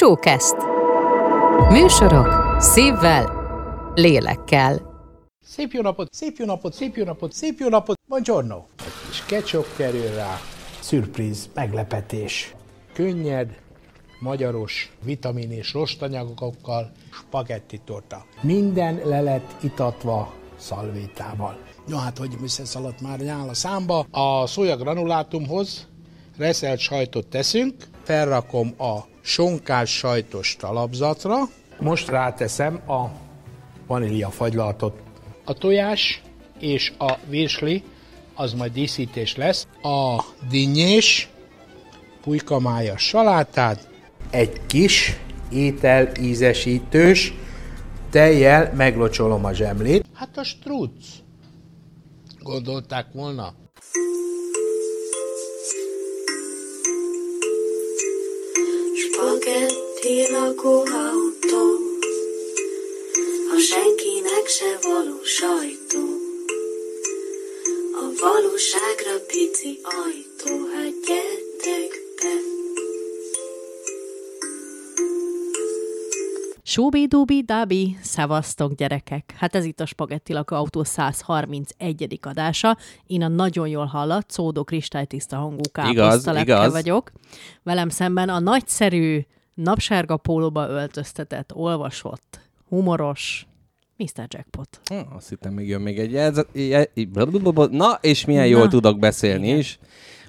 Showcast. Műsorok szívvel, lélekkel. Szép jó napot, szép jó napot, szép jó napot, szép jó napot, buongiorno. Egy kis ketchup kerül rá, szürpríz, meglepetés. Könnyed, magyaros, vitamin és rostanyagokkal, spagetti torta. Minden le lett itatva szalvétával. No hát, hogy összeszaladt már nyál a számba. A szója granulátumhoz reszelt sajtot teszünk, felrakom a sonkás sajtos talapzatra, most ráteszem a vanília fagylaltot. A tojás és a virsli, az majd díszítés lesz. A dinnyés, pulykamájas salátát, egy kis étel ízesítős, tejjel meglocsolom a zsemlét. Hát a struc. Gondolták volna? Spagetti lakóautó, a senkinek se való sajtó. A valóságra pici ajtó, hát gyertek be. Sóbi-dóbi, dábi, szevasztok gyerekek! Hát ez itt a Spagetti Autó 131. adása. Én a nagyon jól hallat, szódó kristálytiszta hangú káposztalepke vagyok. Velem szemben a nagyszerű, napsárga pólóba öltöztetett, olvasott, humoros Mr. Jackpot. Azt hittem, még jön még egy jelzet. Na, és milyen jól Na, tudok beszélni igen. is,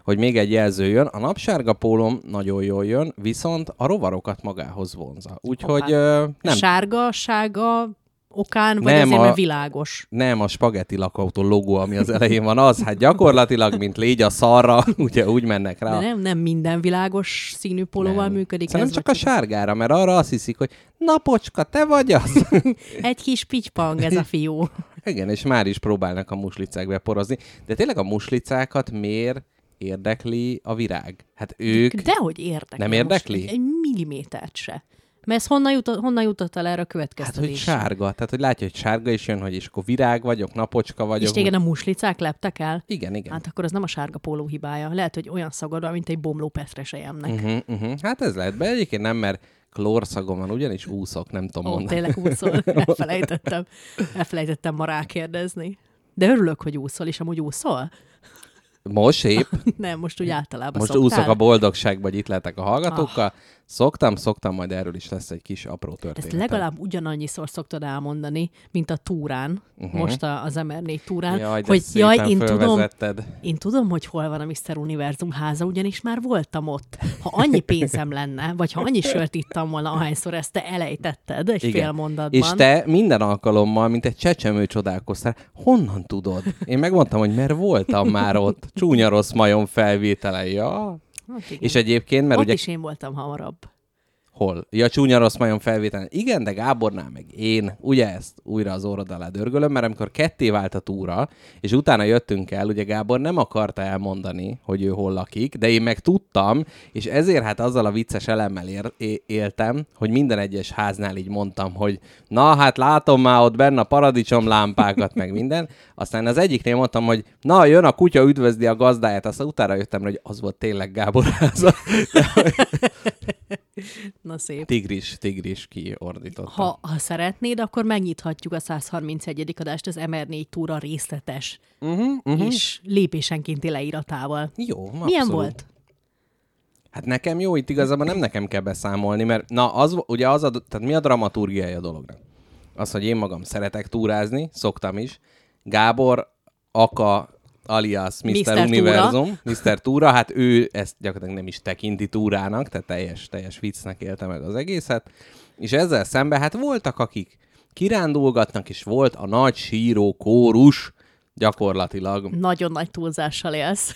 hogy még egy jelző jön. A napsárga pólom nagyon jól jön, viszont a rovarokat magához vonza. Úgyhogy Hoppá. ö, nem, Sárga, sága okán, vagy Nem, azért, a- mert világos? nem a spagetti lakautó logó, ami az elején van, az hát gyakorlatilag, mint légy a szarra, ugye úgy mennek rá. De nem, nem minden világos színű pólóval Nem. működik. Szerintem ez, csak a sárgára, mert arra azt hiszik, hogy napocska, te vagy az. Egy kis pitypang ez a fiú. Igen, és már is próbálnak a muslicák beporozni. De tényleg a muslicákat miért érdekli a virág? Hát ők... Dehogy érdekli. Nem most érdekli? Egy, egy millimétert se. Mert ez honnan, jutott, honnan jutott el erre a Hát, következtetés? hogy sárga. Tehát, hogy látja, hogy sárga is jön, hogy és akkor virág vagyok, napocska vagyok. És téged a muslicák leptek el? Igen, igen. Hát akkor az nem a sárga póló hibája. Lehet, hogy olyan szagod van, mint egy bomló petresejemnek. Uh-huh, uh-huh. Hát ez lehet, be egyébként nem, mert klórszagom van, ugyanis úszok, nem tudom Ó, mondani. tényleg úszol. Elfelejtettem. Elfelejtettem ma rákérdezni. De örülök, hogy úszol, és amúgy úszol? Most épp, Nem, most úgy általában most szoktál. úszok a boldogságba, hogy itt lehetek a hallgatókkal. Szoktam, szoktam, majd erről is lesz egy kis apró történet. Ezt legalább ugyanannyiszor szoktad elmondani, mint a túrán, uh-huh. most a, az MR4 túrán. Jaj, hogy jaj, én tudom, én tudom, hogy hol van a Mr. Univerzum háza, ugyanis már voltam ott. Ha annyi pénzem lenne, vagy ha annyi sört ittam volna, ahányszor ezt te elejtetted egy Igen. fél mondatban. És te minden alkalommal, mint egy csecsemő csodálkoztál, honnan tudod? Én megmondtam, hogy mert voltam már ott. Csúnya rossz majom felvétele. Ja. Hát. És egyébként, mert ott ugye is én voltam hamarabb. Hol? Ja, csúnya rossz majom felvételen. Igen, de Gábornál meg én, ugye ezt újra az órad alá dörgölöm, mert amikor ketté vált a túra, és utána jöttünk el, ugye Gábor nem akarta elmondani, hogy ő hol lakik, de én meg tudtam, és ezért hát azzal a vicces elemmel ér, éltem, hogy minden egyes háznál így mondtam, hogy na hát látom már ott benne a paradicsomlámpákat, meg minden. Aztán az egyiknél mondtam, hogy na jön a kutya, üdvözli a gazdáját, aztán utána jöttem, hogy az volt tényleg Gábor háza. Na szép. Tigris, tigris kiordította. Ha, ha szeretnéd, akkor megnyithatjuk a 131. adást az MR4 túra részletes Uh-huh, uh-huh. és lépésenkénti leíratával. Jó, abszolút. Milyen volt? Hát nekem jó, itt igazából nem nekem kell beszámolni, mert na, az, ugye az a, tehát mi a dramaturgiája a dolognak? Az, hogy én magam szeretek túrázni, szoktam is. Gábor, Aka, alias Mr. Mr. Univerzum, Mr. Túra, hát ő ezt gyakorlatilag nem is tekinti túrának, tehát teljes, teljes viccnek élte meg az egészet. És ezzel szemben hát voltak, akik kirándulgatnak, és volt a nagy síró kórus, gyakorlatilag. Nagyon nagy túlzással élsz.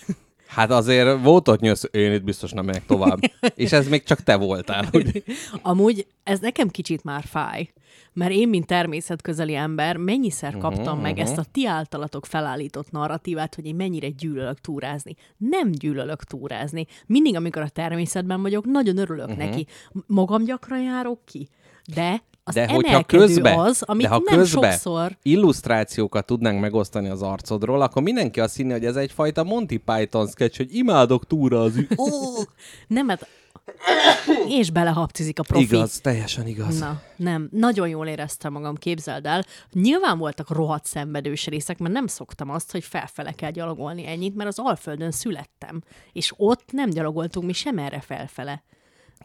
Hát azért volt ott nyösz, én itt biztos nem megyek tovább. És ez még csak te voltál, ugye? Amúgy ez nekem kicsit már fáj, mert én, mint természetközeli ember, mennyiszer Mhm, kaptam uh-huh, meg ezt a ti általatok felállított narratívát, hogy én mennyire gyűlölök túrázni. Nem gyűlölök túrázni. Mindig, amikor a természetben vagyok, nagyon örülök uh-huh. neki. Magam gyakran járok ki, de az de hogyha közbe, az, amit de ha nem közbe sokszor... illusztrációkat tudnánk megosztani az arcodról, akkor mindenki azt hinni, hogy ez egyfajta Monty Python sketch, hogy imádok túra az ü- Nem, hát... És belehapcizik a profi. Igaz, teljesen igaz. Na, nem. Nagyon jól éreztem magam, képzeld el. Nyilván voltak rohadt szenvedős részek, mert nem szoktam azt, hogy felfele kell gyalogolni ennyit, mert az Alföldön születtem. És ott nem gyalogoltunk mi sem erre felfele.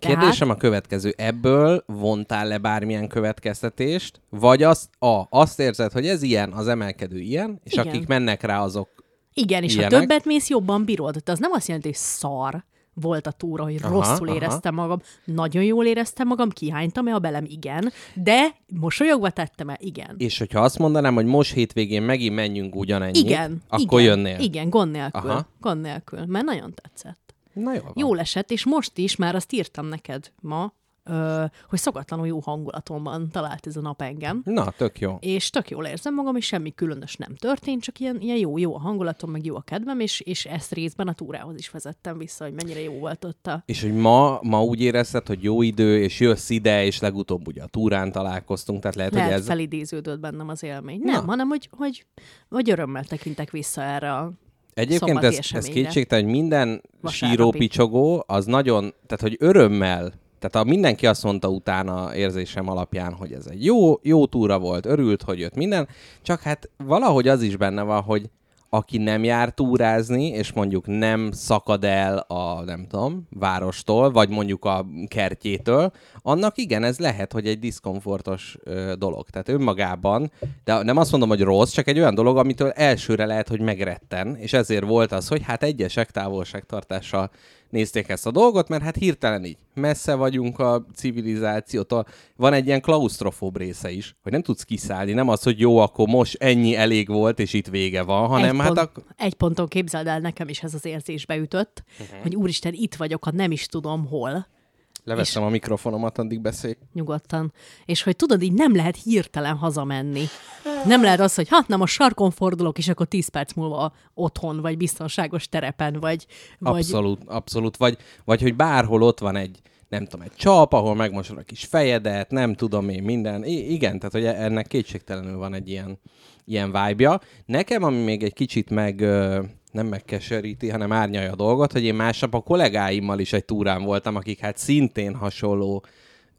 Kérdésem a következő. Ebből vontál le bármilyen következtetést, vagy azt, a, azt érzed, hogy ez ilyen, az emelkedő ilyen, és Igen. akik mennek rá, azok Igen, és Ilyenek? ha többet mész, jobban bírod. De az nem azt jelenti, hogy szar volt a túra, hogy aha, rosszul aha. éreztem magam. Nagyon jól éreztem magam, kihánytam-e a belem? Igen. De mosolyogva tettem-e? Igen. És hogyha azt mondanám, hogy most hétvégén megint menjünk ugyanennyit, Igen. akkor igen, jönnél. Igen, gond nélkül. Aha. Gond nélkül, mert nagyon tetszett. Na jó. van. Jól esett, és most is már azt írtam neked ma, ö, hogy szokatlanul jó hangulatomban talált ez a nap engem. Na, tök jó. És tök jól érzem magam, és semmi különös nem történt, csak ilyen, ilyen jó, jó a hangulatom, meg jó a kedvem, és, és ezt részben a túrához is vezettem vissza, hogy mennyire jó volt ott a... És hogy ma, ma úgy érezted, hogy jó idő, és jössz ide, és legutóbb ugye a túrán találkoztunk, tehát lehet, Lehet hogy ez... felidéződött bennem az élmény. Nem, Na. hanem hogy, hogy, hogy örömmel tekintek vissza erre a Egyébként ez, ez kétségtelen, hogy minden Vasárnapi. sírópicsogó az nagyon, tehát hogy örömmel, tehát a mindenki azt mondta utána érzésem alapján, hogy ez egy jó, jó túra volt, örült, hogy jött minden, csak hát valahogy az is benne van, hogy aki nem jár túrázni, és mondjuk nem szakad el a, nem tudom, várostól, vagy mondjuk a kertjétől, annak igen, ez lehet, hogy egy diszkomfortos ö, dolog. Tehát önmagában, de nem azt mondom, hogy rossz, csak egy olyan dolog, amitől elsőre lehet, hogy megretten, és ezért volt az, hogy hát egyesek távolságtartással nézték ezt a dolgot, mert hát hirtelen így messze vagyunk a civilizációtól. Van egy ilyen klaustrofób része is, hogy nem tudsz kiszállni, nem az, hogy jó, akkor most ennyi elég volt, és itt vége van, hanem egy, hát pont, ak- egy ponton képzeld el, nekem is ez az érzés beütött, uh-huh. hogy úristen, itt vagyok, ha nem is tudom hol, leveszem a mikrofonomat, addig beszélj. nyugodtan. És hogy tudod, így nem lehet hirtelen hazamenni. Nem lehet az, hogy hát nem a sarkon fordulok, és akkor 10 perc múlva otthon, vagy biztonságos terepen, vagy... vagy Abszolút, abszolút. Vagy, vagy hogy bárhol ott van egy, nem tudom, egy csap, ahol megmosod a kis fejedet, nem tudom én, minden. I- igen, tehát hogy ennek kétségtelenül van egy ilyen, ilyen vibe-ja. Nekem, ami még egy kicsit meg, ö, nem megkeseríti, hanem árnyalja a dolgot, hogy én másnap a kollégáimmal is egy túrán voltam, akik hát szintén hasonló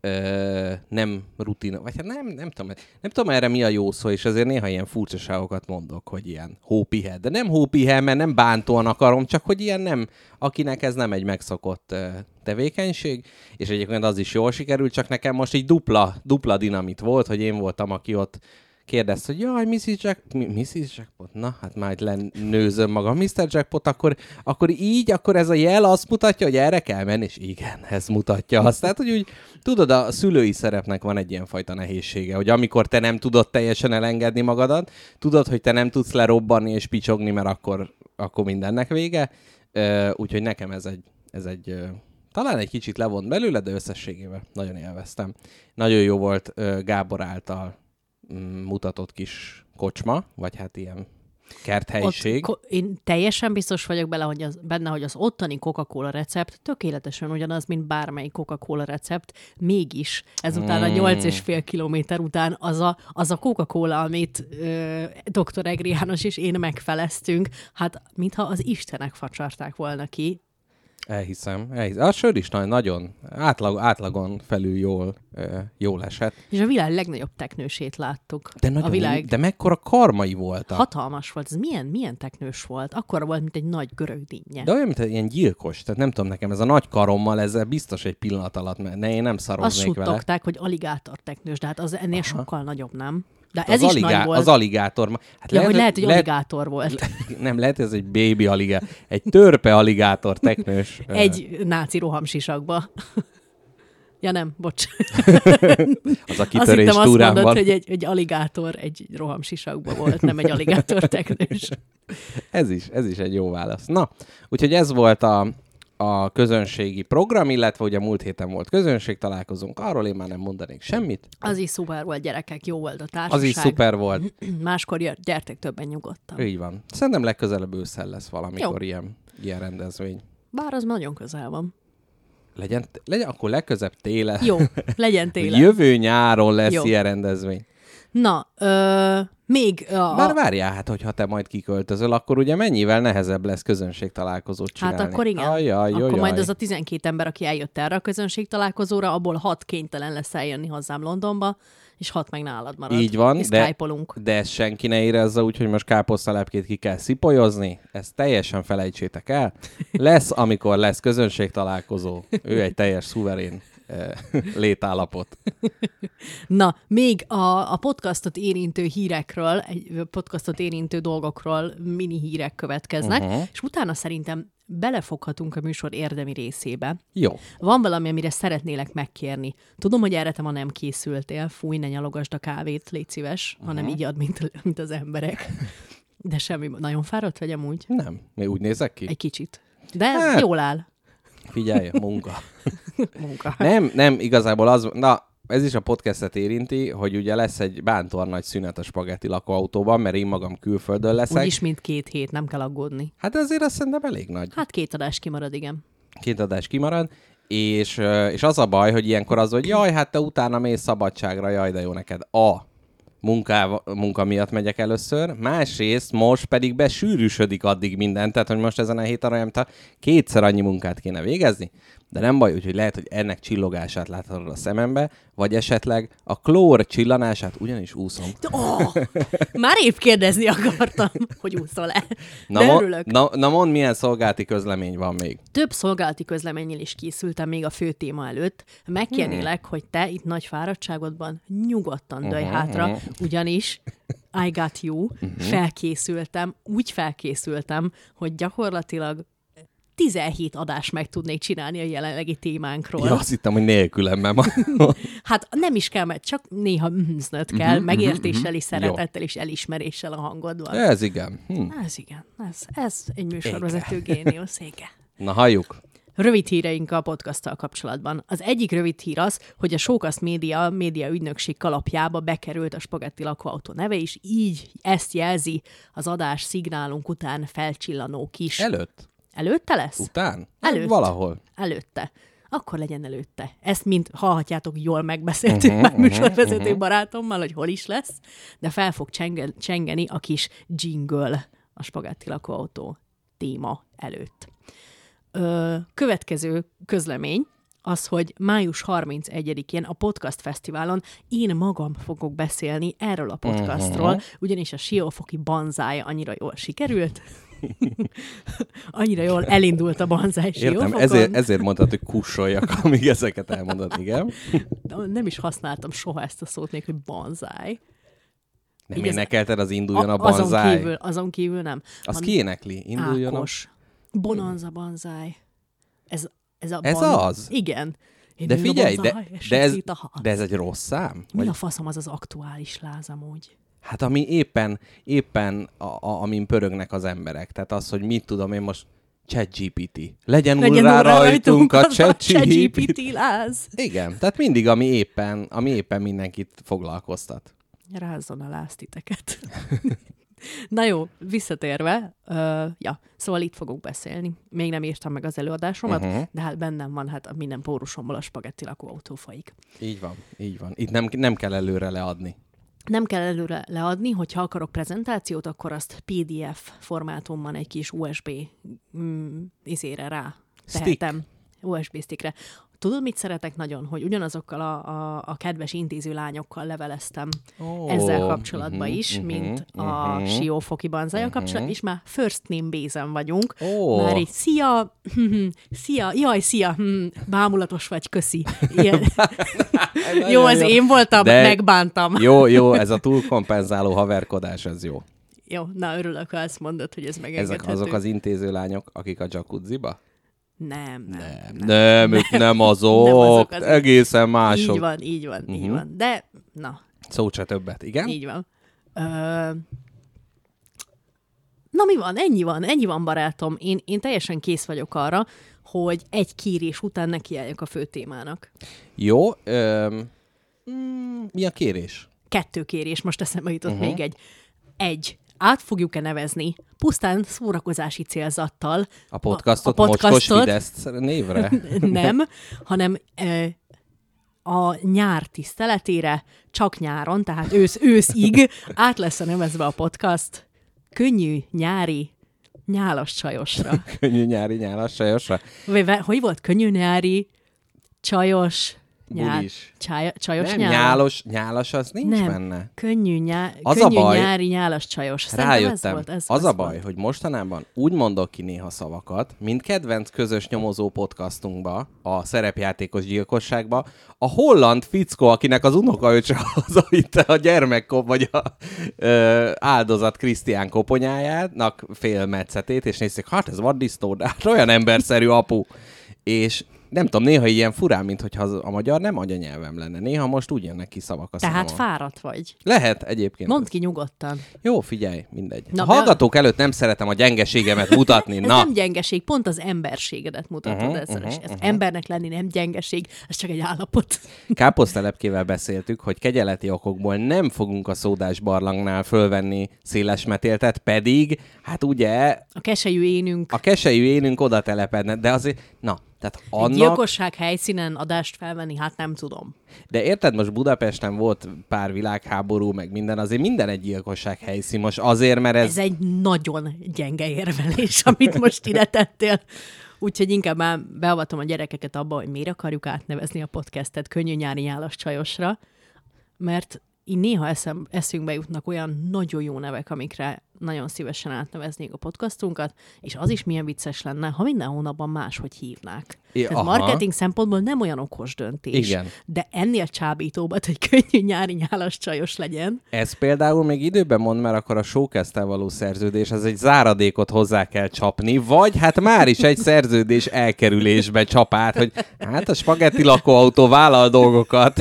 ö, nem rutin, vagy hát nem, nem tudom, nem tudom erre mi a jó szó, és ezért néha ilyen furcsaságokat mondok, hogy ilyen hópihe, de nem hópihe, mert nem bántóan akarom, csak hogy ilyen nem, akinek ez nem egy megszokott ö, tevékenység, és egyébként az is jól sikerült, csak nekem most így dupla, dupla dinamit volt, hogy én voltam, aki ott kérdezte, hogy jaj, Mrs. Jack... Mi- Mrs. Jackpot? Na, hát itt lenőzöm magam. Mr. Jackpot, akkor, akkor így, akkor ez a jel azt mutatja, hogy erre kell menni, és igen, ez mutatja azt. Tehát, hogy úgy, tudod, a szülői szerepnek van egy ilyen fajta nehézsége, hogy amikor te nem tudod teljesen elengedni magadat, tudod, hogy te nem tudsz lerobbanni és picsogni, mert akkor, akkor mindennek vége. Úgyhogy nekem ez egy, ez egy talán egy kicsit levont belőle, de összességében nagyon élveztem. Nagyon jó volt Gábor által mutatott kis kocsma, vagy hát ilyen kerthelyiség. Ott, én teljesen biztos vagyok bele, hogy az, benne, hogy az ottani Coca-Cola recept tökéletesen ugyanaz, mint bármelyik Coca-Cola recept, mégis ezután a Mm. 8,5 kilométer után az a, az a Coca-Cola, amit ö, dr. Egri János és én megfeleztünk, hát mintha az istenek facsarták volna ki. Elhiszem, elhiszem. A sör is nagyon, átlag, átlagon felül jól, jól esett. És a világ legnagyobb teknősét láttuk. De, nagyon, a világ de mekkora karmai voltak. hatalmas volt. Ez milyen, milyen teknős volt? Akkor volt, mint egy nagy görög dinnye. De olyan, mint egy ilyen gyilkos. Tehát nem tudom, nekem ez a nagy karommal, ezzel biztos egy pillanat alatt, mert ne, én nem Azt szaroznék vele. suttogták, hogy aligátor teknős, de hát az ennél Aha. sokkal nagyobb, nem? De Az ez is aligá- nagy volt. Az aligátor. Hát ja, hogy lehet, hogy aligátor volt. Nem, lehet, ez egy baby aligátor. Egy törpe aligátor teknős. Egy náci rohamsisakba. ja nem, bocs. Az a Azt kitörés hittem azt mondod, van. hogy egy, egy aligátor egy rohamsisakba volt, nem egy aligátor teknős. Ez is, ez is egy jó válasz. Na, úgyhogy ez volt a, a közönségi program, illetve ugye múlt héten volt közönség találkozunk, arról én már nem mondanék semmit. Az is szuper volt, gyerekek, jó volt a társaság. Az is szuper volt. Máskor jö- gyertek többen nyugodtan. Így van. Szerintem legközelebb ősszel lesz valamikor Jó. ilyen, ilyen rendezvény. Bár az nagyon közel van. Legyen, legyen akkor legközebb télen. Jó, legyen télen. Jövő nyáron lesz Jó. ilyen rendezvény. Na, ö, még a, Bár várjál, hát hogyha te majd kiköltözöl, akkor ugye mennyivel nehezebb lesz közönség találkozót Hát csinálni. akkor igen. Ajaj, akkor jaj, majd az a 12 ember, aki eljött erre a közönség találkozóra, abból hat kénytelen lesz eljönni hozzám Londonba, és hat meg nálad marad. Így van, és de, de ezt senki ne érezze úgy, hogy most káposztalepkét ki kell szipolyozni. Ezt teljesen felejtsétek el. Lesz, amikor lesz közönség találkozó. Ő egy teljes szuverén létállapot. Na, még a, a podcastot érintő hírekről, egy podcastot érintő dolgokról mini hírek következnek, uh-huh. és utána szerintem belefoghatunk a műsor érdemi részébe. Jó. Van valami, amire szeretnélek megkérni. Tudom, hogy erre te ma nem készültél, fúj, ne nyalogasd a kávét, légy szíves, uh-huh. hanem így ad, mint, mint az emberek. De semmi, nagyon fáradt vagy amúgy? Nem. Még úgy nézek ki? Egy kicsit. De Hát. jól áll. Figyelj, munka. Munka. Nem, nem, igazából az, na, ez is a podcastet érinti, hogy ugye lesz egy bántóan nagy szünet a spagetti lakóautóban, mert én magam külföldön leszek. Úgyis mint két hét, nem kell aggódni. Hát azért azt szerintem elég nagy. Hát két adás kimarad, igen. Két adás kimarad, és, és az a baj, hogy ilyenkor az, hogy jaj, hát te utána mész szabadságra, jaj, de jó neked. A munká, munka miatt megyek először, másrészt most pedig besűrűsödik addig minden, tehát hogy most ezen a héten olyan, mint kétszer annyi munkát kéne végezni, de nem baj, úgyhogy lehet, hogy ennek csillogását láthatod a szemembe, vagy esetleg a klór csillanását ugyanis úszom. Oh, már épp kérdezni akartam, hogy úszol-e. Na, De örülök. na, na mondd, milyen szolgálti közlemény van még. Több szolgálati közleménnyel is készültem még a fő téma előtt. Megkérnélek, hogy te itt nagy fáradtságodban nyugodtan dőj Mhm, hátra, ugyanis I got you, felkészültem, úgy felkészültem, hogy gyakorlatilag 17 adást meg tudnék csinálni a jelenlegi témánkról. Ja, azt hittem, hogy nélkülem, mert ma... Hát nem is kell, mert csak néha mznöt kell, uh-huh, megértéssel és szeretettel és elismeréssel a hangodban. Ez igen. Hm. Ez igen, ez, ez egy műsorvezető géniusz, igen. Na, halljuk. Rövid híreink a podcasttal kapcsolatban. Az egyik rövid hír az, hogy a Showcast Média média ügynökség kalapjába bekerült a Spagetti lakóautó neve, és így ezt jelzi az adás szignálunk után felcsillanó kis. Előtt? Előtte lesz? Után? Előtt. Valahol. Előtte. Akkor legyen előtte. Ezt mind hallhatjátok, jól megbeszéltük uh-huh, már műsorvezető uh-huh. barátommal, hogy hol is lesz, de fel fog csenge- csengeni a kis jingle a spagetti lakóautó téma előtt. Ö, következő közlemény az, hogy május 31-én a Podcast Fesztiválon én magam fogok beszélni erről a podcastról, uh-huh. ugyanis a Siófoki banzája annyira jól sikerült, annyira jól elindult a banzáj Értem, ezért, ezért mondtad, hogy kussoljak, amíg ezeket elmondod, igen. Nem is használtam soha ezt a szót még, hogy banzáj. Nem ez- énekelted az induljon a, A- azon, banzáj? kívül, azon kívül nem. Az Van ki énekli? Induljon Ákos. Bonanza banzáj. Ez, ez, a Ez ban... az? Igen. a... De a figyelj, de, de, ez, a de ez egy rossz szám? Mi Vagy, a faszom az az aktuális láz amúgy? Hát ami éppen, éppen a, a, amin pörögnek az emberek. Tehát az, hogy mit tudom én most ChatGPT. Legyen, Legyen urrá urrá rajtunk a ChatGPT. Igen, tehát mindig, ami éppen, ami éppen mindenkit foglalkoztat. Rázzon a láz titeket. Na jó, visszatérve, uh, ja, szóval itt fogok beszélni. Még nem írtam meg az előadásomat, uh-huh. de hát bennem van, hát a minden pórusomból a spagetti lakóautó folyik. Így van, így van. Itt nem, nem kell előre leadni. Nem kell előre leadni, hogyha akarok prezentációt, akkor azt PDF formátumban egy kis USB mm, izére rá Stick. tehetem. USB stickre. Tudod, mit szeretek nagyon? Hogy ugyanazokkal a, a, a kedves intéző lányokkal leveleztem oh, ezzel kapcsolatban mhm, is, mhm, mint a mhm. Siófoki banzája kapcsolatban, és már first name base vagyunk. Ó. Már így, szia, szia, jaj, szia, bámulatos vagy, köszi. Ilyen. jó, az én voltam, De- megbántam. Jó, jó, ez a túlkompenzáló haverkodás, ez jó. Jó, na örülök, ha azt mondod, hogy ez megengedhető. Ezek azok az intéző lányok, akik a jacuzziba? Nem, nem. Nem, nem, ők nem azok, Nem azok, egészen mások. Így van, így van, így Mhm. van. De, na, Szó se többet, igen? így van. Ö... Na mi van? Ennyi van, ennyi van, barátom. Én, én teljesen kész vagyok arra, hogy egy kérés után nekiálljak a fő témának. Jó, öm, mm, mi a kérés? Kettő kérés, most eszembe jutott uh-huh. még egy. Egy. Át fogjuk-e nevezni pusztán szórakozási célzattal A podcastot, a a podcastot Mocskos. Fidesz névre? nem, hanem ö, a nyár tiszteletére, csak nyáron, tehát ősz, őszig át lesz a nevezve a podcast könnyű nyári nyálas csajosra. Könnyű nyári nyálas sajosra? Vagy ve- hogy volt? Könnyű nyári csajos Bulis. csaj, csajos Nem, nyár? nyálos, nyálas az nincs nem, benne. könnyű, nyá, Az a könnyű baj- nyári nyálas csajos. Szerintem Ez Rájöttem. volt, ez, az ez a baj, Volt. hogy mostanában úgy mondok ki néha szavakat, mint kedvenc közös nyomozó podcastunkba, a szerepjátékos gyilkosságba, a holland fickó, akinek az unokaöccse hazavitte a gyermekkop, vagy a ö, áldozat Krisztián koponyájának félmetszetét, és nézték, hát ez vaddisztó, de hát olyan emberszerű apu. És nem tudom, néha ilyen furán, mint hogyha a magyar nem anyanyelvem lenne. Néha most úgy jönnek ki szavak a Tehát számon. fáradt vagy. Lehet egyébként. Mondd ki nyugodtan. Jó, figyelj, mindegy. Na, a hallgatók előtt nem szeretem a gyengeségemet mutatni. Ez Na, nem gyengeség, pont az emberségedet mutatod Mhm, ezzel. és ez embernek lenni nem gyengeség, ez csak egy állapot. káposztelepkével beszéltük, hogy kegyeleti okokból nem fogunk a szódás barlangnál fölvenni széles metéltet, pedig, hát ugye, A keselyű énünk a keselyű énünk oda telepedne, de azért, na, tehát Egy annak... gyilkosság helyszínen adást felvenni, hát nem tudom. De érted, most Budapesten volt pár világháború, meg minden, azért minden egy gyilkosság helyszín. Most azért, mert ez... Ez egy nagyon gyenge érvelés, amit most ide tettél. Úgyhogy inkább már beavatom a gyerekeket abba, hogy miért akarjuk átnevezni a podcastet könnyű nyári nyálas csajosra, mert így néha eszem, eszünkbe jutnak olyan nagyon jó nevek, amikre nagyon szívesen átneveznék a podcastunkat, és az is milyen vicces lenne, ha minden hónapban máshogy hívnák. I- Ez aha. marketing szempontból nem olyan okos döntés. Igen. De ennél csábítóbb, hogy könnyű nyári nyálas csajos legyen. Ez például még időben mond, mert akkor a showcast való szerződés, az egy záradékot hozzá kell csapni, vagy hát már is egy szerződés elkerülésbe csap át, hogy hát a spagetti lakóautó vállal dolgokat.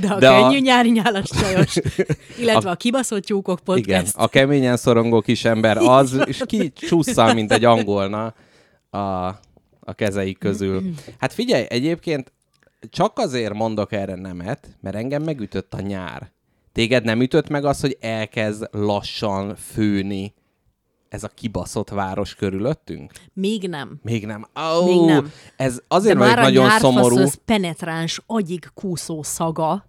De a De könnyű nyári nyálas csajos, illetve a, a kibaszott tyúkok podcast. Igen, a keményen szorongó kis ember az, és ki csusszal, mint egy angolna a, a kezeik közül. Hát figyelj, egyébként csak azért mondok erre nemet, mert engem megütött a nyár. Téged nem ütött meg az, hogy elkezd lassan főni ez a kibaszott város körülöttünk? Még nem. Még nem. Oh, Még nem. Ez azért De vagyok már a nagyon szomorú. az penetráns, agyig kúszó szaga,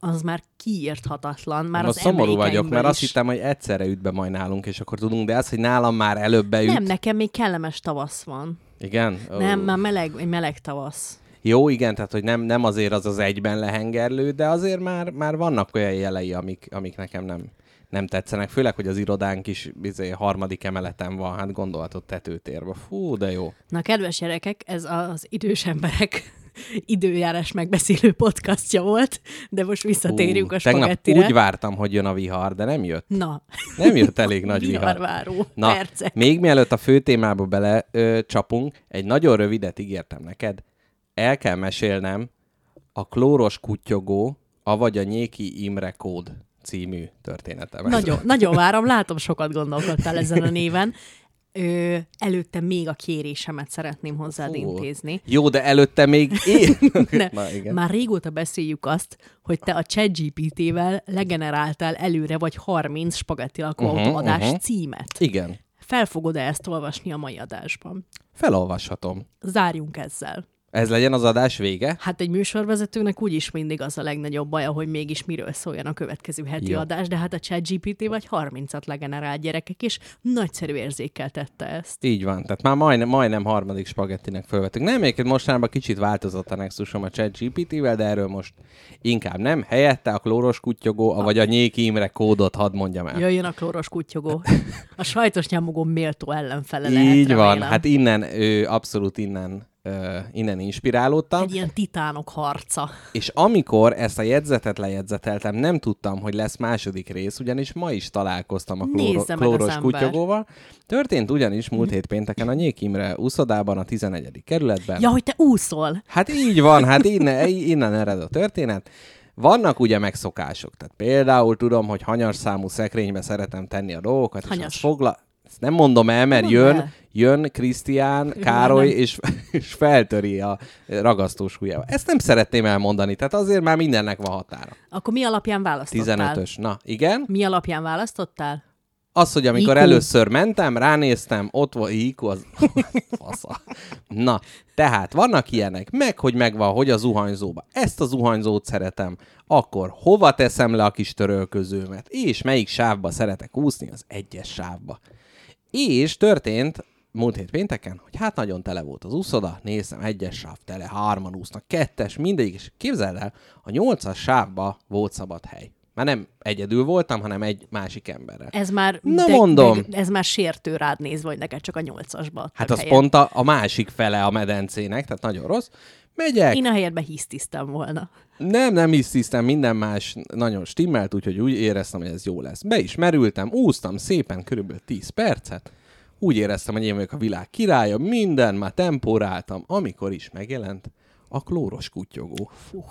az már kiírthatatlan. Már az szomorú vagyok, mert azt is. hittem, hogy egyszerre üt be majd nálunk, és akkor tudunk, de az, hogy nálam már előbb beüt. Nem, nekem még kellemes tavasz van. Igen? Oh. Nem, már meleg, egy meleg tavasz. Jó, igen, tehát hogy nem, nem azért az az egyben lehengerlő, de azért már, már vannak olyan jelei, amik, amik nekem nem, nem tetszenek. Főleg, hogy az irodánk is bizony, harmadik emeleten van, hát gondolhatod tetőtérbe. Fú, de jó. Na, kedves gyerekek, ez az idős emberek időjárás megbeszélő podcastja volt, de most visszatérjünk a tegnap spagettire. úgy vártam, hogy jön a vihar, de nem jött. Na, Nem jött elég nagy vihar. viharváró Na, percek. még mielőtt a fő témába bele ö, csapunk, egy nagyon rövidet ígértem neked. El kell mesélnem a klóros kutyogó, avagy a Nyéki Imre kód című történetemet. Nagyon, nagyon várom, látom, sokat gondolkodtál ezen a néven. Ö, előtte még a kérésemet szeretném hozzád Fú. intézni. Jó, de előtte még én... Ne, igen. már régóta beszéljük azt, hogy te a ChatGPT-vel legeneráltál előre vagy 30 spagetti lakóautó Mhm, adás mhm. címet. Igen. Fel fogod-e ezt olvasni a mai adásban? Felolvashatom. Zárjunk ezzel. Ez legyen az adás vége? Hát egy műsorvezetőnek úgyis mindig az a legnagyobb baja, hogy mégis miről szóljon a következő heti Jó. adás, de hát a ChatGPT vagy 30-at legenerált gyerekek, és nagyszerű érzékkel tette ezt. Így van. Tehát már majdnem, majdnem harmadik spagettinek fölvettük. Nem, még mostanában kicsit változott a Nexusom a chat GPT-vel, de erről most inkább nem. Helyette a klóros kutyogó, vagy a Nyéki Imre kódot hadd mondjam el. Jöjjön a klóros kutyogó. A sajtos nyomogó méltó ellenfele lehet, Így van. remélem. Hát innen, ő, abszolút innen, ö, innen inspirálódtam. Egy ilyen titánok harca. És amikor ezt a jegyzetet lejegyzeteltem, nem tudtam, hogy lesz második rész, ugyanis ma is találkoztam a klóro- az klóros kutyogóval. Történt ugyanis múlt hét pénteken a Nyék Imre úszodában, a 11. kerületben. Ja, hogy te úszol. Hát így van, hát innen, innen ered a történet. Vannak ugye megszokások, tehát például tudom, hogy hanyas számú szekrénybe szeretem tenni a dolgokat, és Hanyas. azt fogla... Ezt nem mondom el, mert Mondd jön, el. jön Krisztián, Károly, nem. és, és feltöri a ragasztós ujjával. Ezt nem szeretném elmondani, tehát azért már mindennek van határa. Akkor mi alapján választottál? 15-ös. Na, igen. Mi alapján választottál? Az, hogy amikor IQ. először mentem, ránéztem, ott volt IQ, az fasza. Na, tehát vannak ilyenek, meg hogy megvan, hogy a zuhanyzóba. Ezt a zuhanyzót szeretem. Akkor hova teszem le a kis törölközőmet? És melyik sávba szeretek úszni? Az egyes sávba. És történt múlt hét pénteken, hogy hát nagyon tele volt az úszoda, néztem, egyes sáv tele, hárman úsznak, kettes, mindegyik, és képzeld el, a nyolcas sávba volt szabad hely. Már nem egyedül voltam, hanem egy másik emberrel. Ez már, Na, mondom. De, ez már sértő rád nézve, hogy neked csak a nyolcasba Hát az helyet. pont a, a másik fele a medencének, tehát nagyon rossz. Megyek, Én a helyedben hisztisztem volna. Nem, nem is tisztem, minden más nagyon stimmelt, úgyhogy úgy éreztem, hogy ez jó lesz. Be is merültem, úsztam szépen körülbelül 10 percet, úgy éreztem, hogy én vagyok a világ királya, minden, már temporáltam, amikor is megjelent a klóros kutyogó. Fuh.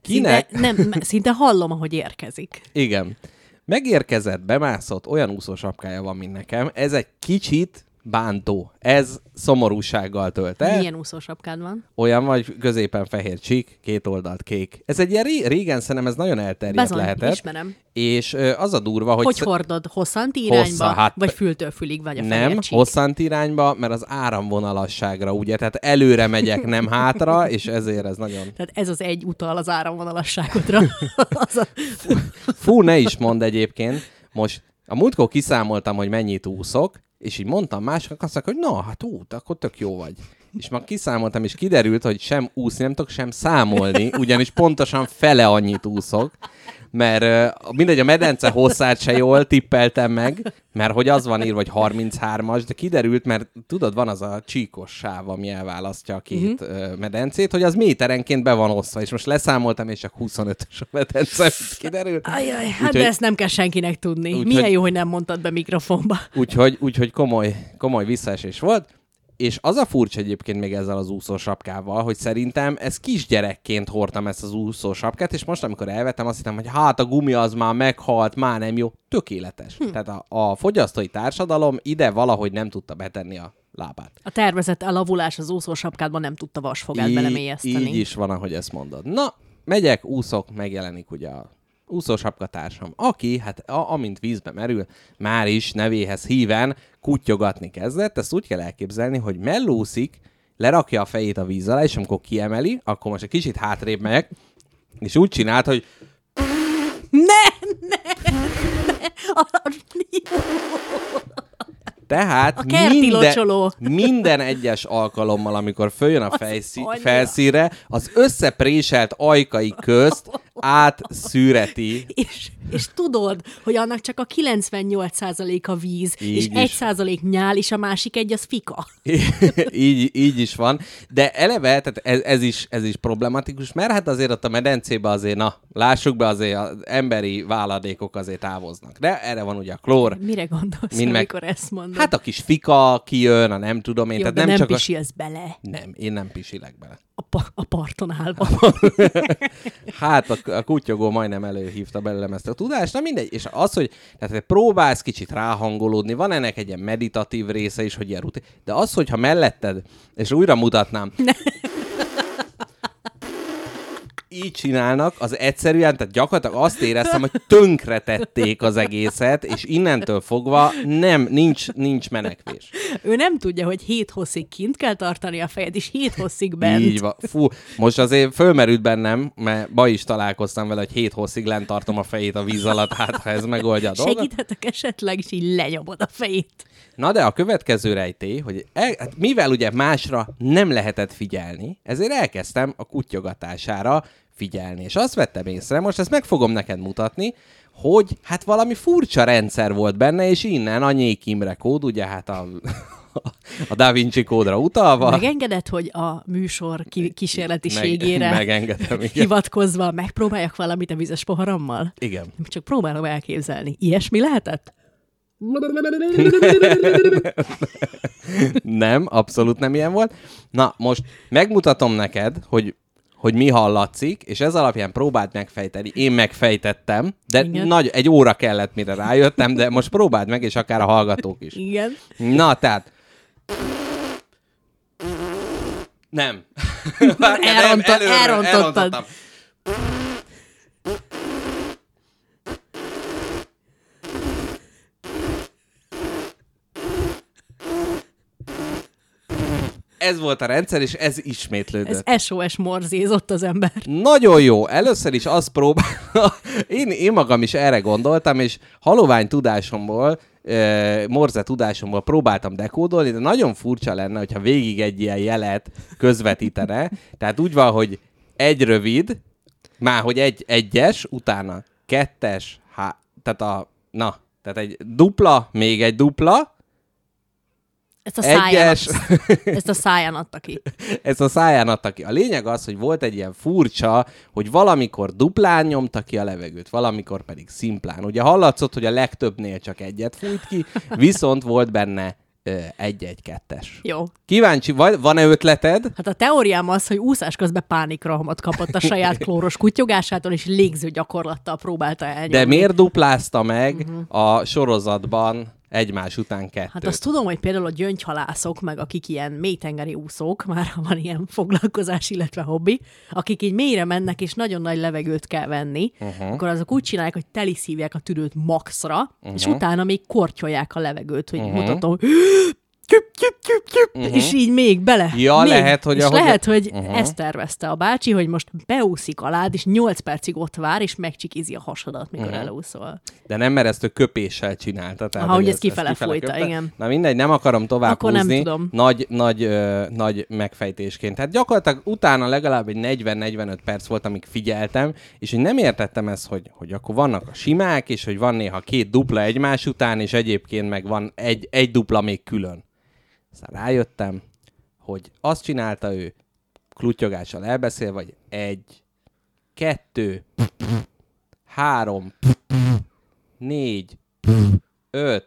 Kinek? Szinte, nem, szinte hallom, ahogy érkezik. Igen. Megérkezett, bemászott, olyan úszósapkája van, mint nekem. Ez egy kicsit bántó. Ez szomorúsággal tölt el. Milyen úszósapkád van? Olyan vagy középen fehér csík, két oldalt kék. Ez egy ilyen ré- régen szerintem ez nagyon elterjedt Bezony, lehetett. ismerem. És az a durva, hogy... Hogy sz- hordod? Hosszanti irányba? Hossza, hát- vagy fültől fülig, vagy a nem, csík? hosszant irányba, mert az áramvonalasságra, ugye, tehát előre megyek, nem hátra, és ezért ez nagyon... Tehát ez az egy utal az áramvonalasságodra. az a... Fú, ne is mond egyébként. Most a múltkor kiszámoltam, hogy mennyit úszok, és így mondtam másnak, azt mondták, hogy na, hát ú, akkor tök jó vagy. És már kiszámoltam, és kiderült, hogy sem úszni nem tudok, sem számolni, ugyanis pontosan fele annyit úszok, mert mindegy, a medence hosszát se jól tippeltem meg, mert hogy az van írva, hogy 33-as, de kiderült, mert tudod, van az a csíkos sáv, ami elválasztja a két uh-huh. medencét, hogy az méterenként be van osztva, és most leszámoltam, és csak 25-ös a medence, kiderült. Ajaj, hát Úgyhogy- de ezt nem kell senkinek tudni. Úgyhogy- Milyen jó, hogy nem mondtad be mikrofonba. Úgyhogy, úgyhogy komoly, komoly visszaesés volt. És az a furcsa egyébként még ezzel az úszósapkával, hogy szerintem ez kisgyerekként hordtam ezt az úszósapkát, és most, amikor elvettem, azt hittem, hogy hát a gumi az már meghalt, már nem jó. Tökéletes. Hm. Tehát a, a fogyasztói társadalom ide valahogy nem tudta betenni a lábát. A tervezett elavulás az úszósapkádban nem tudta vasfogát belemélyezteni. így is van, ahogy ezt mondod. Na, megyek, úszok, megjelenik ugye a úszósapkatársam, aki, hát a, amint vízbe merül, már is nevéhez híven kuttyogatni kezdett. Ezt úgy kell elképzelni, hogy mellúszik, lerakja a fejét a víz alá, és amikor kiemeli, akkor most egy kicsit hátrébb megyek, és úgy csinált, hogy Ne, ne, ne. Tehát A minden, minden egyes alkalommal, amikor följön a fejszí, annyira. felszínre, az összepréselt ajkai közt átszűreti És, és tudod, hogy annak csak a 98%-a víz, Így és is. 1% nyál, és a másik egy az fika. így, így is van. De eleve, tehát ez, ez, is, ez is problematikus, mert hát azért ott a medencébe azért, na, lássuk be, azért az emberi váladékok azért távoznak. De erre van ugye a klór. Mire gondolsz, Mind meg- amikor ezt mondod? Hát a kis fika kijön, a nem tudom én. Jó, tehát nem, nem, csak pisilsz bele A... Nem, én nem pisilek bele. a, pa- a parton állva. Hát a, a kutyogó majdnem előhívta belőlem ezt a tudást, na mindegy. És az, hogy tehát te próbálsz kicsit ráhangolódni, van ennek egy ilyen meditatív része is, hogy ilyen rutin, de az, hogyha melletted, és újra mutatnám, így csinálnak, az egyszerűen, tehát gyakorlatilag azt éreztem, hogy tönkretették az egészet, és innentől fogva nem, nincs, nincs menekvés. Ő nem tudja, hogy hét hosszig kint kell tartani a fejed, és hét hosszig bent. Így van. Fú, most azért fölmerült bennem, mert ma is találkoztam vele, hogy hét hosszig lent tartom a fejét a víz alatt, hát ha ez megoldja a dolgot. Segíthetek esetleg, és így lenyomod a fejét. Na de a következő rejtély, hogy el, hát mivel ugye másra nem lehetett figyelni, ezért elkezdtem a kutyogatására figyelni. És azt vettem észre, most ezt meg fogom neked mutatni, hogy hát valami furcsa rendszer volt benne, és innen a Nyék Imre kód, ugye hát a, a Da Vinci kódra utalva. Megengedett, hogy a műsor ki- kísérletiségére Meg, hivatkozva megpróbáljak valamit a vizes poharammal? igen. Csak próbálom elképzelni. Ilyesmi lehetett? Nem, abszolút nem ilyen volt. Na, most megmutatom neked, hogy hogy mi hallatszik, és ez alapján próbáld megfejteni. Én megfejtettem, de Igen. nagy, egy óra kellett, mire rájöttem, de most próbáld meg, és akár a hallgatók is. Igen. Na, tehát... Nem. Elrontott- elrontottad. elrontottam. Ez volt a rendszer, és ez ismétlődött. Ez SOS morzézott az ember. Nagyon jó. Először is azt próbál... én, én magam is erre gondoltam, és halovány tudásomból, morze tudásomból próbáltam dekódolni, de nagyon furcsa lenne, hogyha végig egy ilyen jelet közvetítene. Tehát úgy van, hogy egy rövid, már hogy egy egyes, utána kettes, há, tehát a, na, tehát egy dupla, még egy dupla, Ezt a száján, egyes, ezt a száján adta ki. ezt a száján adta ki. A lényeg az, hogy volt egy ilyen furcsa, hogy valamikor duplán nyomta ki a levegőt, valamikor pedig szimplán. Ugye hallatszott, hogy a legtöbbnél csak egyet fújt ki, viszont volt benne egy-egy-kettes. Jó. Kíváncsi vagy, van-e ötleted? Hát a teóriám az, hogy úszás közben pánikrohamot kapott a saját klóros kutyogásától, és légző gyakorlattal próbálta elnyomni. De miért duplázta meg uh-huh. a sorozatban egymás után kettőt? Hát azt tudom, hogy például a gyöngyhalászok, meg akik ilyen mélytengeri úszók, már ha van ilyen foglalkozás, illetve hobbi, akik így mélyre mennek, és nagyon nagy levegőt kell venni, uh-huh. akkor azok úgy csinálják, hogy teliszívják a tüdőt maxra, uh-huh. és utána még kortyolják a levegőt, hogy uh-huh. mutatom, Tyüp, tyüp, tyüp, tyüp, uh-huh. és így még bele. Ja, még. lehet, hogy és ahogy- lehet, hogy Uh-huh. ezt tervezte a bácsi, hogy most beúszik alád, és 8 percig ott vár, és megcsikizi a hasadat, mikor uh-huh. elúszol. De nem, mert ezt ő köpéssel csinálta. Tehát, Aha, hogy ő ezt kifele fújta, köpte. igen. Na mindegy, nem akarom tovább Akkor nem húzni. tudom. Nagy, nagy, ö, nagy megfejtésként. Tehát gyakorlatilag utána legalább egy 40-45 perc volt, amíg figyeltem, és hogy nem értettem ezt, hogy, hogy akkor vannak a simák, és hogy van néha két dupla egymás után, és egyébként meg van egy, egy dupla még külön. Aztán rájöttem, hogy azt csinálta ő, klutyogással elbeszél, vagy egy, kettő, három, négy, öt,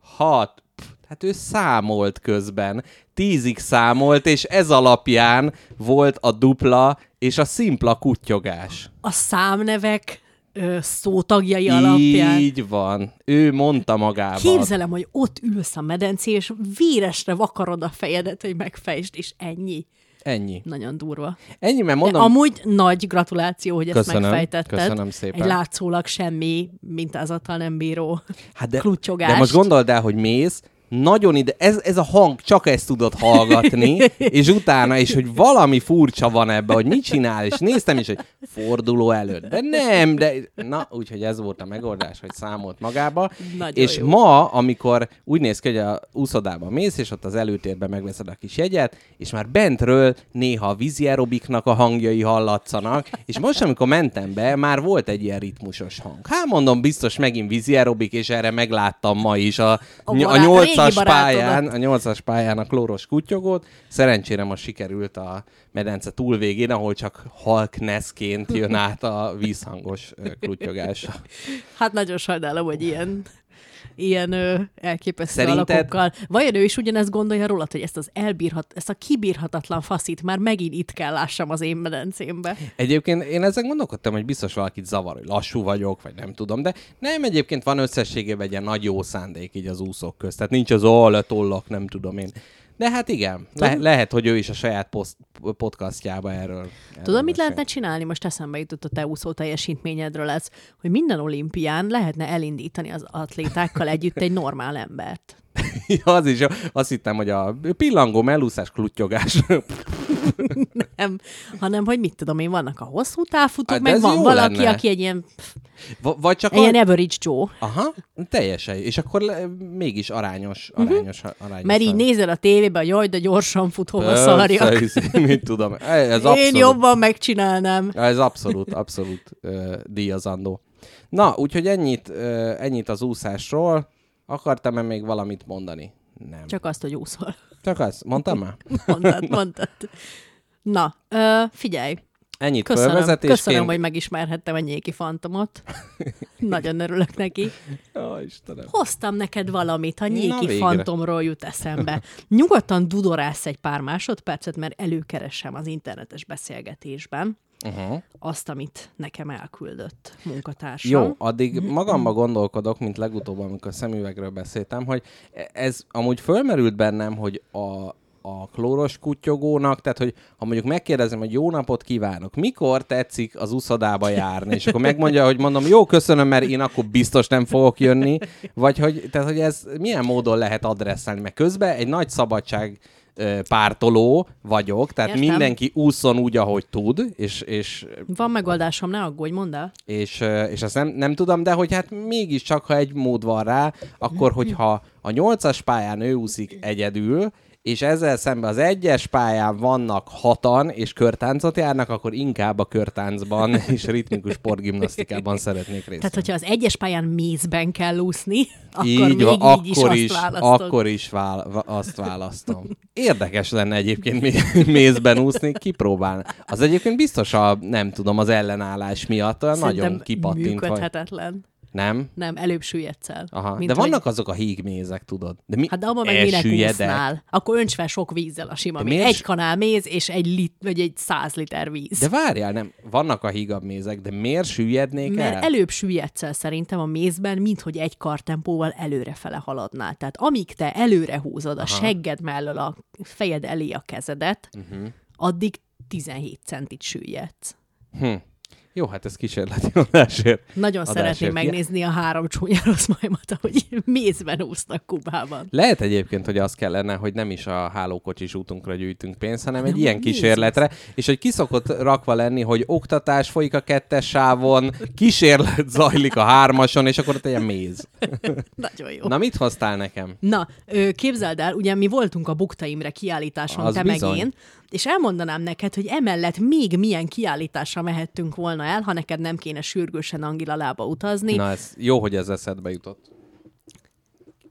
hat, hát ő számolt közben, tízig számolt, és ez alapján volt a dupla és a szimpla kutyogás. A számnevek ö, szótagjai alapján. Így van. Ő mondta magában. Képzelem, hogy ott ülsz a medencé, és véresre vakarod a fejedet, hogy megfejtsd, és ennyi. Ennyi. Nagyon durva. Ennyi, mert De mondom, amúgy nagy gratuláció, hogy ezt Köszönöm, megfejtetted. köszönöm szépen. Egy látszólag semmi mintázattal nem bíró hát de, klucsogást. de most gondold el, hogy mész, nagyon ide, ez, ez a hang, csak ezt tudod hallgatni, és utána, és hogy valami furcsa van ebben, hogy mit csinál, és néztem is, hogy forduló előtt, de nem, de na, úgyhogy ez volt a megoldás, hogy számolt magába, Nagyon és jó. ma, amikor úgy néz ki, hogy a úszodába mész, és ott az előtérben megveszed a kis jegyet, és már bentről néha a vízi aerobiknak a hangjai hallatszanak, és most, amikor mentem be, már volt egy ilyen ritmusos hang. Hát mondom, biztos megint vízi aerobik, és erre megláttam ma is a, A a, barát- a a régi nyolcas pályán, a nyolcas pályán a klóros kutyogót. Szerencsére most sikerült a medence túlvégén, ahol csak halkneszként jön át a vízhangos kutyogás. Hát nagyon sajnálom, hogy ilyen ilyen ö, elképesztő Szerinted- alakokkal. Vajon ő is ugyanezt gondolja rólad, hogy ezt az elbírhat, ezt a kibírhatatlan faszit már megint itt kell lássam az én medencémbe. Egyébként én ezen gondolkodtam, hogy biztos valakit zavar, hogy lassú vagyok, vagy nem tudom, de nem, egyébként van összességében egy ilyen nagy jó szándék így az úszók közt. Tehát nincs az all tollak, nem tudom én. De hát igen, le- lehet, hogy ő is a saját poszt- podcastjába erről. erről Tudod, mit lehetne csinálni? Most eszembe jutott a te úszó teljesítményedről ez, hogy minden olimpián lehetne elindítani az atlétákkal együtt egy normál embert. Az is, azt hittem, hogy a pillangó melúszás kluttyogás. Nem, hanem, hogy mit tudom én, vannak a hosszú távfutók, Hát meg van valaki, lenne. aki egy ilyen, V- vagy csak ilyen a... average Joe. Aha, teljesen. És akkor le, mégis arányos, arányos, arányos. Mert így nézel a tévébe, hogy jaj, de gyorsan fut, hova Persze, szarjak. hisz- Mit tudom. Ez abszolút. Én jobban megcsinálnám. Ez abszolút, abszolút uh, díjazandó. Na, úgyhogy ennyit, uh, ennyit az úszásról. Akartam-e még valamit mondani? Nem. Csak, azt, hogy úszol. Csak azt. Mondtam már? Mondtad, mondtad. Na, ö, figyelj, Ennyit köszönöm, fölvezetésként. köszönöm, hogy megismerhettem a nyéki fantomot. Nagyon örülök neki. Ó, Istenem. Hoztam neked valamit, ha nyéki fantomról jut eszembe. Nyugodtan dudorász egy pár másodpercet, mert előkeresem az internetes beszélgetésben Uh-huh. azt, amit nekem elküldött munkatársam. Jó, addig magamba gondolkodok, mint legutóbb, amikor szemüvegről beszéltem, hogy ez amúgy fölmerült bennem, hogy a, a klóros kutyogónak, tehát hogy ha mondjuk megkérdezem, hogy jó napot kívánok, mikor tetszik az uszodába járni, és akkor megmondja, hogy mondom, jó, köszönöm, mert én akkor biztos nem fogok jönni, vagy hogy, tehát, hogy ez milyen módon lehet adresszálni, mert közben egy nagy szabadság pártoló vagyok, tehát Értem. mindenki úszon úgy, ahogy tud, és, és Van megoldásom, ne aggódj, mondd el. és, és azt nem, nem tudom, de hogy hát mégiscsak, ha egy mód van rá, akkor hogyha a nyolcas pályán ő úszik egyedül, és ezzel szemben az egyes pályán vannak hatan, és körtáncot járnak, akkor inkább a körtáncban és ritmikus sportgimnasztikában szeretnék részt. Tehát, hogyha az egyes pályán mézben kell úszni, akkor így még van, így is akkor azt is, választod. akkor is vál, azt választom. Érdekes lenne egyébként mé- mézben úszni, kipróbálni. Az egyébként biztos a, nem tudom, az ellenállás miatt olyan nagyon Szerintem kipattint vagy. Nem? Nem, előbb süllyedsz el. Aha. Mint De hogy- vannak azok a hígmézek, tudod. De mi Hát de abban meg minek úsznál? Akkor önts fel sok vízzel a sima méz. Egy kanál méz és egy, lit, vagy egy száz liter víz. De várjál, nem, vannak a hígabb mézek, de miért süllyednék Mert el? előbb süllyedsz el szerintem a mézben, mint hogy egy kartempóval előrefele haladnál. Tehát amíg te előre húzod a segged mellől a fejed elé a kezedet, uh-huh. addig 17 centit süllyedsz. Hm. Jó, hát ez kísérleti adásért. Nagyon Adásért. szeretném megnézni a három csúnya rossz majmat, ahogy mézben úsznak Kubában. Lehet egyébként, hogy az kellene, hogy nem is a hálókocsis útunkra gyűjtünk pénzt, hanem egy Nem, ilyen hogy kísérletre, és hogy kiszokott rakva lenni, hogy oktatás folyik a kettes sávon, kísérlet zajlik a hármason, és akkor ott egy méz. Nagyon jó. Na, mit hoztál nekem? Na, képzeld el, ugye mi voltunk a Bukta Imre kiállításon, Az te bizony. meg én, és elmondanám neked, hogy emellett még milyen kiállításra mehettünk volna el, ha neked nem kéne sürgősen Angilalába utazni. Na, ez jó, hogy ez eszedbe jutott.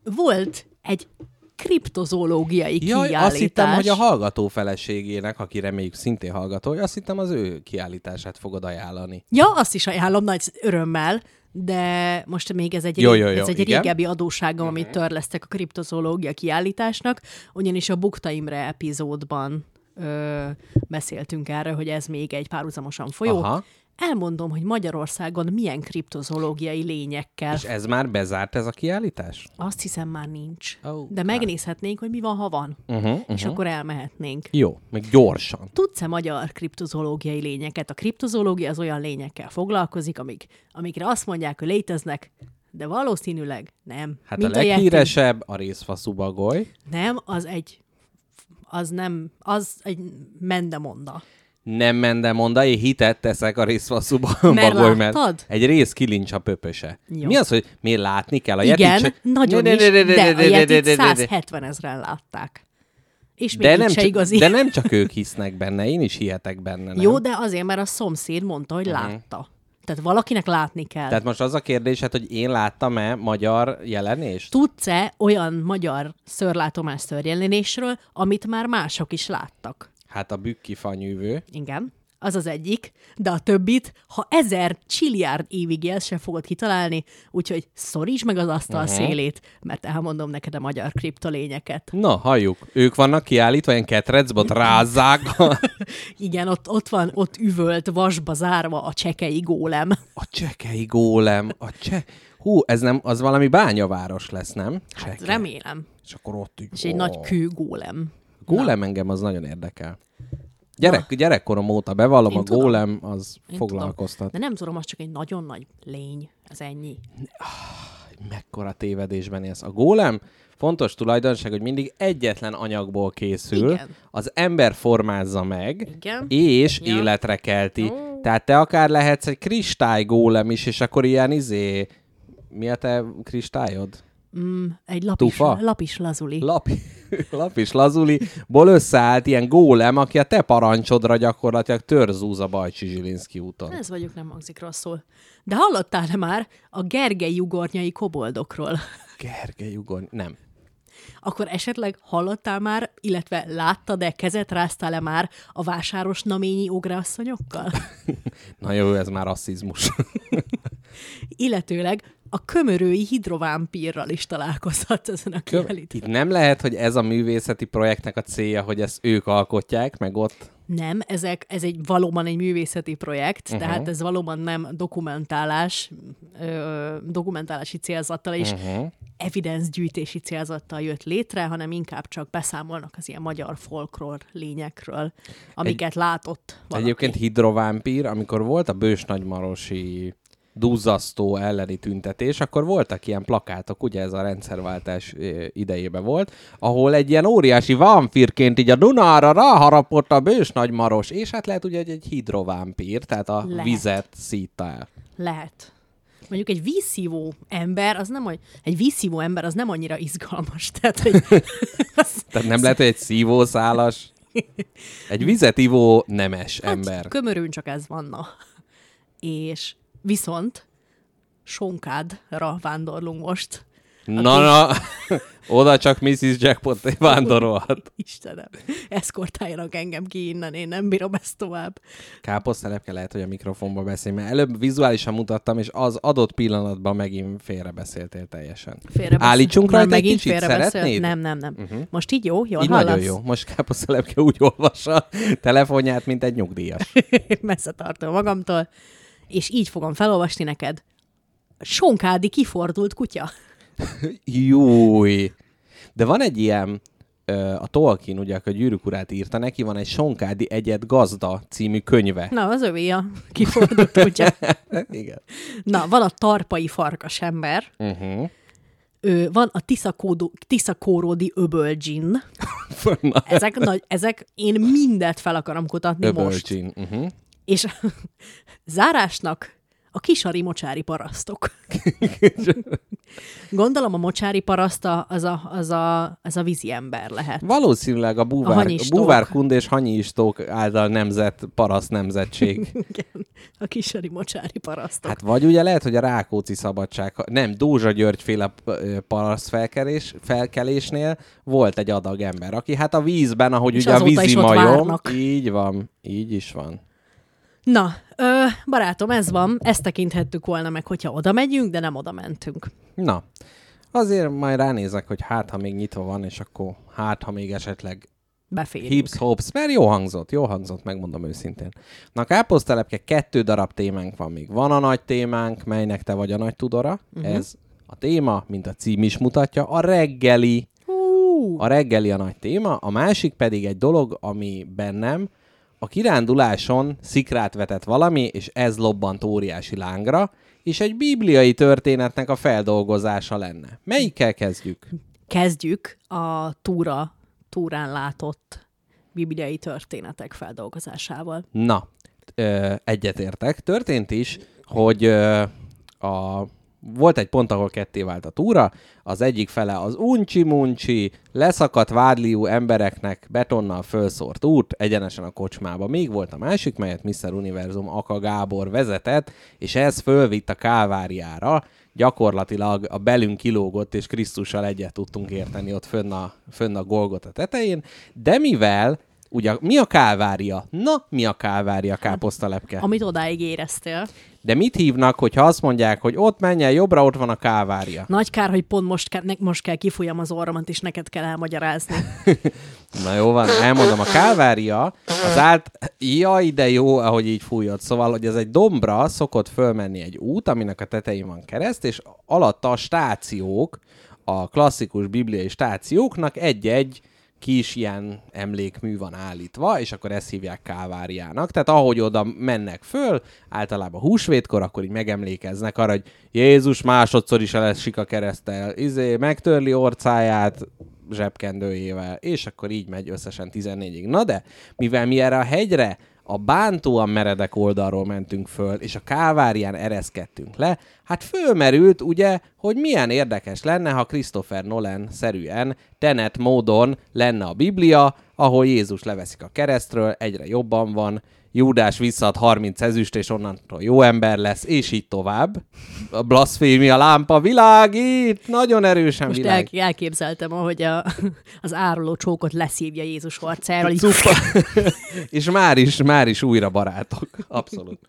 Volt egy kriptozoológiai Jaj, kiállítás. azt hittem, hogy a hallgató feleségének, aki reméljük szintén hallgató, azt hittem az ő kiállítását fogod ajánlani. Ja, azt is ajánlom nagy örömmel, de most még ez egy, Jó, jó, jó, ez egy igen. régebbi adósságom, amit törlesztek a kriptozoológia kiállításnak, ugyanis a Bukta Imre epizódban ö, beszéltünk erről, hogy ez még egy párhuzamosan folyó. Aha. Elmondom, hogy Magyarországon milyen kriptozoológiai lényekkel. És ez már bezárt ez a kiállítás? Azt hiszem már nincs. Ó, De megnézhetnénk, hogy mi van, ha van. Uh-huh, És akkor elmehetnénk. Jó, meg gyorsan. Tudsz-e magyar kriptozoológiai lényeket? A kriptozoológia az olyan lényekkel foglalkozik, amik, amikre azt mondják, hogy léteznek, de valószínűleg nem. Hát Mint a leghíresebb a részfaszú bagoly. Nem, az egy az nem, az egy mendemonda. Nem mendemonda, én hitet teszek a részfaszúba Mert bagoly, láttad? egy rész kilincs a pöpöse. Jó. Mi az, hogy miért látni kell? A Igen, nagyon is, de a ne, ne, Yetit ne, ne, ne. 170 ezeren látták. És még de nem, se csak, igazi. de nem csak ők hisznek benne, én is hihetek benne. Nem? Jó, de azért, mert a szomszéd mondta, hogy látta. Tehát valakinek látni kell. Tehát most az a kérdés, hát, hogy én láttam-e magyar jelenést? Tudsz-e olyan magyar szörlátomás szörjelenésről, amit már mások is láttak? Hát a bükki fanyűvő. Igen, az az egyik, de a többit, ha ezer csilliárd évig élsz, sem fogod kitalálni, úgyhogy szorítsd meg az asztal uh-huh. szélét, mert elmondom neked a magyar kriptolényeket. Na, halljuk. Ők vannak kiállítva, ilyen ketrecbe, ott rázzák. Igen, ott, ott van, ott üvölt, vasba zárva a csekei gólem. A csekei gólem, a cse... Hú, ez nem, az valami bányaváros lesz, nem? Hát Cseke. remélem. És akkor ott. És egy ó. nagy kő gólem. Gólem engem az nagyon érdekel. Gyerek, gyerekkorom óta bevallom, Én a tudom. gólem az Én foglalkoztat. De nem tudom, az csak egy nagyon nagy lény. Ez ennyi. Mekkora tévedésben élsz. A gólem fontos tulajdonság, hogy mindig egyetlen anyagból készül, Igen. az ember formázza meg, Igen. és Ja. életre kelti. Tehát te akár lehetsz egy kristály gólem is, és akkor ilyen izé... Mi a te kristályod? Mm, egy lapis, Tufa? lapis lazuli. Lapi, lapis lazuliból összeállt ilyen gólem, aki a te parancsodra gyakorlatilag törzúz a Bajcsi Zsilinszki úton. Ez vagyok, nem hangzik rosszul. De hallottál-e már a Gergely jugornyai koboldokról? Gergely ugorny... Nem. Akkor esetleg hallottál már, illetve láttad-e, kezet ráztál-e már a vásáros naményi ogreasszonyokkal? Na jó, ez már rasszizmus. Illetőleg a kömörői hidrovámpírral is találkozhatsz ezen a kiállítón. Itt nem lehet, hogy ez a művészeti projektnek a célja, hogy ezt ők alkotják, meg ott... Nem, ezek, ez egy valóban egy művészeti projekt, uh-huh. tehát ez valóban nem dokumentálás, ö, dokumentálási célzattal és uh-huh. evidence gyűjtési célzattal jött létre, hanem inkább csak beszámolnak az ilyen magyar folklór lényekről, amiket egy, látott valaki. Egyébként hidrovámpír, amikor volt a Bős Nagymarosi duzzasztó elleni tüntetés, akkor voltak ilyen plakátok, ugye ez a rendszerváltás idejében volt, ahol egy ilyen óriási vámpírként így a Dunára ráharapott a bős nagy maros, és hát lehet ugye hogy egy hidrovámpír, tehát a Lehet. vizet szítta el. Lehet. Mondjuk egy vízszívó ember, az nem, egy vízszívó ember az nem annyira izgalmas. Tehát, hogy az, Tehát nem lehet, hogy egy szívószálas, egy vizet ivó nemes ember. Hát, kömörűn csak ez van, na. És viszont sonkádra vándorlunk most. Na, na, oda csak Mrs. Jackpot vándorolhat. Istenem, eszkortáljanak engem ki innen, én nem bírom ezt tovább. Káposztelepke lehet, hogy a mikrofonba beszél, mert előbb vizuálisan mutattam, és az adott pillanatban megint félrebeszéltél teljesen. Félrebeszél- Állítsunk Már rajta egy megint kicsit, félrebeszél? szeretnéd? Nem, nem, nem. Uh-huh. Most így jó? Jól Így hallasz? nagyon jó. Most káposztelepke úgy olvassa a telefonját, mint egy nyugdíjas. Messze tartom magamtól. És így fogom felolvasni neked. Sonkádi kifordult kutya. Júj! De van egy ilyen, ö, a Tolkien, ugye, aki a gyűrűk urát írta, neki van egy Sonkádi Egyed Gazda című könyve. Na, az övé a kifordult kutya. Igen. Na, van a tarpai farkas ember, Uh-huh. ő, van a tiszakódó, tiszakóródi öböldzsin. Ezek, nagy, ezek, én mindet fel akarom kutatni most. Öbölcsin. Uh-huh. És zárásnak a kisari mocsári parasztok. Gondolom a mocsári paraszta az a, az a, az a vízi ember lehet. Valószínűleg a, A búvár, a hanyistók. búvárkund és hanyistók által nemzet paraszt nemzetség. Igen, a kisari mocsári parasztok. Hát vagy ugye lehet, hogy a Rákóczi szabadság, nem, Dózsa György féle paraszt felkelés, felkelésnél volt egy adag ember, aki hát a vízben, ahogy És ugye a vízi majom, várnak. így van, így is van. Na, ö, barátom, ez van, ezt tekinthettük volna meg, hogyha oda megyünk, de nem oda mentünk. Na, azért majd ránézek, hogy hát, ha még nyitva van, és akkor hát, ha még esetleg Beférünk. Hips hops, mert jó hangzott, jó hangzott, megmondom őszintén. Na, káposztelepke, kettő darab témánk van még. Van a nagy témánk, melynek te vagy a nagy tudora. Uh-huh. Ez a téma, mint a cím is mutatja, a reggeli. Hú, A reggeli a nagy téma, a másik pedig egy dolog, ami bennem a kiránduláson szikrát vetett valami, és ez lobbant óriási lángra, és egy bibliai történetnek a feldolgozása lenne. Melyikkel kezdjük? kezdjük a túra, túrán látott bibliai történetek feldolgozásával. Na, egyetértek. Történt is, hogy a, volt egy pont, ahol ketté vált a túra, az egyik fele az uncsi-muncsi, leszakadt vádliú embereknek betonnal fölszórt út, egyenesen a kocsmába. Még volt a másik, melyet Mr. Univerzum Aka Gábor vezetett, és ez fölvitt a káváriára, gyakorlatilag a belünk kilógott, és Krisztussal egyet tudtunk érteni ott fönn a, fönn a Golgota tetején, de mivel Ugye, mi a kávária? Na, mi a kávária, káposztalepke? Amit odáig éreztél. De mit hívnak, hogyha azt mondják, hogy ott menj el, jobbra ott van a kávária? Nagy kár, hogy pont most, ke- ne- most kell kifújjam az orromat, és neked kell elmagyarázni. Na jó van, elmondom, a kávária az át... Jaj, de jó, ahogy így fújod. Szóval, hogy ez egy dombra szokott fölmenni egy út, aminek a tetején van kereszt, és alatta a stációk, a klasszikus bibliai stációknak egy-egy kis ilyen emlékmű van állítva, és akkor ezt hívják káváriának. Tehát ahogy oda mennek föl, általában húsvétkor, akkor így megemlékeznek arra, hogy Jézus másodszor is elesik a keresztel, izé, megtörli orcáját, zsebkendőjével, és akkor így megy összesen 14-ig. Na de, mivel mi erre a hegyre a bántóan meredek oldalról mentünk föl, és a kávárián ereszkedtünk le, hát fölmerült ugye, hogy milyen érdekes lenne, ha Christopher Nolan szerűen tenet módon lenne a Biblia, ahol Jézus leveszik a keresztről, egyre jobban van, Júdás visszaad 30 ezüst, és onnantól jó ember lesz, és így tovább. A blaszfémia lámpa világít, nagyon erősen Most világ. el, elképzeltem, ahogy a, az áruló csókot leszívja Jézus arcáról. így- Cuppa. és már is, már is újra barátok. Abszolút.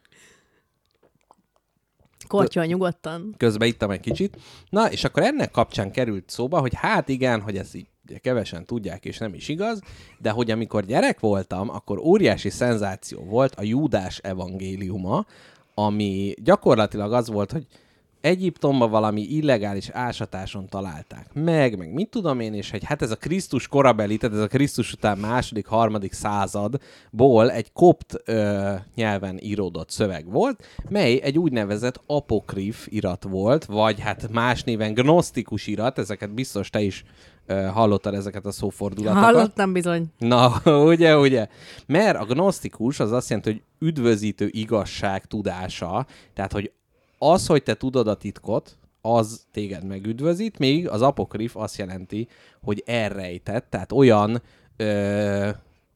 Kortyol nyugodtan. Közben ittam egy kicsit. Na, és akkor ennek kapcsán került szóba, hogy hát igen, hogy ezt így ugye kevesen tudják, és nem is igaz, de hogy amikor gyerek voltam, akkor óriási szenzáció volt a Júdás evangéliuma, ami gyakorlatilag az volt, hogy Egyiptomban valami illegális ásatáson találták meg, meg mit tudom én, és hogy hát ez a Krisztus korabeli, tehát ez a Krisztus után második, harmadik századból egy kopt ö, nyelven íródott szöveg volt, mely egy úgynevezett apokrif irat volt, vagy hát más néven gnosztikus irat, ezeket biztos te is hallottad ezeket a szófordulatokat. Hallottam bizony. Na, ugye, ugye. Mert a gnosztikus az azt jelenti, hogy üdvözítő igazság tudása, tehát, hogy az, hogy te tudod a titkot, az téged megüdvözít, még az apokrif azt jelenti, hogy elrejtett, tehát olyan ö,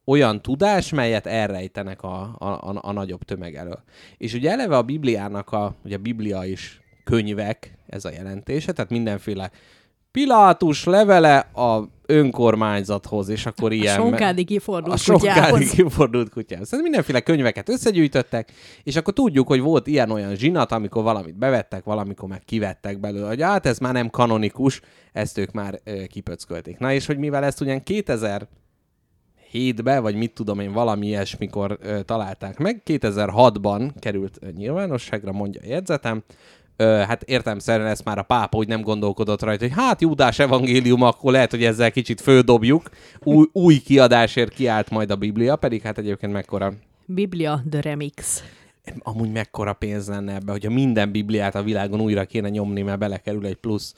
olyan tudás, melyet elrejtenek a, a, a, a nagyobb tömeg elől. És ugye eleve a Bibliának, a, ugye a Biblia is könyvek, ez a jelentése, tehát mindenféle Pilátus levele a önkormányzathoz, és akkor ilyen... A sonkádi kifordult a sonkádi kutyához. kifordult kutyához. Szóval mindenféle könyveket összegyűjtöttek, és akkor tudjuk, hogy volt ilyen-olyan zsinat, amikor valamit bevettek, valamikor meg kivettek belőle, hogy hát ez már nem kanonikus, ezt ők már ö, kipöckölték. Na és hogy mivel ezt ugyan 2000 2007-be, vagy mit tudom én, valami ilyesmikor ö, találták meg. 2006-ban került nyilvánosságra, mondja a jegyzetem. Ö, hát értelmszerűen ezt már a pápa úgy nem gondolkodott rajta, hogy hát Júdás evangélium, akkor lehet, hogy ezzel kicsit földobjuk. Új, új kiadásért kiállt majd a Biblia, pedig hát egyébként mekkora Biblia The Remix. amúgy mekkora pénz lenne ebbe, hogyha minden Bibliát a világon újra kéne nyomni, mert belekerül egy plusz,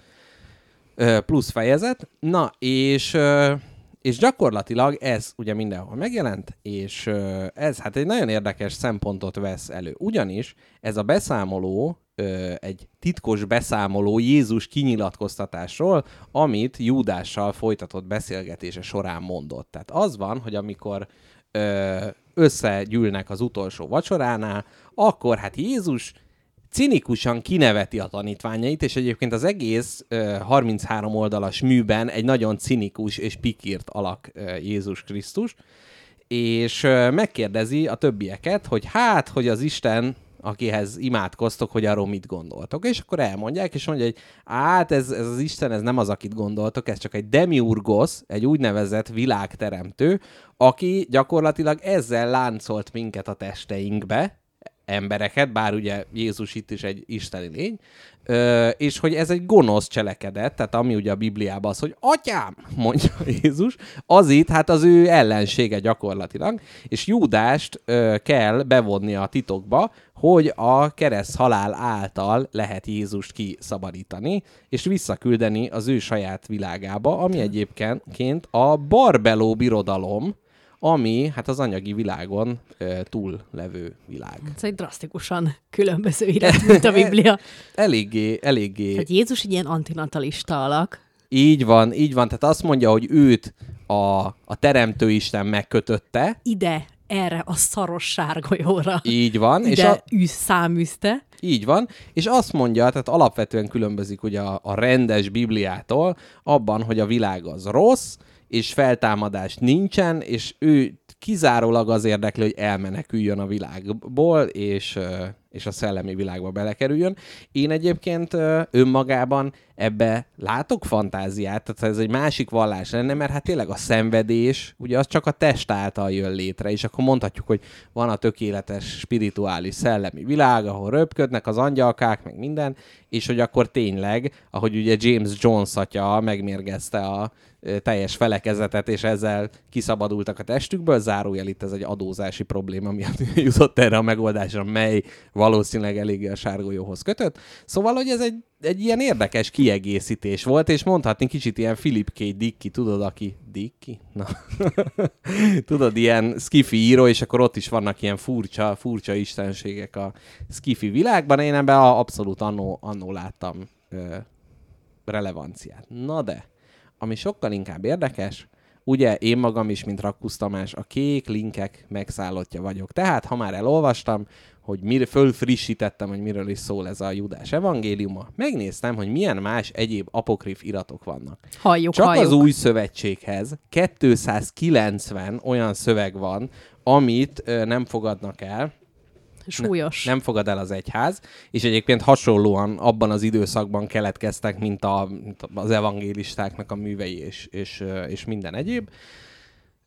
plusz fejezet. Na, és, és gyakorlatilag ez ugye mindenhol megjelent, és ez hát egy nagyon érdekes szempontot vesz elő. Ugyanis ez a beszámoló ö, egy titkos beszámoló Jézus kinyilatkoztatásról, amit Júdással folytatott beszélgetése során mondott. Tehát az van, hogy amikor ö, összegyűlnek az utolsó vacsoránál, akkor hát Jézus cinikusan kineveti a tanítványait, és egyébként az egész ö, 33 oldalas műben egy nagyon cinikus és pikírt alak ö, Jézus Krisztus, és ö, megkérdezi a többieket, hogy hát, hogy az Isten akihez imádkoztok, hogy arról mit gondoltok. És akkor elmondják, és mondja, hogy hát ez, ez az Isten, ez nem az, akit gondoltok, ez csak egy demiurgos, egy úgynevezett világteremtő, aki gyakorlatilag ezzel láncolt minket a testeinkbe, embereket, bár ugye Jézus itt is egy isteni lény, ö, és hogy ez egy gonosz cselekedet, tehát ami ugye a Bibliában az, hogy atyám, mondja Jézus, az itt hát az ő ellensége gyakorlatilag, és Júdást ö, kell bevonni a titokba, hogy a kereszt halál által lehet Jézust kiszabadítani, és visszaküldeni az ő saját világába, ami egyébként a Barbeló birodalom, ami hát az anyagi világon ö, túl levő világ. Ez egy drasztikusan különböző irány, mint a Biblia. Eléggé, eléggé, Tehát Jézus egy ilyen antinatalista alak. így van, így van, tehát azt mondja, hogy őt a, a teremtő Isten megkötötte, Ide, erre a szaros sárgolyóra. így van, és Ide a, űz száműzte. Így van, és azt mondja, tehát alapvetően különbözik ugye a, a rendes Bibliától abban, hogy a világ az rossz, és feltámadás nincsen, és ő kizárólag az érdekli, hogy elmeneküljön a világból, és, és a szellemi világba belekerüljön. Én egyébként önmagában ebbe látok fantáziát, tehát ez egy másik vallás lenne, mert hát tényleg a szenvedés, ugye az csak a test által jön létre, és akkor mondhatjuk, hogy van a tökéletes spirituális szellemi világ, ahol röpködnek az angyalkák, meg minden, és hogy akkor tényleg, ahogy ugye James Jones atya megmérgezte a teljes felekezetet, és ezzel kiszabadultak a testükből, zárójel itt ez egy adózási probléma miatt jutott erre a megoldásra, mely valószínűleg eléggé a sárgolyóhoz kötött. Szóval, hogy ez egy, egy ilyen érdekes kiegészítés volt, és mondhatni kicsit ilyen Philip K. Dicky, tudod, aki Dicky? Na. tudod, ilyen skifi író, és akkor ott is vannak ilyen furcsa, furcsa istenségek a skifi világban. Én ebben abszolút annó, annó láttam ö, relevanciát. Na de, ami sokkal inkább érdekes, ugye én magam is, mint Rakkusz Tamás, a kék linkek megszállottja vagyok. Tehát, ha már elolvastam, hogy mir, fölfrissítettem, hogy miről is szól ez a Judás evangéliuma, megnéztem, hogy milyen más egyéb apokrif iratok vannak. Halljuk, Csak halljuk. az új szövetséghez 290 olyan szöveg van, amit ö, nem fogadnak el, Súlyos. nem fogad el az egyház, és egyébként hasonlóan abban az időszakban keletkeztek, mint, a, mint az evangélistáknak a művei és, és, és minden egyéb.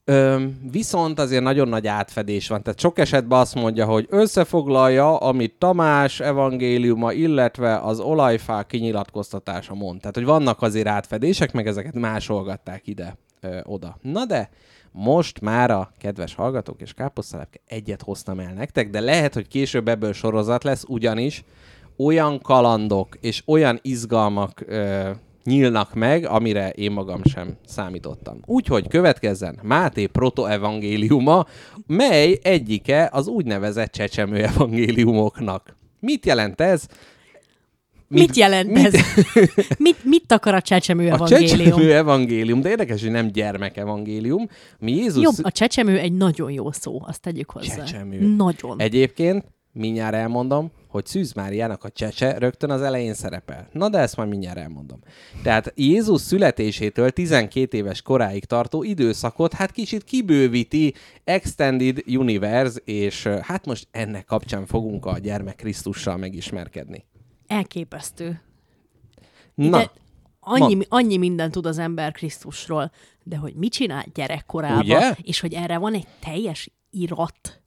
Ö, viszont azért nagyon nagy átfedés van. Tehát sok esetben azt mondja, hogy összefoglalja, amit Tamás evangéliuma, illetve az olajfák kinyilatkoztatása mond. Tehát, hogy vannak azért átfedések, meg ezeket másolgatták ide, oda. Na de, most már a kedves hallgatók és káposztalepke egyet hoztam el nektek, de lehet, hogy később ebből sorozat lesz, ugyanis olyan kalandok és olyan izgalmak ö, nyílnak meg, amire én magam sem számítottam. Úgyhogy következzen Máté protoevangéliuma, mely egyike az úgynevezett csecsemő evangéliumoknak. Mit jelent ez? Mit, mit jelent mit... ez? mit, mit akar a csecsemő A evangélium? csecsemő evangélium, de érdekes, hogy nem gyermek evangélium. Mi Jézus... Jobb, a csecsemő egy nagyon jó szó, azt tegyük hozzá. Csecsemő. Nagyon. Egyébként mindjárt elmondom, hogy Szűz Máriának a csecse rögtön az elején szerepel. Na de ezt majd mindjárt elmondom. Tehát Jézus születésétől 12 éves koráig tartó időszakot hát kicsit kibővíti Extended Universe, és hát most ennek kapcsán fogunk a gyermek Krisztussal megismerkedni. Elképesztő. Na, De annyi, mondd. annyi mindent tud az ember Krisztusról, de hogy mit csinál gyerekkorában, Ugye? és hogy erre van egy teljes irat.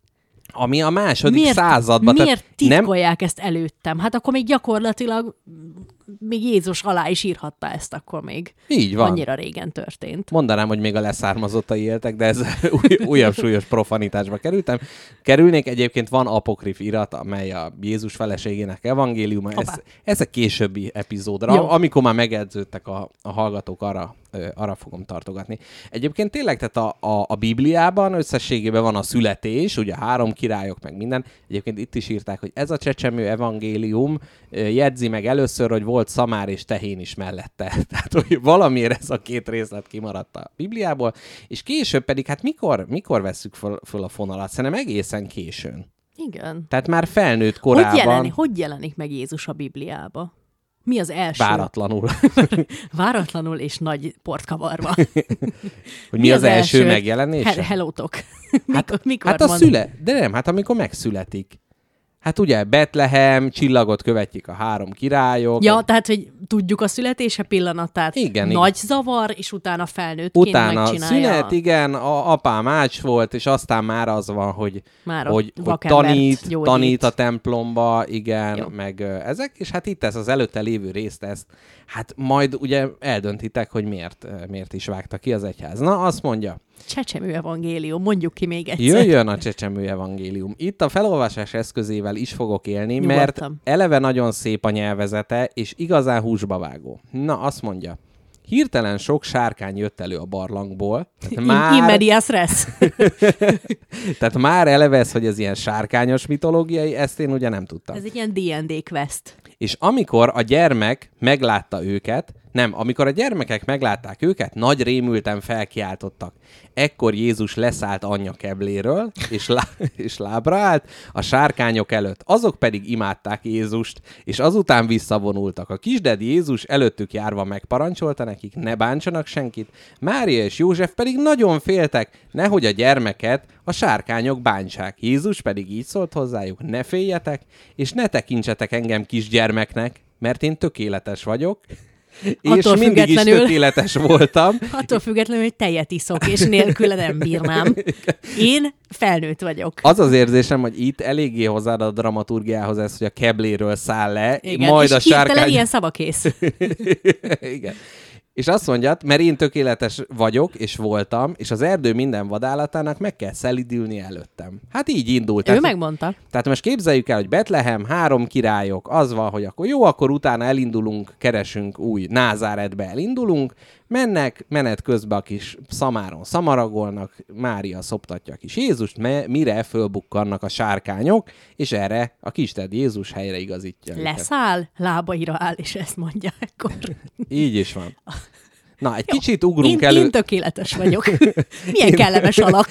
ami a második Miért, században... miért tehát nem, titkolják ezt előttem? Hát akkor még gyakorlatilag még Jézus alá is írhatta ezt akkor még. Így van. Annyira régen történt. Mondanám, hogy még a leszármazottai éltek, de ez új, újabb súlyos profanitásba kerültem. Kerülnék, egyébként van apokrif irat, amely a Jézus feleségének evangéliuma. Ez, Hoppá. ez a későbbi epizódra, Jó. amikor már megedződtek a, a hallgatók, arra, arra fogom tartogatni. Egyébként tényleg, tehát a, a, a Bibliában összességében van a születés, ugye három királyok, meg minden. Egyébként itt is írták, hogy ez a csecsemő evangélium jegyzi meg először, hogy volt szamár és tehén is mellette. Tehát, hogy valamiért ez a két részlet kimaradt a Bibliából, és később pedig, hát mikor, mikor vesszük föl, föl a fonalat? Szerintem egészen későn. Igen. Tehát már felnőtt Hogy, korában jelenik, hogy jelenik meg Jézus a Bibliába? Mi az első? váratlanul. Váratlanul és nagy port kavarva. hogy mi, az, első, megjelenése? He- Hellótok. mikor, Hát, mikor hát a szüle, de nem, hát amikor megszületik. Hát ugye Betlehem, csillagot követjük a három királyok. Ja, tehát, hogy tudjuk a születése pillanatát. Igen, Nagy zavar, és utána felnőttként Utána megcsinálja. szünet, igen, a apám ács volt, és aztán már az van, hogy, Már hogy, hogy tanít, gyógyít. tanít a templomba, igen, Jó. meg ezek, és hát itt ez az előtte lévő részt, ezt, hát majd ugye eldöntitek, hogy miért, miért is vágta ki az egyház. Na, azt mondja, Csecsemő evangélium, mondjuk ki még egyszer. Jöjjön a csecsemő evangélium. Itt a felolvasás eszközével is fogok élni, mert Nyugodtan. eleve nagyon szép a nyelvezete, és igazán húsba vágó. Na, azt mondja. Hirtelen sok sárkány jött elő a barlangból. Tehát már, Immedias res. tehát már eleve ez, hogy ez ilyen sárkányos mitológiai, ezt én ugye nem tudtam. Ez egy ilyen D&D quest. És amikor a gyermek meglátta őket, nem, amikor a gyermekek meglátták őket, nagy rémülten felkiáltottak. Ekkor Jézus leszállt anyja kebléről, és, lá- és lábra állt a sárkányok előtt. Azok pedig imádták Jézust, és azután visszavonultak. A kisded Jézus előttük járva megparancsolta nekik, ne bántsanak senkit. Mária és József pedig nagyon féltek, nehogy a gyermeket a sárkányok bántsák. Jézus pedig így szólt hozzájuk, ne féljetek, és ne tekintsetek engem kisgyermeknek, mert én tökéletes vagyok, és Attól mindig is tökéletes voltam. Attól függetlenül, hogy tejet iszok, és nélküle nem bírnám. Én felnőtt vagyok. Az az érzésem, hogy itt eléggé hozzáad a dramaturgiához ez, hogy a kebléről száll le, Igen, majd és a sárkány... ilyen szavakész. Igen. És azt mondja, mert én tökéletes vagyok, és voltam, és az erdő minden vadállatának meg kell szelidülni előttem. Hát így indult. Ő Tehát- megmondta. Tehát most képzeljük el, hogy Betlehem, három királyok, az van, hogy akkor jó, akkor utána elindulunk, keresünk új Názáretbe elindulunk, mennek, menet közben a kis szamáron szamaragolnak, Mária szoptatja a kis Jézust, me- mire fölbukkannak a sárkányok, és erre a kisted Jézus helyre igazítja. őket. Leszáll, lábaira áll, és ezt mondja ekkor. Így is van. Na, egy kicsit ugrunk Én, elő. én tökéletes vagyok. Milyen kellemes alak.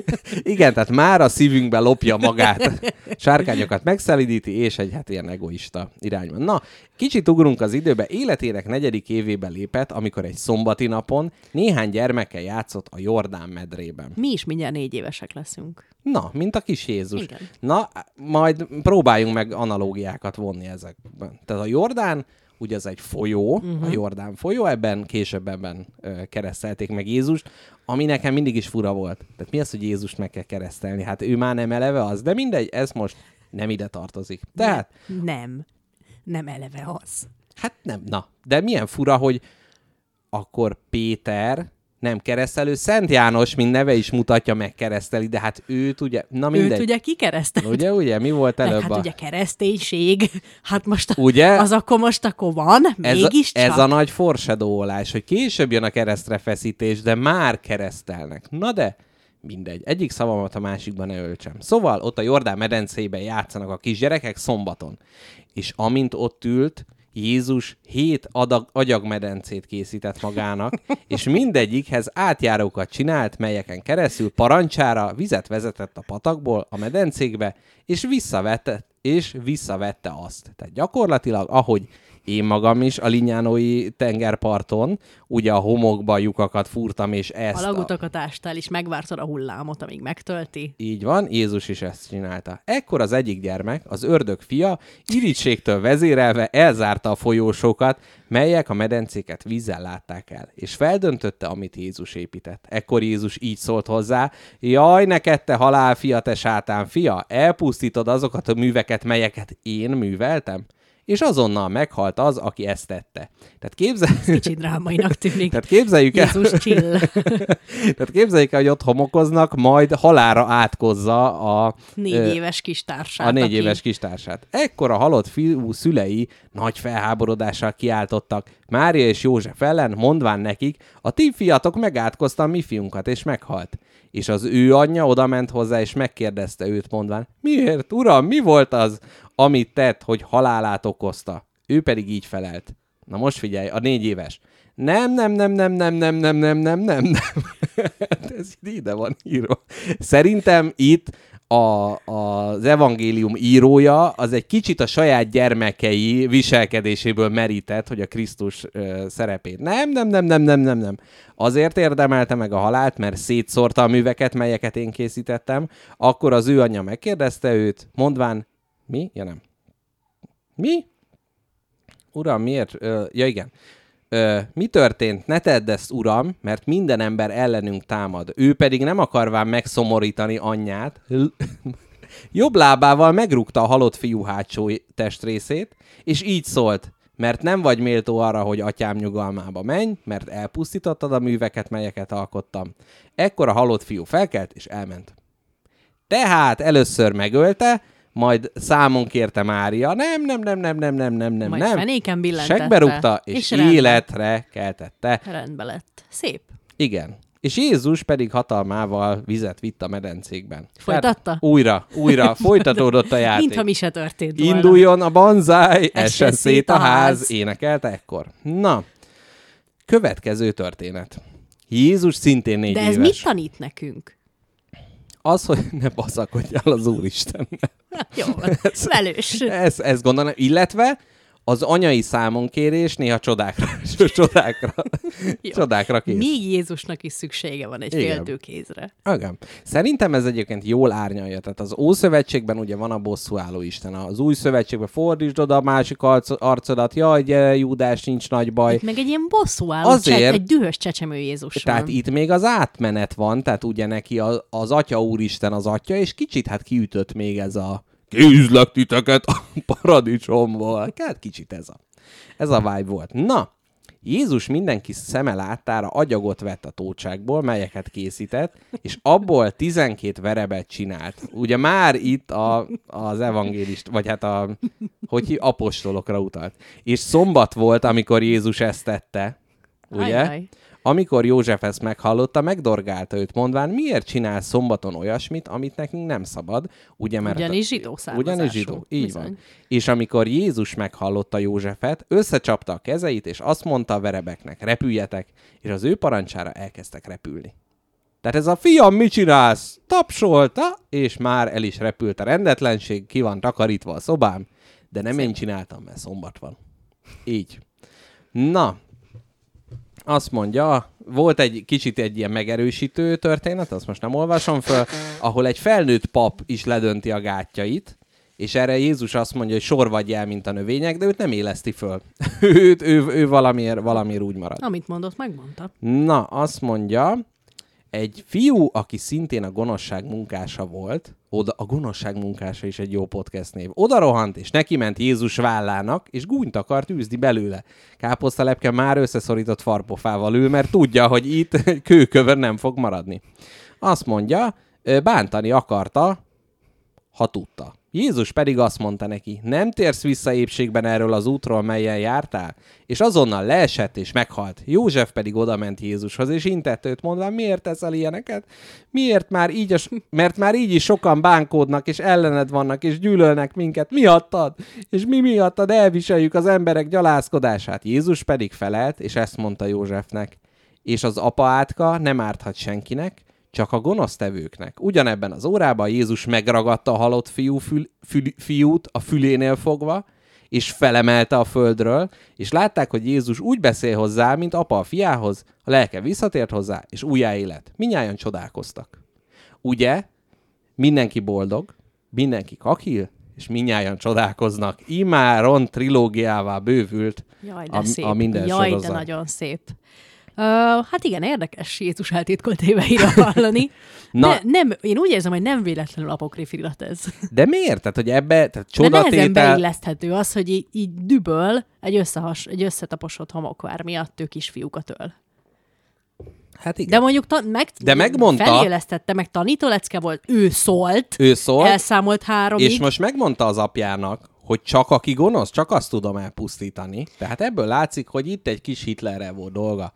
Igen, tehát már a szívünkbe lopja magát. Sárkányokat megszelidíti, és egy hát ilyen egoista irányban. Na, kicsit ugrunk az időbe. Életének negyedik évébe lépett, amikor egy szombati napon néhány gyermekkel játszott a Jordán medrében. Mi is mindjárt négy évesek leszünk. Na, mint a kis Jézus. Igen. Na, majd próbáljunk meg analógiákat vonni ezekben. Tehát a Jordán ugye az egy folyó, uh-huh. a Jordán folyó, ebben később ebben keresztelték meg Jézust, ami nekem mindig is fura volt. Tehát mi az, hogy Jézust meg kell keresztelni? Hát ő már nem eleve az, de mindegy, ez most nem ide tartozik. Tehát, Nem. Nem eleve az. hát nem, na, de milyen fura, hogy akkor Péter nem keresztelő, Szent János, mint neve is mutatja, meg kereszteli, de hát őt ugye, na mindegy. Őt ugye kikeresztelt. Ugye, ugye, mi volt Meg előbb hát a... ugye kereszténység, hát most Ugye? az akkor most akkor van, ez, mégis a, ez a nagy forsedóolás, hogy később jön a keresztre feszítés, de már keresztelnek. Na de, mindegy. Egyik szavamat a másikban ne öltsem. Szóval ott a Jordán medencében játszanak a kisgyerekek szombaton. És amint ott ült, Jézus hét adag, agyagmedencét készített magának, és mindegyikhez átjárókat csinált, melyeken keresztül parancsára vizet vezetett a patakból a medencékbe, és visszavette, és visszavette azt. Tehát gyakorlatilag, ahogy én magam is a Linyánói tengerparton, ugye a homokba lyukakat fúrtam, és ezt... A lagutakat ástál, és megvártad a hullámot, amíg megtölti. Így van, Jézus is ezt csinálta. Ekkor az egyik gyermek, az ördög fia, irítségtől vezérelve elzárta a folyósokat, melyek a medencéket vízzel látták el, és feldöntötte, amit Jézus épített. Ekkor Jézus így szólt hozzá, jaj, neked te halál fia, te sátán fia, elpusztítod azokat a műveket, melyeket én műveltem? És azonnal meghalt az, aki ezt tette. Tehát képzel... Kicsit drámainak tűnik. Tehát képzeljük el, Jézus chill. tehát képzeljük el, hogy ott homokoznak, majd halára átkozza a, Négy ö, éves kis társát. a négy aki- éves kistársát. Ekkor a halott fiú szülei nagy felháborodással kiáltottak Mária és József ellen, mondván nekik, a ti fiatok megátkozta a mi fiunkat, és meghalt. És az ő anyja oda ment hozzá, és megkérdezte őt, mondván, miért, uram, mi volt az, amit tett, hogy halálát okozta? Ő pedig így felelt. Na most figyelj, a négy éves. Nem, nem, nem, nem, nem, nem, nem, nem, nem, nem, nem. Hát Ez ide van írva. Szerintem itt a, az evangélium írója az egy kicsit a saját gyermekei viselkedéséből merített, hogy a Krisztus ö, szerepét. Nem, nem, nem, nem, nem, nem, nem. Azért érdemelte meg a halált, mert szétszórta a műveket, melyeket én készítettem. Akkor az ő anyja megkérdezte őt, mondván, mi? Ja nem. Mi? Uram, miért? Ö, ja igen. Ö, mi történt? Ne tedd ezt, uram, mert minden ember ellenünk támad. Ő pedig nem akarván megszomorítani anyját, jobb lábával megrúgta a halott fiú hátsó testrészét, és így szólt, mert nem vagy méltó arra, hogy atyám nyugalmába menj, mert elpusztítottad a műveket, melyeket alkottam. Ekkor a halott fiú felkelt, és elment. Tehát először megölte, majd számon kérte Mária, nem, nem, nem, nem, nem, nem, nem, nem, Majd nem. fenéken billentette. Segbe rúgta, és, és rendben. életre keltette. Rendbe lett. Szép. Igen. És Jézus pedig hatalmával vizet vitt a medencékben. Folytatta? Tehát újra, újra folytatódott a játék. Mintha mi se történt volna. Induljon a banzáj, essen szét szét a ház. énekelte ekkor. Na, következő történet. Jézus szintén négy De ez éves. mit tanít nekünk? Az, hogy ne baszakodjál az Úristennel. Jó, velős. Ez, ezt gondolom, illetve az anyai számonkérés néha csodákra, csodákra, csodákra kész. Még Jézusnak is szüksége van egy Igen. féltőkézre. Igen. Szerintem ez egyébként jól árnyalja. Tehát az Ószövetségben ugye van a bosszúálló Isten. Az új szövetségben fordítsd oda a másik arc- arcodat, jaj, gyere, Júdás, nincs nagy baj. Itt meg egy ilyen bosszú álló, Azért- Azért... egy dühös csecsemő Jézus Tehát van. itt még az átmenet van, tehát ugye neki a, az Atya Úristen az Atya, és kicsit hát kiütött még ez a kézlek titeket a paradicsomból. Hát kicsit ez a, ez a vibe volt. Na, Jézus mindenki szeme láttára agyagot vett a tócságból, melyeket készített, és abból 12 verebet csinált. Ugye már itt a, az evangélist, vagy hát a, hogy hív- apostolokra utalt. És szombat volt, amikor Jézus ezt tette, ugye? Ajaj. Amikor József ezt meghallotta, megdorgálta őt, mondván, miért csinál szombaton olyasmit, amit nekünk nem szabad, ugye, mert... Ugyanis zsidó származású. Ugyanis zsidó, így Bizony. van. És amikor Jézus meghallotta Józsefet, összecsapta a kezeit, és azt mondta a verebeknek, repüljetek, és az ő parancsára elkezdtek repülni. Tehát ez a fiam, mit csinálsz? Tapsolta, és már el is repült a rendetlenség, ki van takarítva a szobám, de nem én csináltam, mert szombat van. Így. Na, azt mondja, volt egy kicsit egy ilyen megerősítő történet, azt most nem olvasom föl, ahol egy felnőtt pap is ledönti a gátjait, és erre Jézus azt mondja, hogy sor vagy el, mint a növények, de őt nem éleszti föl. őt, ő, ő valamiért, valamiért úgy marad. Amit mondott, megmondta. Na, azt mondja, egy fiú, aki szintén a gonoszság munkása volt, oda, a gonoszság munkása is egy jó podcast név, oda rohant, és neki ment Jézus vállának, és gúnyt akart űzni belőle. Káposztalepke már összeszorított farpofával ül, mert tudja, hogy itt kőkövön nem fog maradni. Azt mondja, bántani akarta, ha tudta. Jézus pedig azt mondta neki, nem térsz vissza épségben erről az útról, melyen jártál? És azonnal leesett és meghalt. József pedig odament Jézushoz, és intett őt mondva, miért teszel ilyeneket? Miért már így, a, mert már így is sokan bánkódnak, és ellened vannak, és gyűlölnek minket. Miattad? És mi miattad elviseljük az emberek gyalázkodását? Jézus pedig felelt, és ezt mondta Józsefnek. És az apa átka nem árthat senkinek, csak a gonosztevőknek. Ugyanebben az órában Jézus megragadta a halott fiú fül, fül, fiút a fülénél fogva, és felemelte a földről, és látták, hogy Jézus úgy beszél hozzá, mint apa a fiához, a lelke visszatért hozzá, és újjáélet. Minnyáján csodálkoztak. Ugye? Mindenki boldog, mindenki kakil, és minnyáján csodálkoznak. Imáron trilógiává bővült Jaj, de a, szép. a minden Jaj, sorozat. de nagyon szép. Uh, hát igen, érdekes Jézus eltitkolt éveire hallani. Na. De nem, én úgy érzem, hogy nem véletlenül apokrif irat ez. De miért? Tehát, hogy ebbe, tehát De nehezen csodatétel... beilleszthető az, hogy így, így düböl egy, összehas, egy összetaposott homokvár miatt ő kisfiúkat öl. Hát igen. De mondjuk ta, meg, De megmondta- felélesztette, meg tanítólecke volt, ő szólt, Ő szólt, elszámolt háromig. és most megmondta az apjának, hogy csak aki gonosz, csak azt tudom elpusztítani. Tehát ebből látszik, hogy itt egy kis Hitlerrel volt dolga.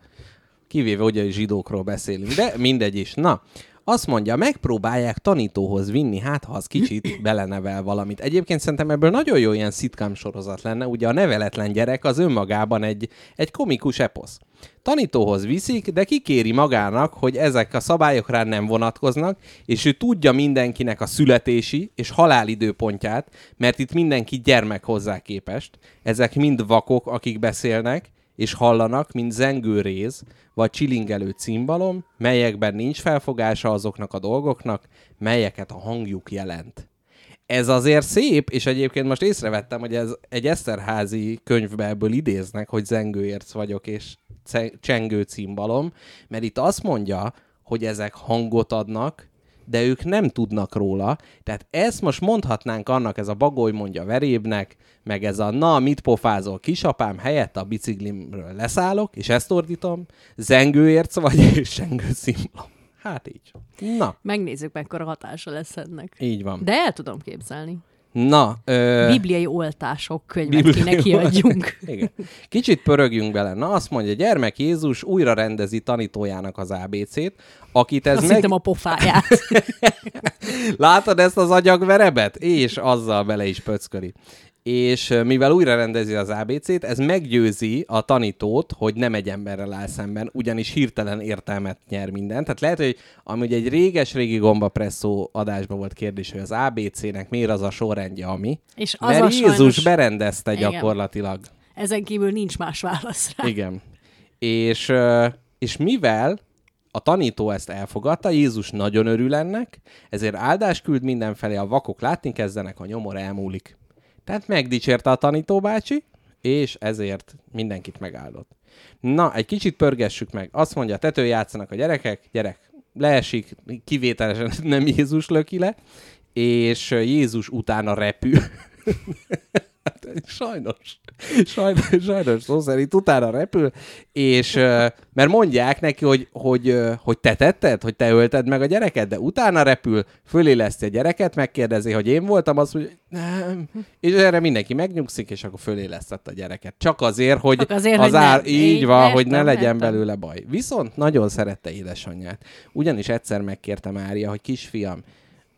Kivéve, hogy a zsidókról beszélünk, de mindegy is. Na, azt mondja, megpróbálják tanítóhoz vinni, hát ha az kicsit belenevel valamit. Egyébként szerintem ebből nagyon jó ilyen szitkám sorozat lenne, ugye a neveletlen gyerek az önmagában egy, egy komikus eposz. Tanítóhoz viszik, de kikéri magának, hogy ezek a szabályok rá nem vonatkoznak, és ő tudja mindenkinek a születési és halálidőpontját, mert itt mindenki gyermek hozzá képest. Ezek mind vakok, akik beszélnek, és hallanak, mint zengőréz, vagy csilingelő cimbalom, melyekben nincs felfogása azoknak a dolgoknak, melyeket a hangjuk jelent. Ez azért szép, és egyébként most észrevettem, hogy ez egy Eszterházi könyvbe ebből idéznek, hogy zengőérc vagyok, és csengő cimbalom, mert itt azt mondja, hogy ezek hangot adnak, de ők nem tudnak róla. Tehát ezt most mondhatnánk annak, ez a bagoly mondja verébnek, meg ez a na, mit pofázol kisapám, helyett a biciklimről leszállok, és ezt ordítom, zengőérc vagy, és zengő cimbalom. Hát így. Na, Megnézzük, mekkora hatása lesz ennek. így van. De el tudom képzelni. Na, ö... Bibliai oltások könyvet Bibliai kéne kiadjunk. Igen. Kicsit pörögjünk bele. Na, azt mondja, gyermek Jézus újra rendezi tanítójának az ABC-t, akit ez Azt meg... a pofáját. Látod ezt az agyagverebet? És azzal bele is pöcköli. És mivel újra rendezi az ABC-t, ez meggyőzi a tanítót, hogy nem egy emberrel áll szemben, ugyanis hirtelen értelmet nyer minden. Tehát lehet, hogy amúgy egy réges-régi gombapresszó adásban volt kérdés, hogy az ABC-nek miért az a sorrendje, ami. És az Mert a Jézus sajnos... berendezte Igen. gyakorlatilag. Ezen kívül nincs más válasz rá. Igen. És, és mivel a tanító ezt elfogadta, Jézus nagyon örül ennek, ezért áldás küld mindenfelé, a vakok látni kezdenek, a nyomor elmúlik. Tehát megdicsérte a tanító bácsi, és ezért mindenkit megáldott. Na, egy kicsit pörgessük meg. Azt mondja, tető játszanak a gyerekek, gyerek leesik, kivételesen nem Jézus löki le, és Jézus utána repül. Hát, sajnos. Sajnos, sajnos szó szerint utána repül, és mert mondják neki, hogy, hogy, hogy te tetted, hogy te ölted meg a gyereket, de utána repül, föléleszti a gyereket, megkérdezi, hogy én voltam, mondja, hogy nem. És erre mindenki megnyugszik, és akkor fölélesztett a gyereket. Csak azért, hogy, Csak azért, az hogy ár, ne- így van, hogy ne legyen értem. belőle baj. Viszont nagyon szerette édesanyját. Ugyanis egyszer megkérte Mária, hogy kisfiam,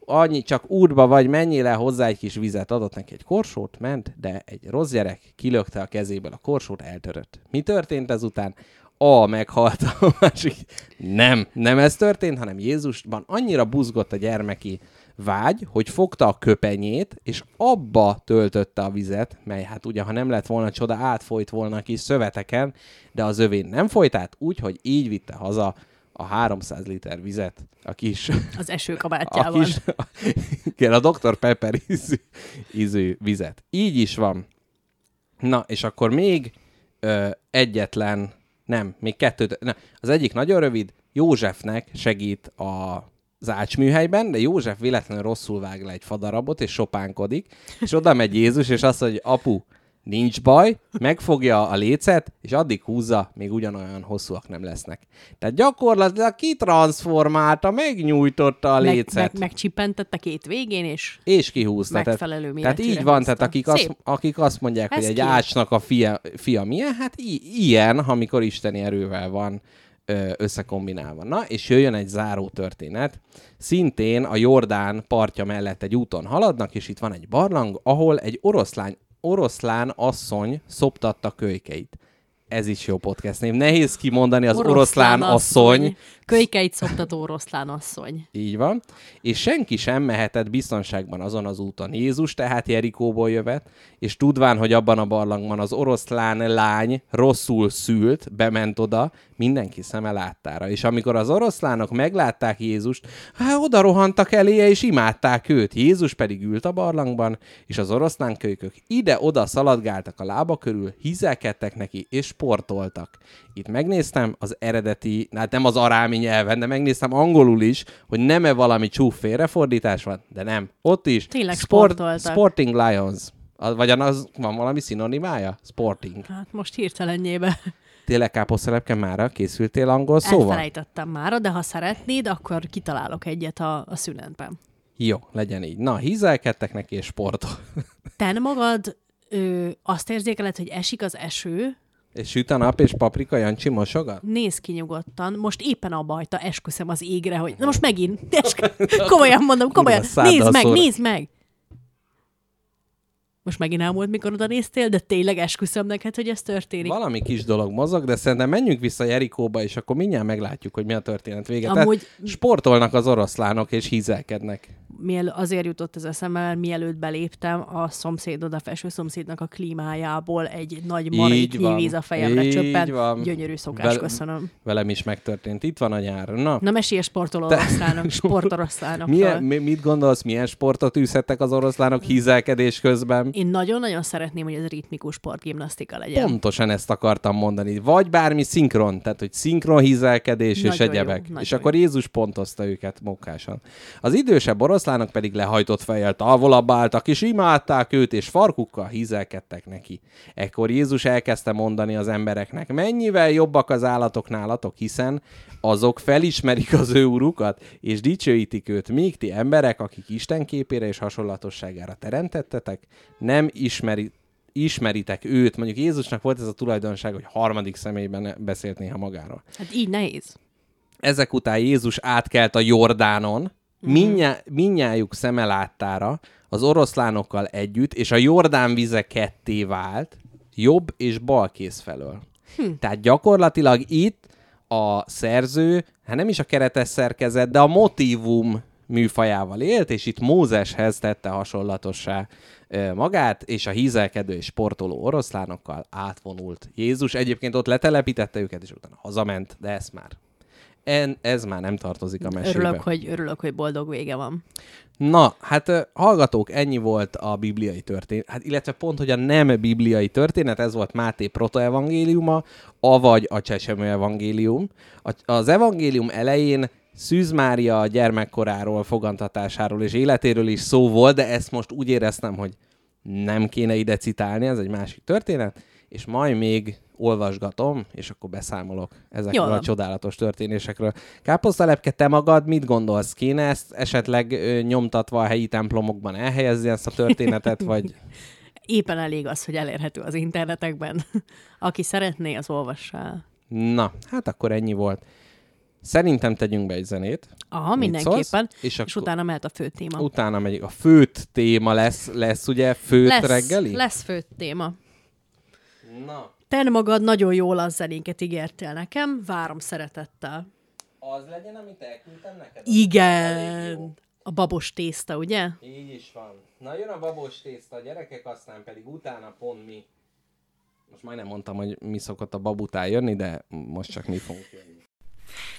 annyi csak útba vagy, menjél el hozzá egy kis vizet, adott neki egy korsót, ment, de egy rossz gyerek kilökte a kezéből a korsót, eltörött. Mi történt ezután? A meghalt, a másik. Nem, nem ez történt, hanem Jézusban annyira buzgott a gyermeki vágy, hogy fogta a köpenyét, és abba töltötte a vizet, mely hát ugye, ha nem lett volna csoda, átfolyt volna a kis szöveteken, de az övén nem folyt át, úgyhogy így vitte haza a 300 liter vizet a kis Az a esőkabátjával. kis, igen, a Dr. Pepper ízű, ízű vizet. Így is van. Na, és akkor még ö, egyetlen, nem, még kettőt, nem. Az egyik nagyon rövid, Józsefnek segít a az ácsműhelyben, de József véletlenül rosszul vág le egy fadarabot, és sopánkodik, és oda megy Jézus, és azt mondja, apu, nincs baj, megfogja a lécet, és addig húzza, még ugyanolyan hosszúak nem lesznek. Tehát gyakorlatilag kitranszformálta, megnyújtotta a meg, lécet. meg, megcsipentette két végén, és És kihúzta. Megfelelő Tehát, így van, húzta. tehát akik azt, akik azt mondják, Ez hogy egy ácsnak a fia, fia milyen, hát i- ilyen, amikor isteni erővel van összekombinálva. Na, és jöjjön egy záró történet. Szintén a Jordán partja mellett egy úton haladnak, és itt van egy barlang, ahol egy oroszlány, oroszlán asszony szoptatta kölykeit. Ez is jó podcast név. Nehéz kimondani az oroszlán, asszony. Kölykeit szoktató oroszlán asszony. Így van. És senki sem mehetett biztonságban azon az úton. Jézus tehát Jerikóból jövet, és tudván, hogy abban a barlangban az oroszlán lány rosszul szült, bement oda, mindenki szeme láttára. És amikor az oroszlánok meglátták Jézust, hát oda rohantak eléje, és imádták őt. Jézus pedig ült a barlangban, és az oroszlán kölykök ide-oda szaladgáltak a lába körül, hizelkedtek neki, és sportoltak. Itt megnéztem az eredeti, hát nem az arámi nyelven, de megnéztem angolul is, hogy nem-e valami csúf félrefordítás van, de nem. Ott is. Tényleg sportoltak. Sporting Lions. Vagy az van valami szinonimája? Sporting. Hát most hirtelenjébe Tényleg káposztelepke mára készültél angol szóval? elfelejtettem már, de ha szeretnéd, akkor kitalálok egyet a, a szünetben. Jó, legyen így. Na, hízelkedtek neki és sportol. Te magad ö, azt érzékeled, hogy esik az eső, és süt a nap, és paprika Jancsi mosogat? nézd ki nyugodtan, most éppen abba hagyta, esküszöm az égre, hogy na most megint, eskü- komolyan mondom, komolyan, nézd meg, nézd meg! Most megint elmúlt, mikor oda néztél, de tényleg esküszöm neked, hogy ez történik. Valami kis dolog mozog, de szerintem menjünk vissza Jerikóba, és akkor mindjárt meglátjuk, hogy mi a történet vége. Amúgy- Tehát sportolnak az oroszlánok, és hízelkednek. Miel, azért jutott ez eszembe, mert mielőtt beléptem, a szomszédod, a felső szomszédnak a klímájából egy nagy maréknyi víz a fejemre Így csöppent. van. Gyönyörű szokás, Vel- köszönöm. Velem is megtörtént. Itt van a nyár. Na, Na mesélj sportoló oroszlánok, sportoroszlánokkal. milyen, mi, mit gondolsz, milyen sportot űzhettek az oroszlánok hízelkedés közben? Én nagyon-nagyon szeretném, hogy ez ritmikus sportgimnasztika legyen. Pontosan ezt akartam mondani. Vagy bármi szinkron, tehát hogy szinkron hízelkedés és Nagyon jó, egyebek. nagyon és jó. akkor Jézus pontozta őket mokkásan. Az idősebb oroszlánok pedig lehajtott fejjel távolabb álltak, és imádták őt, és farkukkal hízelkedtek neki. Ekkor Jézus elkezdte mondani az embereknek, mennyivel jobbak az állatok nálatok, hiszen azok felismerik az ő urukat, és dicsőítik őt, míg ti emberek, akik Isten képére és hasonlatosságára teremtettetek, nem ismeri, ismeritek őt. Mondjuk Jézusnak volt ez a tulajdonság, hogy harmadik személyben beszélt néha magáról. Hát így nehéz. Ezek után Jézus átkelt a Jordánon, mindnyá, mindnyájuk szeme láttára, az oroszlánokkal együtt, és a Jordán vize ketté vált, jobb és bal kéz felől. Hm. Tehát gyakorlatilag itt a szerző, hát nem is a keretes szerkezet, de a motivum műfajával élt, és itt Mózeshez tette hasonlatossá magát, és a hízelkedő és sportoló oroszlánokkal átvonult. Jézus egyébként ott letelepítette őket, és utána hazament, de ez már en, ez már nem tartozik a mesébe. Örülök hogy, örülök, hogy boldog vége van. Na, hát hallgatók, ennyi volt a bibliai történet, hát illetve pont, hogy a nem bibliai történet, ez volt Máté protoevangéliuma, avagy a Csecsemő evangélium. A, az evangélium elején Szűz Mária gyermekkoráról, fogantatásáról és életéről is szó volt, de ezt most úgy éreztem, hogy nem kéne ide citálni, ez egy másik történet, és majd még olvasgatom, és akkor beszámolok ezekről Jól a csodálatos történésekről. Káposztalepke, te magad mit gondolsz? Kéne ezt esetleg ö, nyomtatva a helyi templomokban elhelyezni ezt a történetet, vagy Éppen elég az, hogy elérhető az internetekben. Aki szeretné, az olvassa. Na, hát akkor ennyi volt. Szerintem tegyünk be egy zenét. Aha, mindenképpen. szólsz? És És, utána mehet a fő téma. Utána megyünk. A főt téma lesz, lesz ugye főt lesz, reggeli? lesz fő téma. Na, Te magad nagyon jól az zenéket ígértél nekem, várom szeretettel. az legyen, amit elküldtem neked? Igen. A babos tészta, ugye? Így is van. Na jön a babos tészta, a gyerekek aztán pedig utána pont mi. Most majdnem mondtam, hogy mi szokott a bab után jönni, de most csak mi fogunk jönni.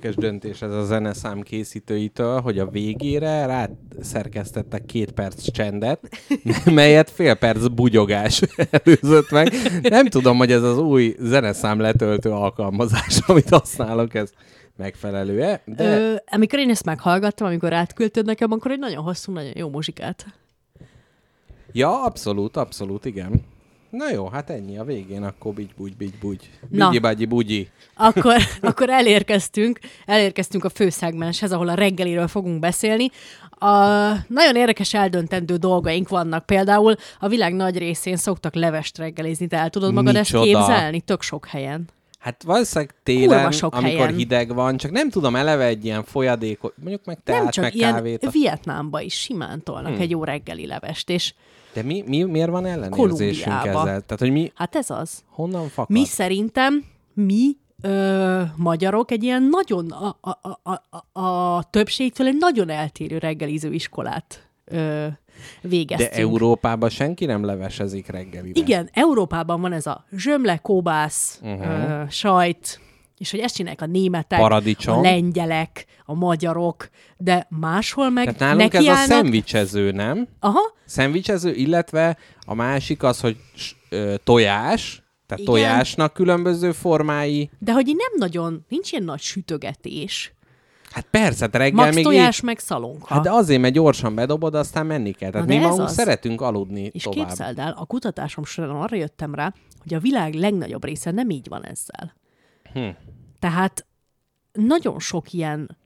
Érdekes döntés ez a zeneszám készítőitől, hogy a végére rá szerkesztettek két perc csendet, melyet fél perc bugyogás előzött meg. Nem tudom, hogy ez az új zeneszám letöltő alkalmazás, amit használok, ez megfelelő-e, de... Ö, amikor én ezt meghallgattam, amikor átküldted nekem, akkor egy nagyon hosszú, nagyon jó muzsikát. Ja, abszolút, abszolút, igen. Na jó, hát ennyi a végén, akkor bigy, bugy, bigy, bugy. Bigyi, bagyi, bugyi. Akkor, akkor elérkeztünk, elérkeztünk a főszegmenshez, ahol a reggeliről fogunk beszélni. A, nagyon érdekes eldöntendő dolgaink vannak. Például a világ nagy részén szoktak levest reggelizni. Te el tudod magad Micsoda. ezt képzelni? Tök sok helyen. Hát valószínűleg télen, sok amikor helyen. hideg van, csak nem tudom, eleve egy ilyen folyadékot, mondjuk meg teát, Nem csak meg ilyen kávét. a- Vietnámba is simán tolnak Hmm. egy jó reggeli levest, és De mi, mi, miért van ellenérzésünk ezzel? Tehát, hogy mi, hát ez az. honnan fakad? Mi szerintem, mi ö, magyarok egy ilyen nagyon, a, a, a, a, a többségtől egy nagyon eltérő reggeliző iskolát ö, végeztünk. De Európában senki nem levesezik reggelire. Igen, Európában van ez a zsömle, kóbász, uh-huh. ö, sajt, és hogy ezt csinálják a németek, Paradicsom. a lengyelek, a magyarok, de máshol meg Tehát nálunk ez a szendvicsező, nem? Aha, Szendvicsező, illetve a másik az, hogy ö, tojás, tehát Igen. tojásnak különböző formái. de hogy így nem nagyon, nincs ilyen nagy sütögetés. Hát persze, hát reggel Max még tojás, így... meg szalonka. Hát de azért, mert gyorsan bedobod, aztán menni kell. Tehát Na mi magunk az. szeretünk aludni És tovább. képzeld el, a kutatásom során arra jöttem rá, hogy a világ legnagyobb része nem így van ezzel. Hm. Tehát nagyon sok ilyen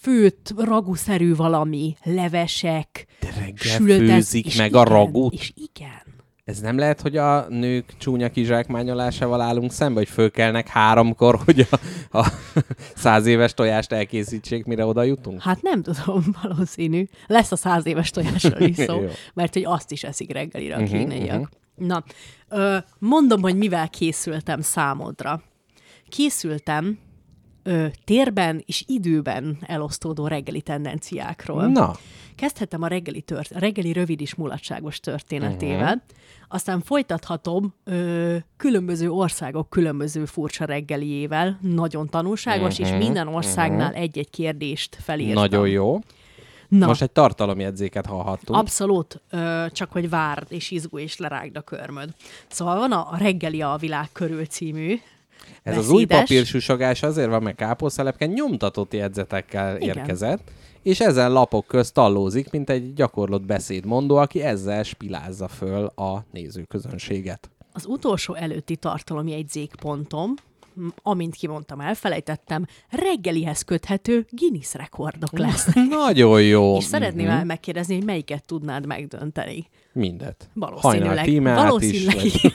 főtt, raguszerű valami, levesek, De reggel sültesz, főzik meg a igen, ragút? És igen. Ez nem lehet, hogy a nők csúnya kizsákmányolásával állunk szembe, hogy fölkelnek háromkor, hogy a, a száz éves tojást elkészítsék, mire oda jutunk? Hát nem tudom, valószínű. Lesz a száz éves tojásról is szó, mert hogy azt is eszik reggelire a Mhm, kínaiak. mhm. Na, ö, mondom, hogy mivel készültem számodra. Készültem ö, térben és időben elosztódó reggeli tendenciákról. Na, Kezdhetem a reggeli, tört, a reggeli rövid és mulatságos történetével, Mhm. aztán folytathatom ö, különböző országok különböző furcsa reggeliével, nagyon tanulságos, és minden országnál egy-egy kérdést felírtam. Mhm, nagyon jó. Na, Most egy tartalomjegyzéket hallhattunk. Abszolút, ö, csak hogy várd és izgulj és lerágd a körmöd. Szóval van a, a Reggeli a világ körül című Ez az új papírsusogás azért van, mert káposztelepken nyomtatott jegyzetekkel Igen. érkezett, és ezen lapok közt tallózik, mint egy gyakorlott beszédmondó, aki ezzel spilázza föl a nézőközönséget. Az utolsó előtti tartalomjegyzékpontom, amint kimondtam, elfelejtettem, reggelihez köthető Guinness rekordok lesz. Nagyon jó. És szeretném Mhm. mm-hmm. megkérdezni, hogy melyiket tudnád megdönteni. Mindet. Valószínűleg. Hajnal Valószínűleg. is.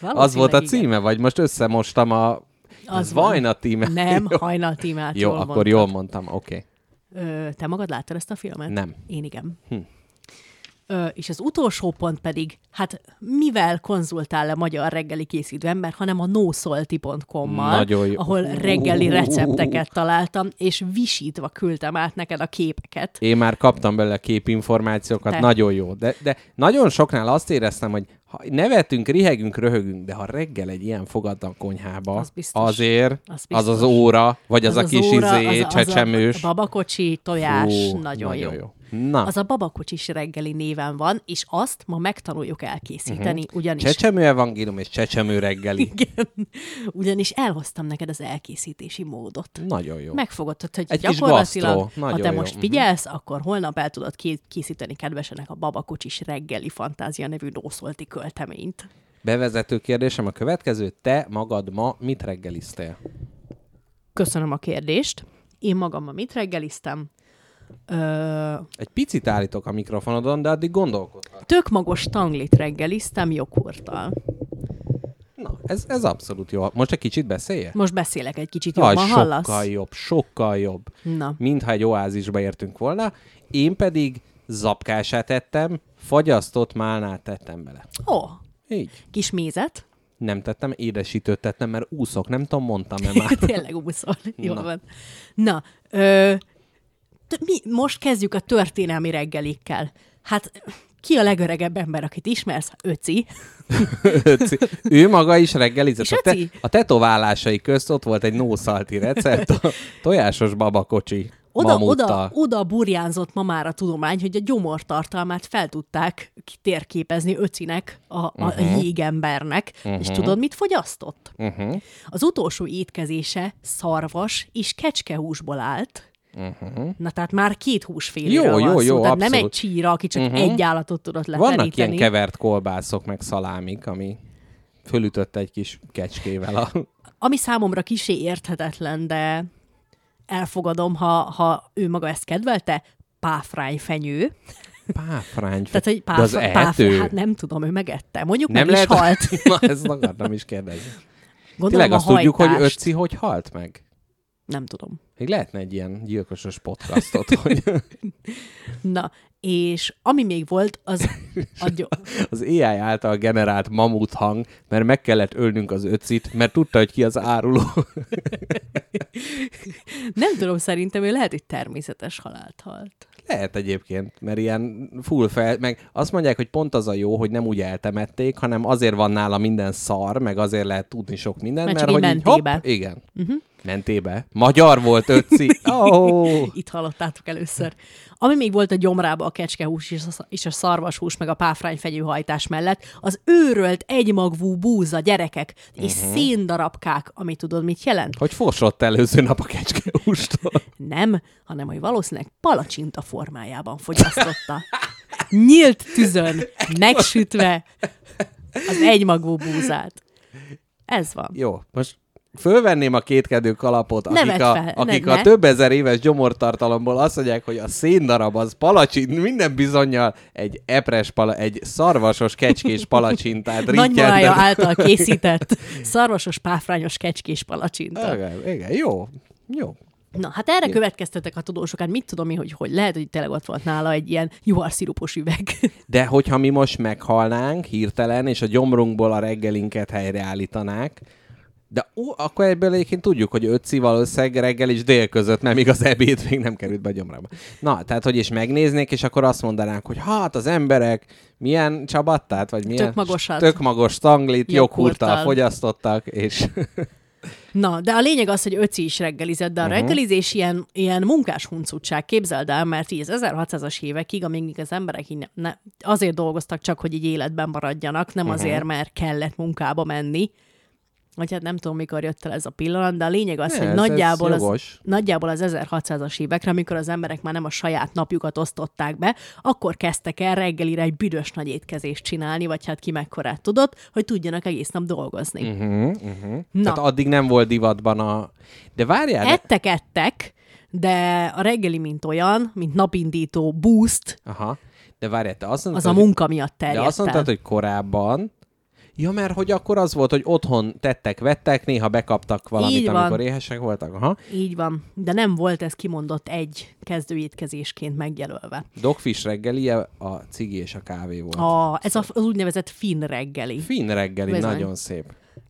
Vagy... az volt a igen. címe, vagy most összemostam a... Az. Vajna tíme. Nem, hajnal tímát Jó, jól akkor mondtad. jól mondtam, oké. Okay. Ö, te magad láttad ezt a filmet? Nem. Én igen. Hm. És az utolsó pont pedig, hát mivel konzultál le magyar reggeli készítő ember, hanem a nosolti.com-mal, Nagyon ahol reggeli recepteket találtam, és visítva küldtem át neked a képeket. Én már kaptam belőle képinformációkat, Te. nagyon jó. De, de nagyon soknál azt éreztem, hogy ha nevetünk, rihegünk, röhögünk, de ha reggel egy ilyen fogadnak konyhába, Az biztos. azért Az az az biztos. óra, vagy az, az a kis óra, izé, az, csecsemős. Az a babakocsi, tojás, Fú, nagyon, jó. jó. Na, Az a babakocsis reggeli néven van, és azt ma megtanuljuk elkészíteni, uh-huh. ugyanis csecsemő evangélium és csecsemő reggeli. Igen. Ugyanis elhoztam neked az elkészítési módot. Nagyon jó. Megfogadtad, hogy Egy gyakorlatilag, ha te jó. most Mhm. figyelsz, akkor holnap el tudod ké- készíteni kedvesenek a babakocsis reggeli fantázia nevű nószolti költeményt. Bevezető kérdésem a következő. Te magad ma mit reggeliztél? Köszönöm a kérdést. Én magam ma mit reggeliztem? Ö, Egy picit állítok a mikrofonodon, de addig gondolkodhat. tök magos tanglit reggeliztem joghurttal. Na, ez, ez abszolút jó. Most egy kicsit beszélje? Most beszélek egy kicsit Aj, jobban, sokkal hallasz? jobb, sokkal jobb. Na, Mintha egy oázisba értünk volna. Én pedig zapkását ettem, fagyasztott málnát tettem bele. ó, Így. kis mézet. Nem tettem, édesítőt tettem, mert úszok. Nem tudom, mondtam-e már. Tényleg úszol. Jó Na. van. Na, ö, mi, most kezdjük a történelmi reggelikkel. Hát ki a legöregebb ember, akit ismersz? Öci. Öci. ő maga is reggelizett. És A, te, a tetoválásai közt ott volt egy nószalti recept, a tojásos babakocsi Oda, mamuttal. oda, oda burjánzott ma már a tudomány, hogy a gyomortartalmát fel tudták térképezni Öcinek, a, a uh-huh. jégembernek. Uh-huh. És tudod, mit fogyasztott? Uh-huh. Az utolsó étkezése szarvas és kecskehúsból állt. Uh-huh. Na tehát már két húsféléről Jó, van jó, szó. jó, tehát nem egy csíra, aki csak uh-huh. egy állatot tudott leteríteni. Vannak ilyen kevert kolbászok, meg szalámik, ami fölütött egy kis kecskével a... Ami számomra kisé érthetetlen, de elfogadom, ha, ha ő maga ezt kedvelte, páfrány fenyő. Páfrány. Tehát, hogy De az páfra, hát nem tudom, ő megette. Mondjuk nem meg lehet... is halt. Na, ezt akartam is kérdezni. Gondolom Tényleg azt tudjuk, hogy hajtást. Ötzi hogy halt meg? Nem tudom. Még lehetne egy ilyen gyilkosos podcastot, hogy Na, és ami még volt, az a gy- az AI által generált mamut hang, mert meg kellett ölnünk az öcit, mert tudta, hogy ki az áruló. nem tudom, szerintem ő lehet, hogy természetes halált halt. Lehet egyébként, mert ilyen full fel, meg azt mondják, hogy pont az a jó, hogy nem úgy eltemették, hanem azért van nála minden szar, meg azért lehet tudni sok mindent, Mert mert, hogy így hopp, igen. Uh-huh. Mentébe. Magyar volt ötci. Oh. Itt hallottátok először. Ami még volt a gyomrába a kecskehús és a, szarvashús, meg a páfrány fenyőhajtás mellett, az őrölt egymagvú búza gyerekek és Mhm. uh-huh. széndarabkák, ami tudod, mit jelent? Hogy fosott előző nap a kecskehústól. Nem, hanem hogy valószínűleg palacsinta formájában fogyasztotta. Nyílt tüzön, megsütve az egymagvú búzát. Ez van. Jó, most fölvenném a kétkedő kalapot, akik, a, akik ne, a több ezer éves gyomortartalomból azt mondják, hogy a széndarab az palacsin, minden bizonyal egy epres, pala, egy szarvasos kecskés palacsintát Nagymamája által készített szarvasos páfrányos kecskés palacsinta. Igen, igen, jó, jó. Na, hát erre következtetek a tudósok, hát mit tudom én, hogy, hogy lehet, hogy tényleg ott volt nála egy ilyen juharszirupos üveg. De hogyha mi most meghalnánk hirtelen, és a gyomrunkból a reggelinket helyreállítanák, de ó, akkor ebből egyébként tudjuk, hogy ötci valószínűleg reggel és dél között, mert még az ebéd még nem került be a gyomrába. Na, tehát, hogy is megnéznék, és akkor azt mondanánk, hogy hát az emberek milyen csabattát, vagy milyen Tök magosat. tök magos Joghurttal. joghurttal fogyasztottak, és Na, de a lényeg az, hogy öci is reggelizett, de a uh-huh. reggelizés ilyen, ilyen munkás huncutság, képzeld el, mert így az 1600-as évekig, amíg az emberek így ne, ne, azért dolgoztak csak, hogy így életben maradjanak, nem uh-huh. azért, mert kellett munkába menni, vagy hát nem tudom, mikor jött el ez a pillanat, de a lényeg az, Ne, hogy ez- ez nagyjából az, jogos. nagyjából az 1600-as évekre, amikor az emberek már nem a saját napjukat osztották be, akkor kezdtek el reggelire egy büdös nagy étkezést csinálni, vagy hát ki mekkorát tudott, hogy tudjanak egész nap dolgozni. uh-huh, uh-huh. Na. tehát addig nem volt divatban a... De várjál, de... Ettek, ettek, de a reggeli, mint olyan, mint napindító boost, Aha. De várjál, te azt mondtad, az a munka miatt De terjedt azt mondtad, hogy korábban, Ja, mert hogy akkor az volt, hogy otthon tettek, vettek, néha bekaptak valamit, Így van. amikor éhesek voltak. Aha. Így van, de nem volt ez kimondott egy kezdőétkezésként megjelölve. Dogfish reggelie a cigi és a kávé volt. A, ez a, az úgynevezett finn reggeli. Finn reggeli, Bizony. nagyon szép.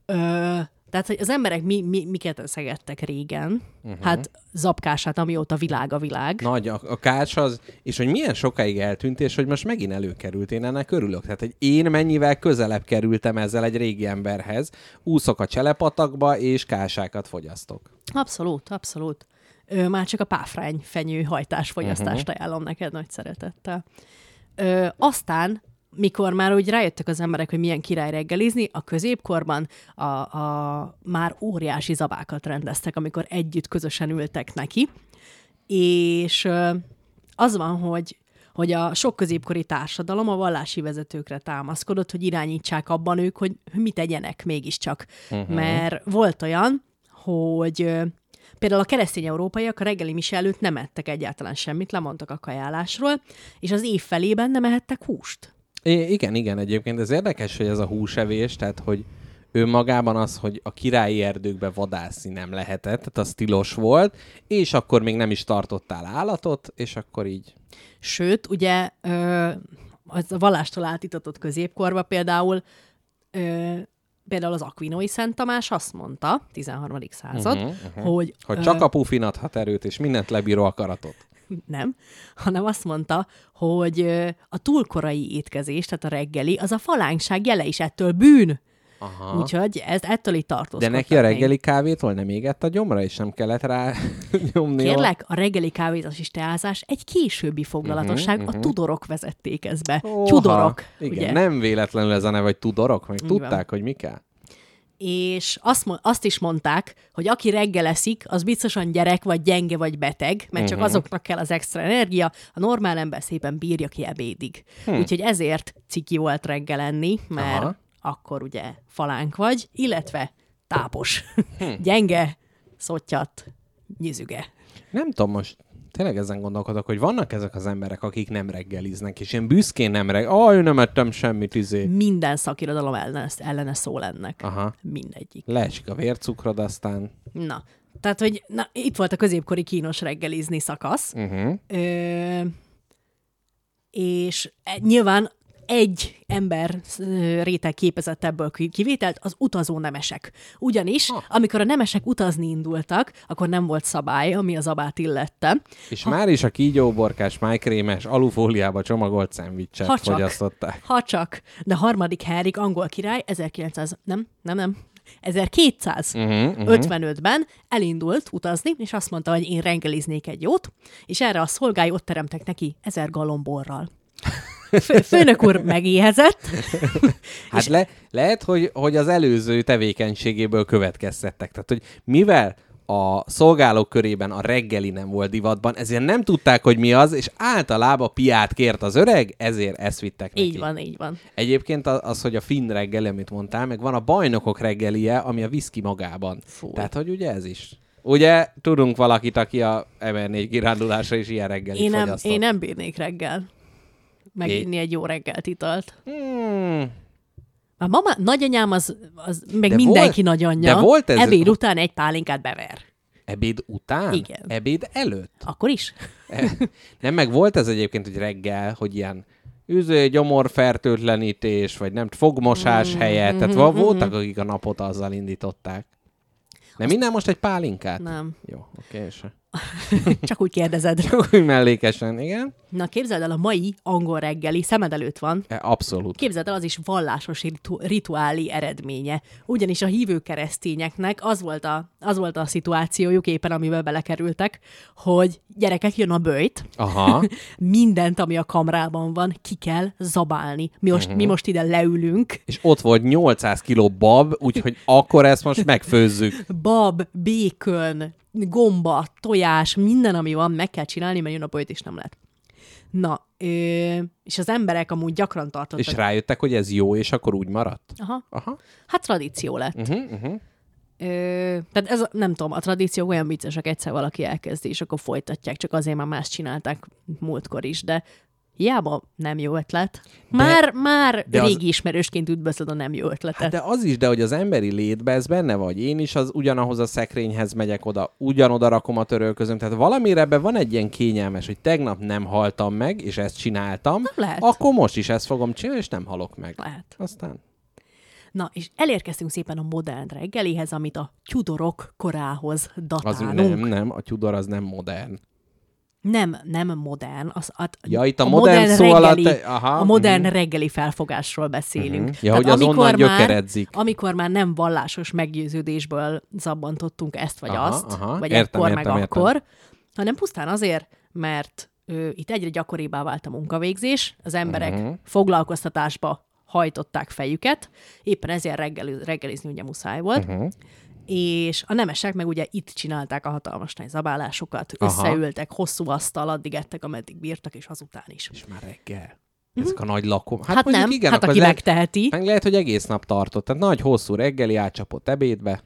Ö, tehát, hogy az emberek mi, mi, miket eszegettek régen? Uh-huh. Hát zapkását, amióta világ a világ. Nagy a, a kács az, és hogy milyen sokáig eltűnt, és hogy most megint előkerült, én ennek örülök. Tehát, hogy én mennyivel közelebb kerültem ezzel egy régi emberhez, úszok a cselepatakba, és kásákat fogyasztok. Abszolút, abszolút. Ö, már csak a páfrány fenyő hajtás fogyasztást uh-huh. ajánlom neked nagy szeretettel. Ö, aztán, mikor már úgy rájöttek az emberek, hogy milyen király reggelizni, a középkorban a, a már óriási zabákat rendeztek, amikor együtt közösen ültek neki, és az van, hogy hogy a sok középkori társadalom a vallási vezetőkre támaszkodott, hogy irányítsák abban ők, hogy mit tegyenek mégiscsak. Uh-huh. Mert volt olyan, hogy például a keresztény európaiak a reggeli mise előtt nem ettek egyáltalán semmit, lemondtak a kajálásról, és az év felében nem ehettek húst. É, igen, igen, egyébként ez érdekes, hogy ez a húsevés, tehát hogy ő magában az, hogy a királyi erdőkbe vadászni nem lehetett, tehát az tilos volt, és akkor még nem is tartottál állatot, és akkor így... Sőt, ugye ö, az a vallástól átítatott középkorba például ö, például az Aquinoi Szent Tamás azt mondta, 13. század, uh-huh, uh-huh. hogy, Hogy csak a pufin adhat erőt, és mindent lebíró akaratot. Nem, hanem azt mondta, hogy a túlkorai étkezés, tehát a reggeli, az a falánkság jele is ettől bűn. Aha. Úgyhogy ez, ettől itt De tartózkodtak neki a reggeli kávétól nem égett a gyomra, és nem kellett rá nyomni. Kérlek, a reggeli kávézás és teázás egy későbbi foglalatosság, uh-huh, uh-huh. a tudorok vezették ezt be. Oha. Tudorok, Igen, ugye? nem véletlenül ez a neve, hogy tudorok, meg Így tudták, van. hogy mi kell. És azt, azt is mondták, hogy aki reggel eszik, az biztosan gyerek, vagy gyenge, vagy beteg, mert csak azoknak kell az extra energia, a normál ember szépen bírja ki ebédig. Hm. Úgyhogy ezért ciki volt reggel enni, mert Aha. Akkor ugye falánk vagy, illetve tápos. Hm. gyenge, szottyat, nyizüge. Nem tudom, most tényleg ezen gondolkodok, hogy vannak ezek az emberek, akik nem reggeliznek, és én büszkén nem reggel. Aj, nem ettem semmit, izé. Minden szakirodalom ellene, ellene szól ennek. Aha. Mindegyik. Leesik a vércukrod, aztán... Na, tehát, hogy na, itt volt a középkori kínos reggelizni szakasz, Uh-huh. Ö, és e- nyilván egy ember réteg képezett ebből ki- kivételt, az utazó nemesek. Ugyanis, ha. amikor a nemesek utazni indultak, akkor nem volt szabály, ami az abát illette. És ha... már is a kígyóborkás, májkrémes, alufóliába csomagolt szendvicset Ha csak. fogyasztották. Ha csak. De harmadik Henrik angol király 1900, nem, nem, nem, Mhm, 1255-ben elindult utazni, és azt mondta, hogy én reggeliznék egy jót, és erre a szolgái ott teremtek neki ezer galomborral. Fő, főnök úr megéhezett, Hát le, lehet, hogy, hogy az előző tevékenységéből következtettek. Tehát, hogy mivel a szolgálók körében a reggeli nem volt divatban, ezért nem tudták, hogy mi az, és általában piát kért az öreg, ezért ezt vittek neki. Így van, így van. Egyébként az, hogy a finn reggeli, amit mondtál, meg van a bajnokok reggelie, ami a viszki magában. Fú. Tehát, hogy ugye ez is. Ugye tudunk valakit, aki a MR4 kirándulásra is ilyen reggeli Én nem, fogyasztott. én nem bírnék reggel meginni egy jó reggelt italt. Hmm, A mama, nagyanyám az, az meg De mindenki volt- nagyanyja. de volt ez- Ebéd után egy pálinkát bever. ebéd után? Igen. Ebéd előtt? Akkor is? Nem, meg volt ez egyébként, hogy reggel, hogy ilyen üző, gyomorfertőtlenítés, vagy nem, fogmosás Mm, helyett. Tehát mhm, vo- voltak, akik a napot azzal indították. Nem minden most egy pálinkát? Nem. Jó, oké, és Csak úgy kérdezed. úgy mellékesen, igen. Na képzeld el, a mai angol reggeli szemed előtt van. E, Abszolút. Képzeld el, az is vallásos ritu- rituáli eredménye. Ugyanis a hívő keresztényeknek az volt, a, az volt a szituációjuk éppen, amiben belekerültek, hogy gyerekek, jön a bőjt, Aha. mindent, ami a kamrában van, ki kell zabálni. Mi most, Mhm. uh-huh. mi most ide leülünk, És ott volt 800 kiló bab, úgyhogy akkor ezt most megfőzzük. bab, békön, gomba, tojás, minden, ami van, meg kell csinálni, mert jön a bőjt, és nem lehet. Na, ö, és az emberek amúgy gyakran tartottak. És rájöttek, hogy ez jó, és akkor úgy maradt. Aha. Aha. Hát tradíció lett. Uh-huh, uh-huh. Ö, tehát ez, nem tudom, a tradíciók olyan viccesek, egyszer valaki elkezdi, és akkor folytatják, csak azért már más csinálták múltkor is, de hiába nem jó ötlet. Már, már de de az- régi ismerősként üdvözlöd a nem jó ötletet. Hát de az is, de hogy az emberi létbe ez benne vagy. Én is az ugyanahoz a szekrényhez megyek oda, ugyanoda rakom a törölközöm. Tehát valamire ebben van egy ilyen kényelmes, hogy tegnap nem haltam meg, és ezt csináltam, lehet. akkor most is ezt fogom csinálni, és nem halok meg. Lehet. Aztán Na, és elérkeztünk szépen a modern reggelihez, amit a Tudorok korához az datálunk. nem, nem, a Tudor az nem modern. Nem, nem modern. Az, a, Ja, itt a modern szó alatt- aha, a modern mhm. reggeli felfogásról beszélünk. Mhm. Ja, hogy azonnal gyökeredzik. amikor már nem vallásos meggyőződésből zabbantottunk ezt vagy Aha, azt, aha, vagy értem, ekkor értem, meg értem. akkor, hanem pusztán azért, mert ö, itt egyre gyakoribbá vált a munkavégzés, az emberek Mhm. foglalkoztatásba hajtották fejüket, éppen ezért reggeli, reggelizni ugye muszáj volt, Uh-huh. És a nemesek meg ugye itt csinálták a hatalmas nagy zabálásokat, Aha. összeültek, hosszú asztal, addig ettek, ameddig bírtak, és azután is. És már reggel. Ezek a nagy lakom. Hát, hát nem, igen, hát aki lehet, megteheti. meg lehet, hogy egész nap tartott. Tehát nagy, hosszú reggeli átcsapott ebédbe.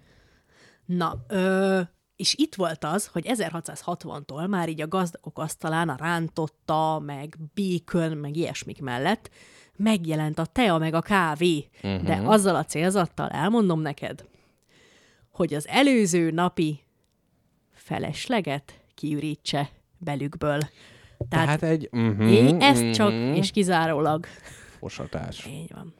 Na, ö, és itt volt az, hogy 1660-tól már így a gazdagok asztalán a rántotta, meg békön, meg ilyesmik mellett megjelent a tea, meg a kávé. Uh-huh. De azzal a célzattal elmondom neked, hogy az előző napi felesleget kiürítse belükből. Tehát, Tehát egy... Uh-huh, én ezt csak és kizárólag Fosatás. így van.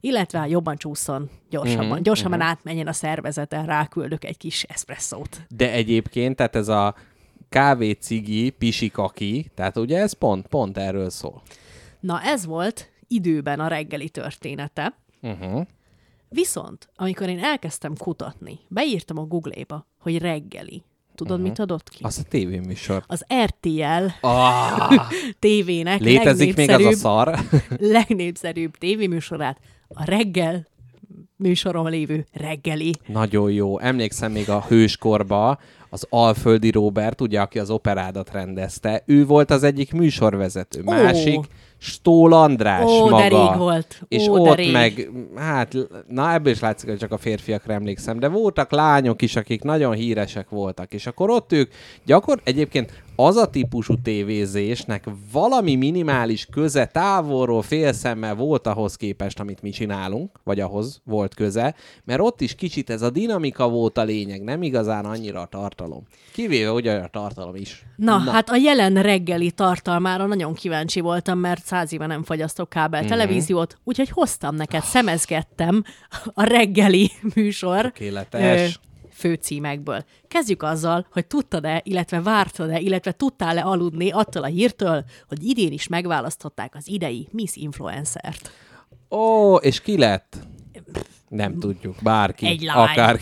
Illetve jobban csúszson, gyorsabban, Mhm, gyorsabban átmenjen a szervezeten, ráküldök egy kis eszpresszót. De egyébként, tehát ez a kávé, cigi, pisikaki, tehát ugye ez pont, pont erről szól. Na ez volt időben a reggeli története. Uh-huh. Viszont, amikor én elkezdtem kutatni, beírtam a Google-ba, hogy reggeli. Tudod, uh-huh. mit adott ki? Az a tévéműsor. Az RTL Ah, tévének létezik még az a szar. legnépszerűbb tévéműsorát, a reggel műsoron lévő reggeli. Nagyon jó. Emlékszem még a hőskorba, az Alföldi Robert, ugye, aki az operádat rendezte, ő volt az egyik műsorvezető. Másik, Stól András Ó, maga. de rég volt. És Ó, de ott rég. meg, hát, na ebből is látszik, hogy csak a férfiakra emlékszem, de voltak lányok is, akik nagyon híresek voltak, és akkor ott ők gyakor, egyébként az a típusú tévézésnek valami minimális köze távolról félszemmel volt ahhoz képest, amit mi csinálunk, vagy ahhoz volt köze, mert ott is kicsit ez a dinamika volt a lényeg, nem igazán annyira a tartalom. Kivéve ugye a tartalom is. Na, Na, hát a jelen reggeli tartalmára nagyon kíváncsi voltam, mert száz éve nem fogyasztok kábel Mhm. televíziót, úgyhogy hoztam neked, szemezgettem a reggeli műsor Tökéletes. Főcímekből. Kezdjük azzal, hogy tudtad-e, illetve vártad-e, illetve tudtál-e aludni attól a hírtől, hogy idén is megválasztották az idei Miss Influencert. Ó, és ki lett? Nem tudjuk. Bárki. Egy lány. Akár.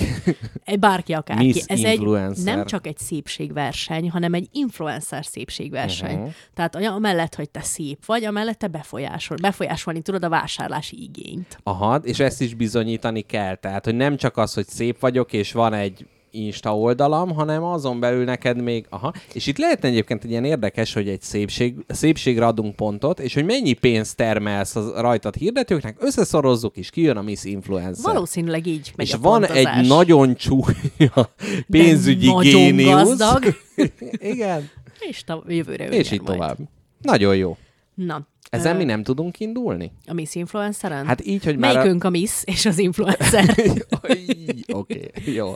Egy bárki akárki. Miss Ez egy Influencer. nem csak egy szépségverseny, hanem egy influencer szépségverseny. Uh-huh. Tehát amellett, hogy te szép vagy, amellett te befolyásol, befolyásolni tudod a vásárlási igényt. Aha, és ezt is bizonyítani kell. Tehát, hogy nem csak az, hogy szép vagyok, és van egy Insta oldalam, hanem azon belül neked még, aha, és itt lehetne egyébként egy ilyen érdekes, hogy egy szépség, szépségre adunk pontot, és hogy mennyi pénzt termelsz az rajtad hirdetőknek, összeszorozzuk, és kijön a Miss Influencer. Valószínűleg így megy és a van pontozás. egy nagyon csúnya pénzügyi nagyon géniusz. gazdag. Igen. És ta- jövőre És így majd. tovább. Nagyon jó. Na. Ezzel ö, mi nem tudunk indulni? A Miss Influenceren? Hát így, hogy már... Melyikünk a Miss és az influencer? Oké, okay, jó.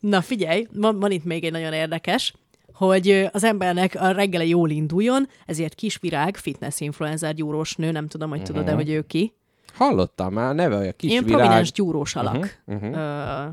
Na figyelj, van, van itt még egy nagyon érdekes, hogy az embernek a reggele jól induljon, ezért Kisvirág, fitness influencer gyúrós nő, nem tudom, hogy tudod-e, hogy ő ki. Hallottam már, neve olyan kis Ilyen virág. prominens gyúrós alak. Uh-huh, uh-huh. Ö,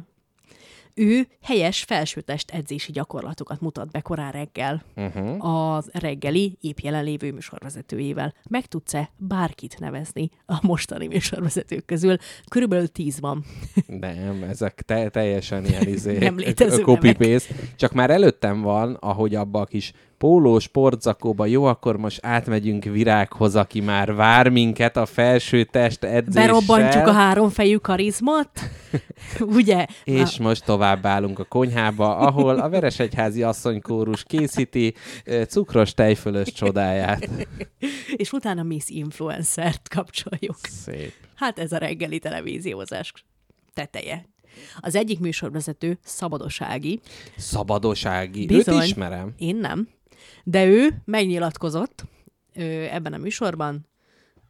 ő helyes felsőtest edzési gyakorlatokat mutat be korán reggel Uh-huh. az reggeli épp jelenlévő műsorvezetőjével. Meg tudsz-e bárkit nevezni a mostani műsorvezetők közül? Körülbelül tíz van. Nem, ezek te- teljesen ilyen izé, Nem létező copy paste. Csak már előttem van, ahogy abba a kis póló sportzakóba, jó, akkor most átmegyünk virághoz, aki már vár minket a felső test edzéssel. Berobbantjuk a háromfejű karizmat, ugye? És most tovább állunk a konyhába, ahol a Veresegyházi asszonykórus készíti cukros tejfölös csodáját. És utána Miss Influencert kapcsoljuk. Szép. Hát ez a reggeli televíziózás teteje. Az egyik műsorvezető Szabadosági. Szabadosági. Bizony. Őt ismerem. Én nem. De ő megnyilatkozott ő, ebben a műsorban,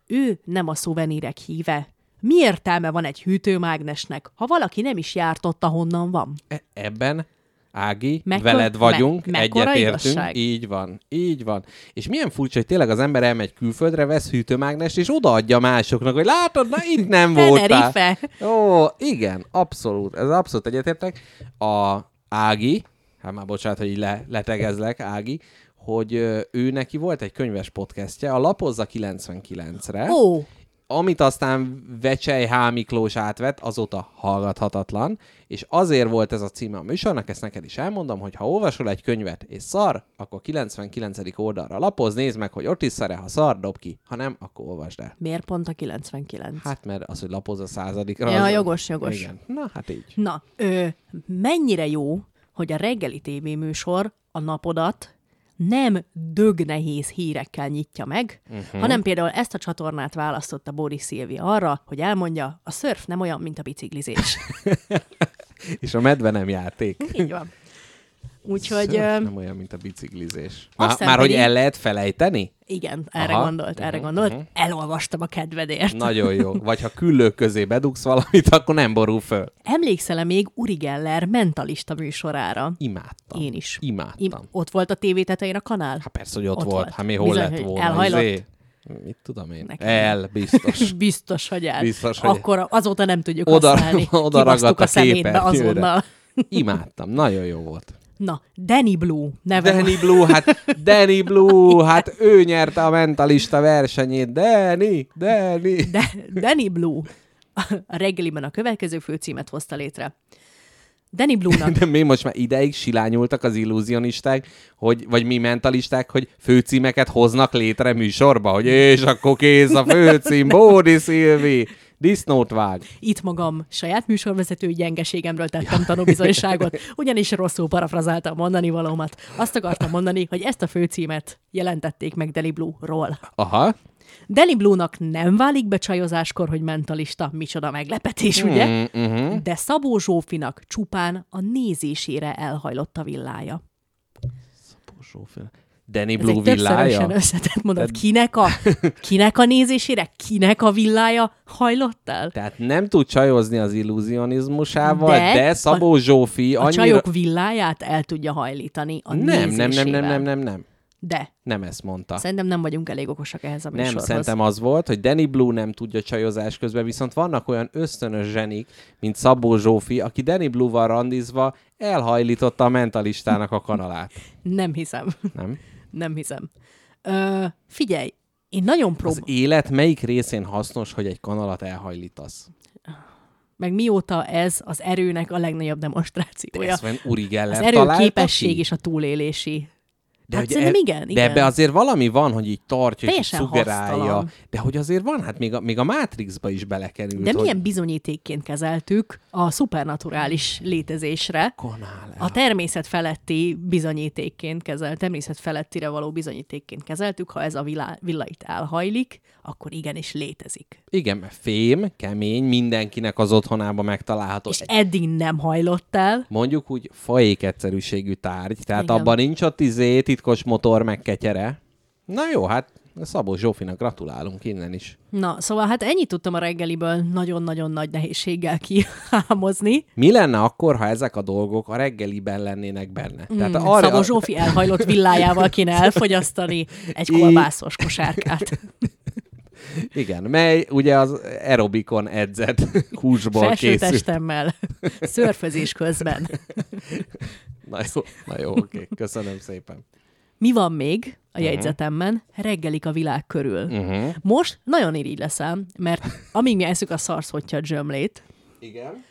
ő nem a szuvenírek híve. Mi értelme van egy hűtőmágnesnek, ha valaki nem is járt ott, ahonnan van? E- Ebben, Ági, Mekkor- veled vagyunk, me- egyetértünk. Így van, így van. És milyen furcsa, hogy tényleg az ember elmegy külföldre, vesz hűtőmágnest, és odaadja másoknak, hogy látod, na itt nem voltál. Ó, igen, abszolút. Ez abszolút egyetértek. A Ági, hát már bocsánat, hogy le, letegezlek, Ági, hogy ő neki volt egy könyves podcastje, a Lapozza 99-re, Ó, amit aztán Vecsej H. Miklós átvett, azóta hallgathatatlan, és azért volt ez a címe a műsornak, ezt neked is elmondom, hogy ha olvasol egy könyvet és szar, akkor 99. oldalra lapoz, nézd meg, hogy ott is szare, ha szar, dob ki, ha nem, akkor olvasd el. miért pont a 99? Hát mert az, hogy lapoz a századikra. Ja, az- jogos, jogos. Igen. Na, hát így. Na, ö, mennyire jó, hogy a reggeli tévéműsor a napodat nem dögnehéz hírekkel nyitja meg, uh-huh. hanem például ezt a csatornát választotta Boris Szilvia arra, hogy elmondja, a szörf nem olyan, mint a biciklizés. És a medve nem játék. Így van. Úgyhogy Szörf nem olyan, mint a biciklizés. Már, már hogy el lehet felejteni? igen, erre Aha. gondolt, erre Mhm, gondolt. mhm. Elolvastam a kedvedért. Nagyon jó. Vagy ha küllők közé bedugsz valamit, akkor nem borul föl. Emlékszel-e még Uri Geller mentalista műsorára? Imádtam. Én is. Imádtam. Im- ott volt a tévé tetején a kanál? Hát persze, hogy ott, Ott volt. volt. Hát mi hol Bizony, lett volna? elhajlott. Izé? Mit tudom én? Nekem. El, biztos. Biztos, hogy el. Biztos, hogy- Akkor azóta nem tudjuk Oda- használni. oda ragadt a a szemétbe azonnal. Imádtam. Nagyon jó volt. Na, Danny Blue neve. Danny Blue, hát Danny Blue, hát ő nyerte a mentalista versenyét. Danny, Danny. De, Danny Blue a reggeliben a következő főcímet hozta létre. Danny Blue-nak De mi most már ideig silányultak az illúzionisták, hogy, vagy mi mentalisták, hogy főcímeket hoznak létre műsorba, hogy és akkor kész a főcím, Bódi Szilvi, disznót vág. itt magam saját műsorvezetői gyengeségemről tettem tanúbizonyságot, ugyanis rosszul parafrazáltam mondani valómat. Azt akartam mondani, hogy ezt a főcímet jelentették meg Danny Blue-ról. Aha. Danny Blue-nak nem válik be csajozáskor, hogy mentalista, micsoda meglepetés, ugye? Mm, uh-huh. De Szabó Zsófinak csupán a nézésére elhajlott a villája. Danny Ez Blue egy többszörösen villája. összetett mondat. Kinek a, kinek a nézésére, kinek a villája hajlott el? Tehát nem tud csajozni az illúzionizmusával, de, De Szabó Zsófi A annyira... csajok villáját el tudja hajlítani a nem, nem, nem, nem, nem, nem, nem. De Nem ezt mondta. szerintem nem vagyunk elég okosak ehhez a Nem, műsorhoz. szerintem az volt, hogy Danny Blue nem tudja csajozás közben, viszont vannak olyan ösztönös zsenik, mint Szabó Zsófi, aki Danny Blue-val randizva elhajlította a mentalistának a kanalát. Nem hiszem. Nem? Nem hiszem. Ö, figyelj, én nagyon Az próbálom. élet melyik részén hasznos, hogy egy kanalat elhajlítasz? Meg mióta ez az erőnek a legnagyobb demonstrációja. Ezt van Uri Geller Az erő képesség ki? és a túlélési De Hát hogy szerintem e- igen, De igen. ebbe azért valami van, hogy így tartja, és Teljesen szugerálja. hasztalan. De hogy azért van, hát még a, még a Matrixba is belekerült. De hogy milyen bizonyítékként kezeltük a szupernaturális létezésre, Konál a természet feletti bizonyítékként kezelt, természet felettire való bizonyítékként kezeltük, ha ez a vilá, villa itt elhajlik, akkor igenis létezik. Igen, mert fém, kemény, mindenkinek az otthonában megtalálható. És eddig nem hajlott el. Mondjuk úgy fajék egyszerűségű tárgy, tehát Igen. abban nincs ott izé, titkos motor, meg ketyere. Na jó, hát Szabó Zsófinak gratulálunk innen is. Na, szóval hát ennyit tudtam a reggeliből nagyon-nagyon nagy nehézséggel kihámozni. Mi lenne akkor, ha ezek a dolgok a reggeliben lennének benne? Mm, Tehát Arra... Szabó Zsófi elhajlott villájával kéne elfogyasztani egy kolbászos kosárkát. Igen, mely ugye az aerobikon edzett húsból készül. Felsőtestemmel, szörfözés közben. Na jó, na jó oké, köszönöm szépen. Mi van még a jegyzetemben? Reggelik a világ körül. Uh-huh. Most nagyon irigy leszel, mert amíg mi eszük a szarszotja dzsömlét, Igen.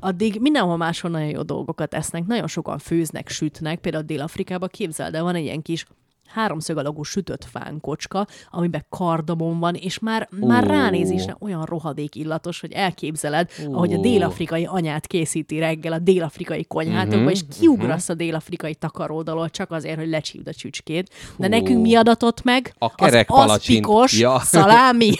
addig mindenhol máshol nagyon jó dolgokat esznek, nagyon sokan főznek, sütnek, például Dél-Afrikában képzeld el, van egy ilyen kis háromszög alagú sütött fánkocska, amiben kardamon van, és már, már Ó. ránézésre olyan rohadék illatos, hogy elképzeled, ahogy a dél-afrikai anyát készíti reggel a dél-afrikai konyhátokba, Mhm, és kiugrasz a dél-afrikai takaródalól csak azért, hogy lecsípd a csücskét. De nekünk mi adatott meg? A kerek az aszpikos Ja. szalámi,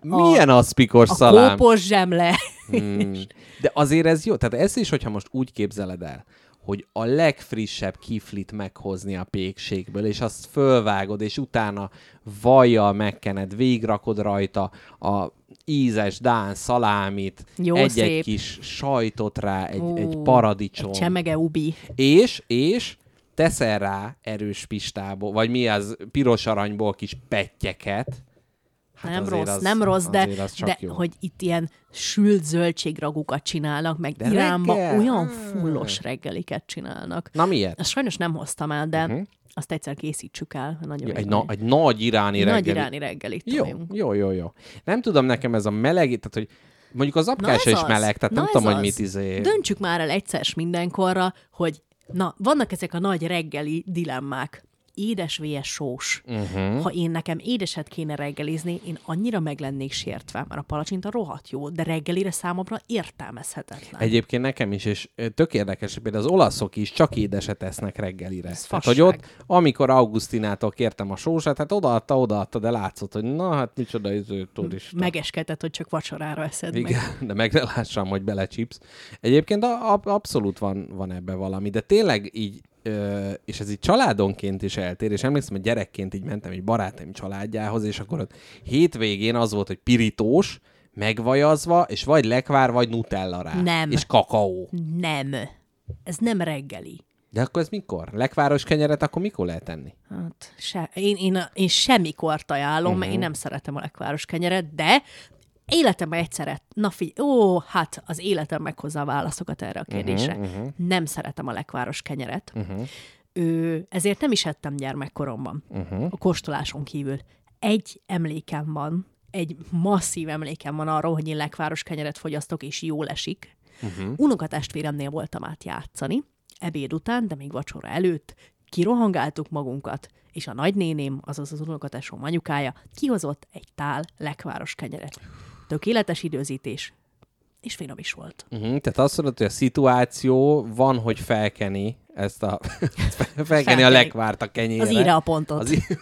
Milyen aszpikos a szalám? kópos zsemle. Hmm. De azért ez jó. Tehát ezt is, hogyha most úgy képzeled el, hogy a legfrissebb kiflit meghozni a pékségből, és azt fölvágod, és utána vajjal megkened, végrakod rajta a ízes dán szalámit, Jó egy-egy szép. kis sajtot rá, egy, Ú, egy paradicsom. Egy csemege ubi. És, és teszel rá erős pistából, vagy mi az, piros aranyból kis pettyeket. Hát nem rossz, az- nem rossz, de, de jó. hogy itt ilyen sült zöldségragukat csinálnak, meg De Iránban reggel? olyan fullos reggeliket csinálnak. Na miért? Ezt sajnos nem hoztam el, de uh-huh. azt egyszer készítsük el. Nagyon Ja, egy, jó. na, egy nagy iráni Nagy reggeli. iráni reggelit Jó, jó, jó, jó. Nem tudom, nekem ez a meleg, tehát hogy mondjuk az apkása is az. meleg, tehát Na nem tudom, hogy az. mit izé... Döntsük már el egyszer mindenkorra, hogy na, vannak ezek a nagy reggeli dilemmák. Édes vs. sós. Uh-huh. Ha én nekem édeset kéne reggelizni, én annyira meg lennék sértve, mert a palacsinta rohadt jó, de reggelire számomra értelmezhetetlen. Egyébként nekem is, és tök érdekes, például az olaszok is csak édeset esznek reggelire. Ez Tehát, hogy ott, amikor Augustinától kértem a sósát, hát odaadta, odaadta, de látszott, hogy na, hát micsoda iző turista. Megeskedett, hogy csak vacsorára eszed meg. Igen, de meg ne lássam, hogy belecsipsz. Egyébként a, a, abszolút van, van ebbe valami, de tényleg így, ö, és ez így családonként is eltér, és emlékszem, hogy gyerekként így mentem egy barátaim családjához, és akkor ott hétvégén az volt, hogy pirítós, megvajazva, és vagy lekvár, vagy nutella rá. Nem. És kakaó. Nem. Ez nem reggeli. De akkor ez mikor? Lekváros kenyeret akkor mikor lehet tenni? Hát se, én, én, én semmikor ajánlom, uh-huh. Mhm. mert én nem szeretem a lekváros kenyeret, de életemben egyszer, na figyelj, ó, hát az életem meghozza a válaszokat erre a kérdésre. Uh-huh, uh-huh. Nem szeretem a lekváros kenyeret. Uh-huh. Ö, ezért nem is ettem gyermekkoromban, uh-huh. a kóstoláson kívül. Egy emlékem van, egy masszív emlékem van arról, hogy én lekváros kenyeret fogyasztok, és jól esik. Uh-huh. Unokatestvéremnél voltam át játszani, ebéd után, de még vacsora előtt, kirohangáltuk magunkat, és a nagynéném, azaz az unokatesom anyukája kihozott egy tál lekváros kenyeret. Tökéletes időzítés, és finom is volt. Uh-huh. Tehát azt mondod, hogy a szituáció van, hogy felkeni ezt a... felkeni, felkeni a lekvárt a kenyére. Az íre a pontot. Az í-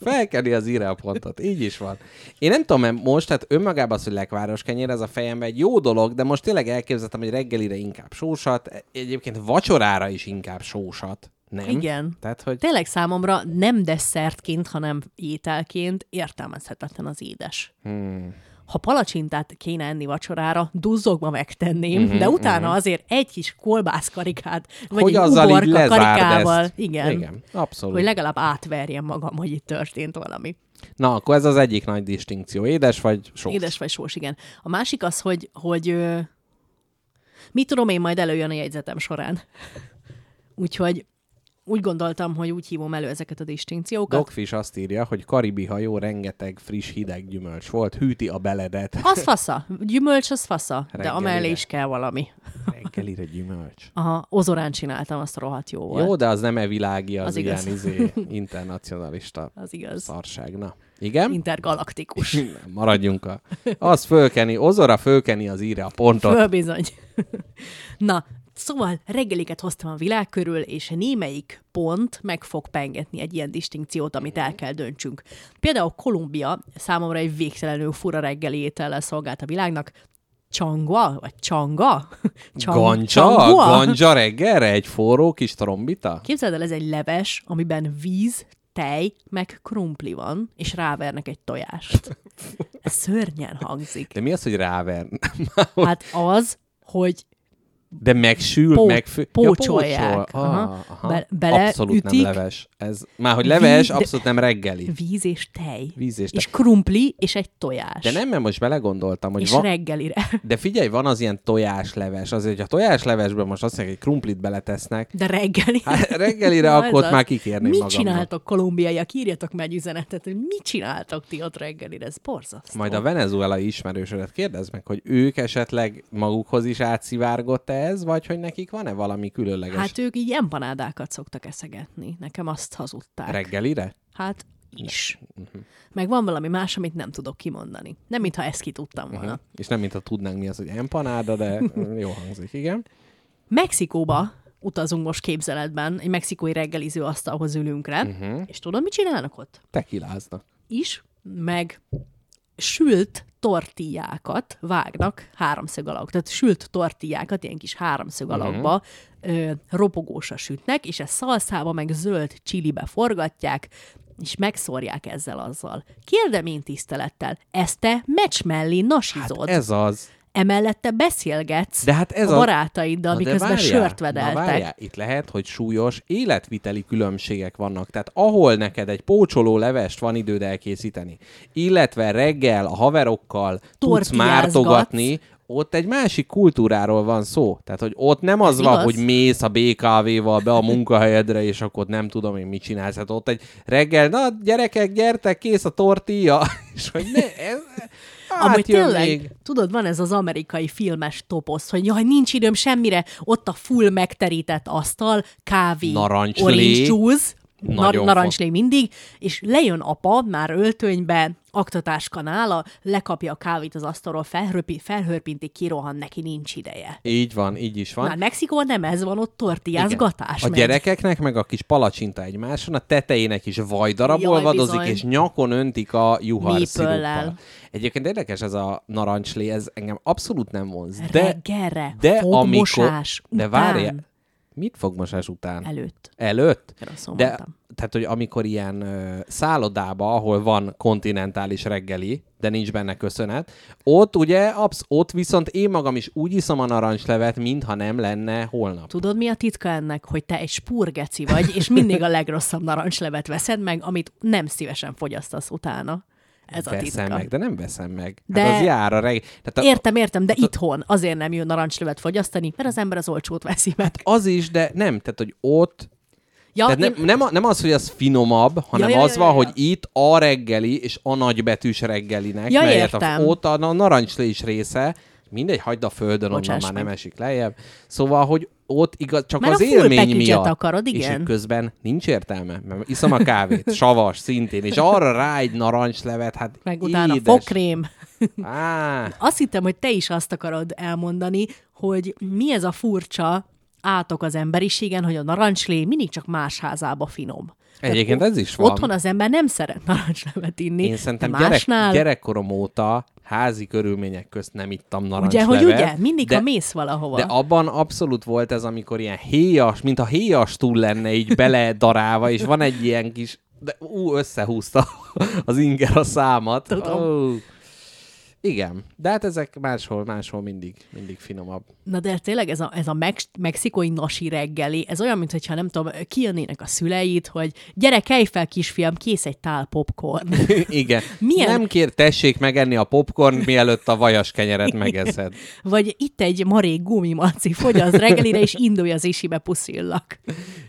Felkeni az íre a pontot. Így is van. Én nem tudom, mert most, tehát önmagában az, hogy lekváros kenyér, ez a fejemben egy jó dolog, de most tényleg elképzeltem, hogy reggelire inkább sósat, egyébként vacsorára is inkább sósat. Nem? Igen. Tehát, hogy Tényleg számomra nem desszertként, hanem ételként értelmezhetetlen az édes. hmm. Ha palacsintát kéne enni vacsorára, duzzogva megtenném, Mhm, uh-huh, de utána uh-huh. azért egy kis kolbászkarikát, vagy hogy egy azzal így karikával, ezt. igen, Igen, abszolút. hogy legalább átverjem magam, hogy itt történt valami. Na, akkor ez az egyik nagy distinkció. Édes vagy sós? Édes vagy sós, igen. A másik az, hogy, hogy mit tudom én, majd előjön a jegyzetem során. Úgyhogy úgy gondoltam, hogy úgy hívom elő ezeket a distinkciókat. Dogfish azt írja, hogy karibi hajó rengeteg friss hideg gyümölcs volt, hűti a beledet. Az fasza. Gyümölcs az fasza, de Reggelire. amellé is kell valami. Reggelire gyümölcs. Aha, ozorán csináltam, azt rohadt jó volt. Jó, de az nem e világi, az, Az az ilyen igaz. izé, internacionalista Az igaz. szarság. Na, igen? Intergalaktikus. Maradjunk a... Az fölkeni, Ozora fölkeni az íre a pontot. Föl bizony. Na, szóval reggeliket hoztam a világ körül, és némelyik pont meg fog pengetni egy ilyen distinkciót, amit el kell döntsünk. Például Kolumbia számomra egy végtelenül fura reggeli étellel szolgált a világnak. Csangva? Vagy csanga? Csang- Gancsa? csangua? Reggelre? Egy forró kis trombita? Képzeld el, ez egy leves, amiben víz, tej, meg krumpli van, és rávernek egy tojást. Ez szörnyen hangzik. De mi az, hogy ráver? Hát az, hogy De megsül, Pó- megfő... pócsolják. Ja, pócsol. Aha. Ah, aha. Be- beleütik. abszolút nem leves. Ez, már hogy leves, Víz- abszolút nem reggeli. víz és tej. Víz és tej. és krumpli, és egy tojás. De nem, mert most belegondoltam, hogy és van... reggelire. De figyelj, van az ilyen tojásleves. Azért, hogy a tojáslevesben most azt mondják, hogy krumplit beletesznek, De reggeli. Hát reggelire akkor ott már kikérném Mit magamnak. csináltok kolumbiaiak? Írjatok meg egy üzenetet, hogy mit csináltok ti ott reggelire. Ez borzasztó. Majd a venezuelai ismerősödet kérdezd meg, hogy ők esetleg magukhoz is átszivárgott ez, vagy hogy nekik van-e valami különleges Hát ők így empanádákat szoktak eszegetni. Nekem azt hazudták. reggelire? Hát is. Mhm. Meg van valami más, amit nem tudok kimondani. Nem, mintha ezt ki tudtam volna. Uh-huh. És nem mintha tudnánk mi az, hogy empanáda, de jó hangzik, igen. Mexikóba utazunk most képzeletben, egy mexikói reggeliző asztalhoz ülünk rá, Mhm. uh-huh. és tudod, mit csinálnak ott? Tekiláznak. Is, meg sült tortillákat vágnak háromszög alak. Tehát sült tortillákat ilyen kis háromszög alakba ö, ropogósra sütnek, és ezt szalszába meg zöld csilibe forgatják, és megszórják ezzel azzal. Kérdem én tisztelettel, ezt te meccs mellé nasizod. Hát ez az. Emellett te beszélgetsz De hát ez a a- barátaiddal, de miközben várjál, sört vedeltek. várjál, itt lehet, hogy súlyos életviteli különbségek vannak. Tehát ahol neked egy pócsoló levest van időd elkészíteni, illetve reggel a haverokkal tudsz mártogatni, ott egy másik kultúráról van szó. Tehát, hogy ott nem az Ez van, igaz. hogy mész a BKV-val be a munkahelyedre, és akkor nem tudom én mit csinálsz. Hát ott egy reggel, na gyerekek, gyertek, kész a tortilla, és hogy ne, ez, hát jön tényleg, még. tudod, van ez az amerikai filmes toposz, hogy jaj, nincs időm semmire, ott a full megterített asztal, kávé, Narancslé. orange juice, nar- narancslé mindig, és lejön apa, már öltönybe, aktatáskanál, lekapja a kávét az asztalról, felhörpi, felhörpinti, kirohan, neki nincs ideje. Így van, így is van. Már Mexikóban nem ez van, ott tortillázgatás Igen. A megy. gyerekeknek meg a kis palacsinta egymáson, a tetejének is vajdarab Jaj, olvadozik, bizony. és nyakon öntik a juhar. Egyébként érdekes ez a narancslé, ez engem abszolút nem vonz. De, Reggelre, de amikor, de után. Mit fogmosás után? Előtt. Előtt? Rosszul De, mondtam. tehát, hogy amikor ilyen ö, szállodába, ahol van kontinentális reggeli, de nincs benne köszönet, ott ugye, absz- ott viszont én magam is úgy iszom a narancslevet, mintha nem lenne holnap. Tudod, mi a titka ennek, hogy te egy spurgeci vagy, és mindig a legrosszabb narancslevet veszed meg, amit nem szívesen fogyasztasz utána. Ez a veszem titka. meg, de nem veszem meg. De- Hát az jár a reg... Tehát a, Értem, értem, de itthon azért nem jó narancslevet fogyasztani, mert az ember az olcsót veszi meg. az is, de nem, tehát hogy ott Ja, tehát nem, én- nem, a- nem az, hogy az finomabb, hanem Ja, ja, az ja, van, ja, ja. hogy itt a reggeli és a nagybetűs reggelinek, Ja, melyet értem. A, ott a, a narancslé is része, mindegy, hagyd a földön, onnan Bocsáss már meg. nem esik lejjebb. Szóval, hogy ott igaz, csak Mert az élmény miatt. akarod, És igen. hogy közben nincs értelme, mert iszom a kávét, savas szintén, és arra rá egy narancslevet, hát meg utána édes. fokrém. Á, Azt hittem, hogy te is azt akarod elmondani, hogy mi ez a furcsa átok az emberiségen, hogy a narancslé mindig csak más házába finom. Egyébként ez is van. Otthon az ember nem szeret narancslevet inni. Én szerintem de gyerek, másnál, gyerekkorom óta házi körülmények közt nem ittam ugye, narancslevet. hogy ugye, mindig, de, ha mész valahova. De abban abszolút volt ez, amikor ilyen héjas, mint a héjas túl lenne így beledarálva, és van egy ilyen kis, de ú, összehúzta az inger a számat. Tudom. Ó. Igen, de hát ezek máshol, máshol mindig, mindig finomabb. Na de tényleg ez a, ez a mex- mexikói nasi reggeli, ez olyan, mintha nem tudom, kijönnének a szüleid, hogy gyere, kelj fel kisfiam, kész egy tál popcorn. Igen. Milyen- Nem kér, tessék megenni a popcorn, mielőtt a vajas kenyeret megeszed. Vagy itt egy marék gumimaci, fogyaszt reggelire, és indulj az isibe, puszillak.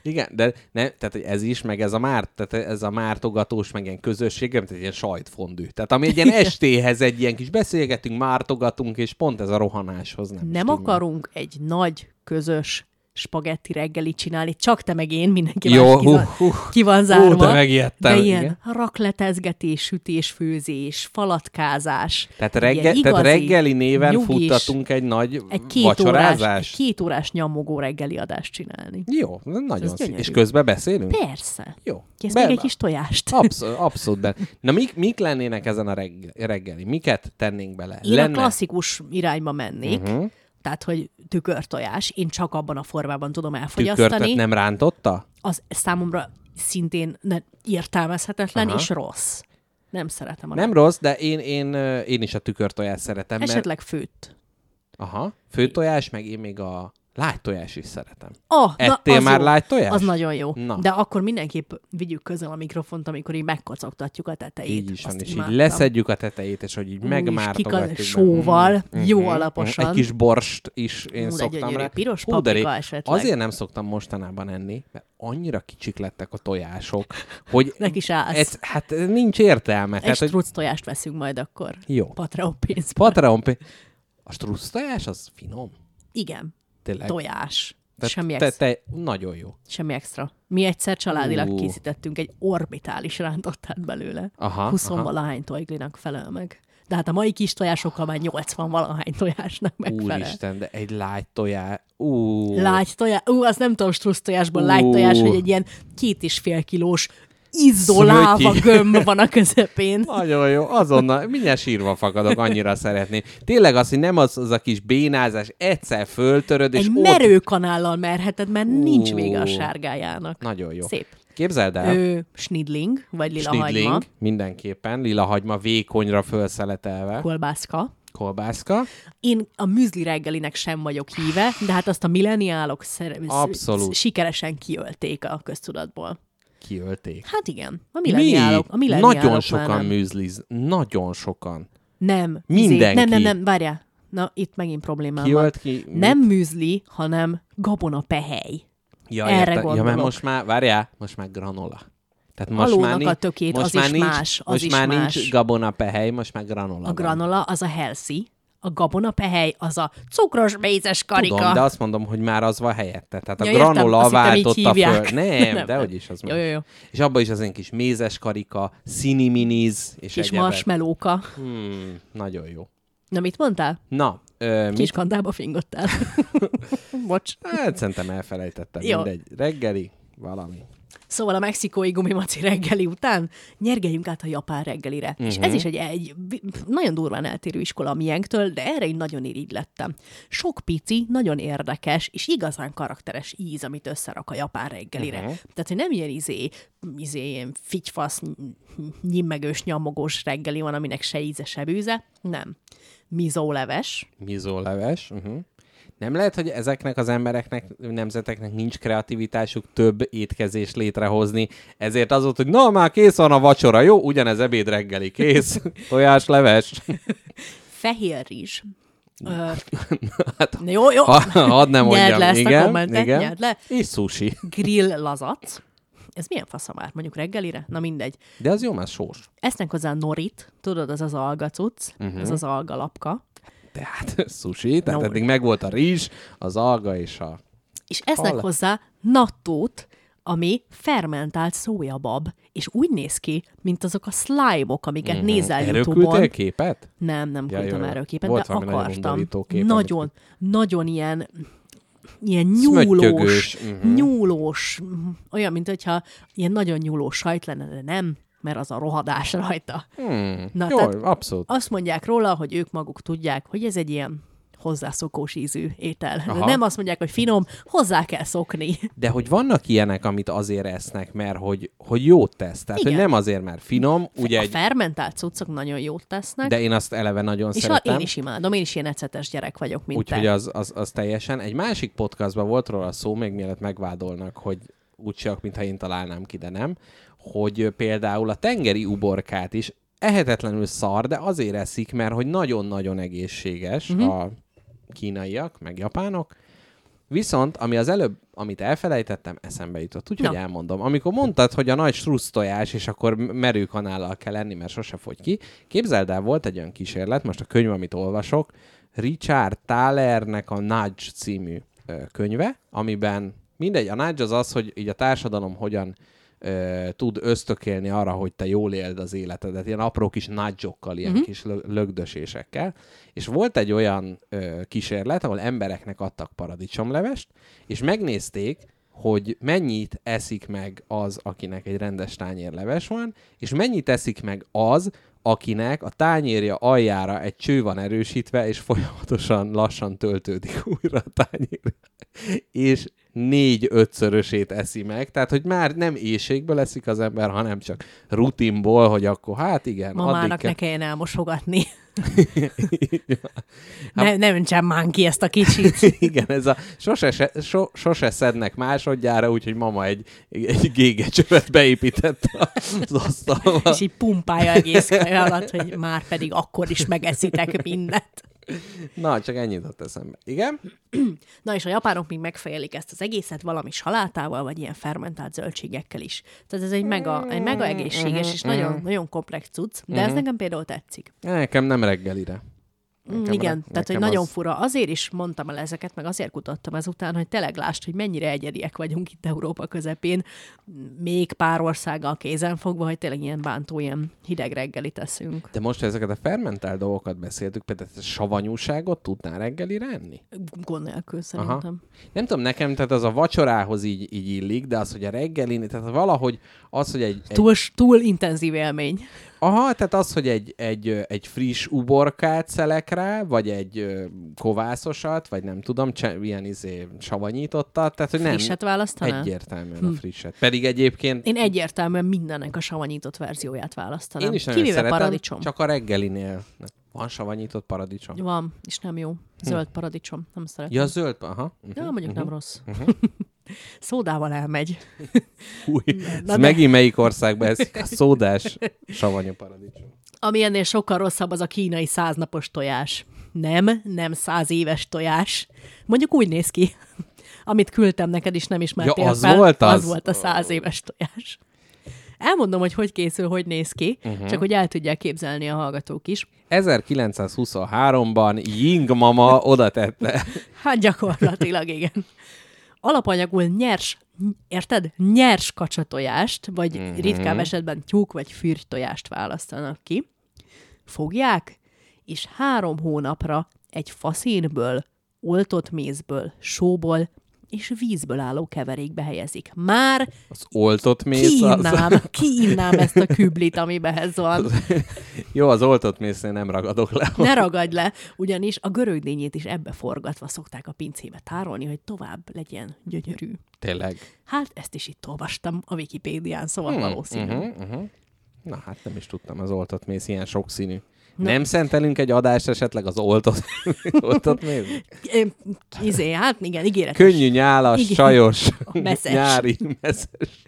Igen, de ne, tehát ez is, meg ez a már, tehát ez a mártogatós, meg ilyen közösség, mint egy ilyen sajtfondű. Tehát ami egy ilyen estéhez egy ilyen kis beszélgetünk, mártogatunk, és pont ez a rohanáshoz nem Nem stimmel. akarunk egy nagy közös spagetti reggelit csinálni, csak te meg én, mindenki Jó, más ki hú, hú. ki van zárva. de megijedtem, De ilyen igen. rakletezgetés, sütés, főzés, falatkázás. Tehát, regge- tehát igazi, reggeli néven nyugis, futtatunk egy nagy egy két órás, vacsorázás? egy két órás nyomogó reggeli adást csinálni. Jó, nagyon szép. És közben beszélünk? Persze. Jó. Kész még egy kis tojást. Abszolút, abszolút be. Na mik, mik lennének ezen a reg- reggeli? Miket tennénk bele? Én Lenne? a klasszikus irányba mennék, Mhm. Tehát, hogy tükörtojás, én csak abban a formában tudom elfogyasztani. nem rántotta? Az számomra szintén ne, értelmezhetetlen Aha. és rossz. Nem szeretem a Nem rossz, de én, én, én is a tükörtojást szeretem, mert... Esetleg főtt. Aha, főtojás, meg én még a lágy tojás is szeretem. Oh, Ettél az már jó. lágy tojást? Az nagyon jó. Na. De akkor mindenképp vigyük közel a mikrofont, amikor így megkocogtatjuk a tetejét. Így is van, és így leszedjük a tetejét, és hogy így megmártogatjuk. kika- sóval, Mm, jó mm. alaposan. Egy kis borst is én Ú, de szoktam rá. Piros Hú, esetleg. Azért nem szoktam mostanában enni, mert annyira kicsik lettek a tojások, hogy Neki is állsz. ez, hát nincs értelme. Egy Tehát, hogy tojást veszünk majd akkor. Jó. Patreon pénzből. Patreon pé- A struc tojás az finom. Igen. Tényleg. Tojás. Tehát Semmi, te, extra. te, nagyon jó. Semmi extra. Mi egyszer családilag Ú. készítettünk egy orbitális rántottát belőle. Aha, 20 aha. valahány tojglinak felel meg. De hát a mai kis tojásokkal már 80 valahány tojásnak megfelel. Úristen, de egy lágy tojás. Ú. Lágy tojás, ú, azt nem tudom, strusz tojásból lágy tojás, hogy egy ilyen két és fél kilós izzoláva Szötyi. gömb van a közepén. Nagyon jó, azonnal, mindjárt sírva fakadok, annyira szeretném. Tényleg az, hogy nem az, az a kis bénázás, egyszer föltöröd, és Egy merőkanállal merheted, mert nincs vége a sárgájának. Nagyon jó. Szép. Képzeld el, Ö, snidling, vagy lila snidling, hagyma, mindenképpen, lila hagyma vékonyra felszeletelve, kolbászka. kolbászka. Én a műzli reggelinek sem vagyok híve, de hát azt a milleniálok szer- Abszolút. sikeresen kiölték a köztudatból. Kiölték. Hát igen, a milleniálok. A milleniálok Nagyon sokan nem. műzliz, nagyon sokan. Nem. Mindenki. Izé, nem, nem, nem, várjál. Na, itt megint problémám Kiölt van. ki? Nem műzli, hanem gabona pehely. Ja, Erre érte. ja, mert most már, várjál, most már granola. Tehát most Alónak már nincs, a tökét, most az már is nincs, más, az most is már más. nincs gabonapehely, most már granola A van. granola az a healthy, a gabona pehely az a cukros mézes karika. Tudom, de azt mondom, hogy már az van helyette. Tehát a Ja, értem, granola így váltotta föl. Nem, Nem, de hogy is az Jó, jó, jó. És abban is az én kis mézes karika, ciniminiz és Kis egyebek. marshmallowka. Hmm, nagyon jó. Na, mit mondtál? Na, ö, mit? Kis kandába fingottál. Bocs. Hát szerintem elfelejtettem. Jó. Mindegy. Reggeli, valami. Szóval a mexikói gumimaci reggeli után nyergeljünk át a japán reggelire. Uh-huh. És Mhm. ez is egy, egy nagyon durván eltérő iskola a miénktől, de erre én nagyon irigy lettem. Sok pici, nagyon érdekes és igazán karakteres íz, amit összerak a japán reggelire. Uh-huh. Tehát, hogy nem ilyen izé, izé ilyen figyfasz, nyimmegős, nyomogós reggeli van, aminek se íze, se bűze. Nem. Mizóleves, Mizóleves. Uh-huh. Nem lehet, hogy ezeknek az embereknek, nemzeteknek nincs kreativitásuk több étkezést létrehozni, ezért az volt, hogy na, már kész van a vacsora, jó? Ugyanez ebéd reggeli, kész. Tojás, leves. fehér rizs. Ö, Hát, jó, jó. ha, hadd nem mondjam. Nyerd le ezt a igen, kommentet, igen. nyerd le. És sushi. grill lazac. Ez milyen fasza már, mondjuk reggelire? Na mindegy. De az jó, mert sós. Esznek hozzá norit, tudod, az az algacuc, uh-huh. ez az algalapka. Tehát sushi, tehát No. eddig megvolt a rizs, az alga és a... És esznek Hal. hozzá nattót, ami fermentált szójabab, és úgy néz ki, mint azok a slime-ok, amiket uh-huh. nézel Erről YouTube-on. képet? Nem, nem Ja, küldtem erről képet, Volt de akartam. kép, nagyon, nagyon ilyen ilyen nyúlós, mhm. nyúlós, olyan, mint hogyha ilyen nagyon nyúlós sajt lenne, de nem, mert az a rohadás rajta. Hmm. Na, jó, tehát- abszolút. Azt mondják róla, hogy ők maguk tudják, hogy ez egy ilyen hozzászokós ízű étel. Aha. Nem azt mondják, hogy finom, hozzá kell szokni. De hogy vannak ilyenek, amit azért esznek, mert hogy, hogy jót tesz. Tehát, Igen. hogy nem azért, mert finom, ugye a egy, fermentált cuccok nagyon jót tesznek, de én azt eleve nagyon és szeretem. én is imádom, én is ilyen ecetes gyerek vagyok, mint Úgyhogy az, az, az teljesen. Egy másik podcastban volt róla szó, még mielőtt megvádolnak, hogy úgy csak, mintha én találnám ki, de nem, hogy például a tengeri uborkát is ehetetlenül szar, de azért eszik, mert hogy nagyon-nagyon egészséges uh-huh. a kínaiak, meg japánok. Viszont, ami az előbb, amit elfelejtettem, eszembe jutott. Úgyhogy elmondom. Amikor mondtad, hogy a nagy strusztojás, és akkor merőkanállal kell lenni, mert sose fogy ki. Képzeld el, volt egy olyan kísérlet, most a könyv, amit olvasok, Richard Thalernek a Nudge című könyve, amiben mindegy, a nudge az az, hogy így a társadalom hogyan ö, tud ösztökélni arra, hogy te jól éld az életedet, ilyen apró kis nudge ilyen uh-huh. kis lö- lögdösésekkel. És volt egy olyan ö, kísérlet, ahol embereknek adtak paradicsomlevest, és megnézték, hogy mennyit eszik meg az, akinek egy rendes tányérleves van, és mennyit eszik meg az, akinek a tányérja aljára egy cső van erősítve, és folyamatosan lassan töltődik újra a tányér. És négy-ötszörösét eszi meg, tehát hogy már nem éjségből eszik az ember, hanem csak rutinból, hogy akkor hát igen, Mamának kell... ne kelljen elmosogatni. ne, ne öntsem már ki ezt a kicsit. Igen, ez a sose, se, so, sose szednek másodjára, úgyhogy mama egy, egy gégecsövet beépített az asztalba. És így pumpálja egész alatt, hogy már pedig akkor is megeszitek mindent. Na, csak ennyit ott eszembe. Igen? Na és a japánok még megfejelik ezt az egészet valami salátával, vagy ilyen fermentált zöldségekkel is. Tehát ez egy mega, egy mega egészséges és nagyon, nagyon komplex cucc, de ez nekem például tetszik. Nekem nem reggelire. Mm, Nekem Igen, re- tehát hogy nekem nagyon az- fura. Azért is mondtam el ezeket, meg azért kutattam ezután, hogy tényleg lásd, hogy mennyire egyediek vagyunk itt Európa közepén, még pár országgal kézen fogva, hogy tényleg ilyen bántó, ilyen hideg reggelit teszünk. De most, ezeket a fermentált dolgokat beszéltük, például a savanyúságot tudnál reggelire enni? Gond nélkül szerintem. Nem tudom, nekem, tehát az a vacsorához így, így illik, de az, hogy a reggelin, tehát valahogy az, hogy egy, egy Túl, túl intenzív élmény. Aha, tehát az, hogy egy, egy, egy friss uborkát szelek rá, vagy egy kovászosat, vagy nem tudom, cse, ilyen izé savanyítottat, tehát hogy nem Frisset választanál? egyértelműen a frisset. Pedig egyébként Én egyértelműen mindennek a savanyított verzióját választanám. én is nagyon Kivéve szeretem, paradicsom. csak a reggelinél. Van savanyított paradicsom? Van, és nem jó. Zöld paradicsom, nem szeretem. Ja, zöld, aha. Uh-huh. Ja, mondjuk nem rossz. Szódával elmegy. Új, ez de- megint melyik országban ez a szódás savanyú paradicsom. Ami ennél sokkal rosszabb, az a kínai száznapos tojás. Nem, nem száz éves tojás. Mondjuk úgy néz ki. Amit küldtem neked is, nem ismertél Ja, az fel. volt az? Az volt a száz éves tojás. Elmondom, hogy hogy készül, hogy néz ki, uh-huh. csak hogy el tudják képzelni a hallgatók is. 1923-ban Ying mama oda tette. Hát gyakorlatilag igen. Alapanyagul nyers, érted? Nyers kacsatojást, vagy Mhm. mm-hmm. ritkább esetben tyúk vagy fürtojást választanak ki. Fogják, és három hónapra egy faszínből, oltott mézből, sóból és vízből álló keverékbe helyezik. Már Az oltott mész az... kiinnám, kiinnám ezt a küblit, amiben ez van. Jó, az oltott mésznél nem ragadok le. Ne ragadj le, ugyanis a görögdényét is ebbe forgatva szokták a pincébe tárolni, hogy tovább legyen gyönyörű. Tényleg. Hát ezt is itt olvastam a Wikipédián, szóval hmm, valószínű. Uh-huh, uh-huh. Na hát nem is tudtam, az oltott mész ilyen sokszínű. No. Nem szentelünk egy adást esetleg az oltott mész? Ö, Izé, hát igen, ígéretes. Könnyű, nyálas, Igen. sajos, Messzes. nyári, messzes.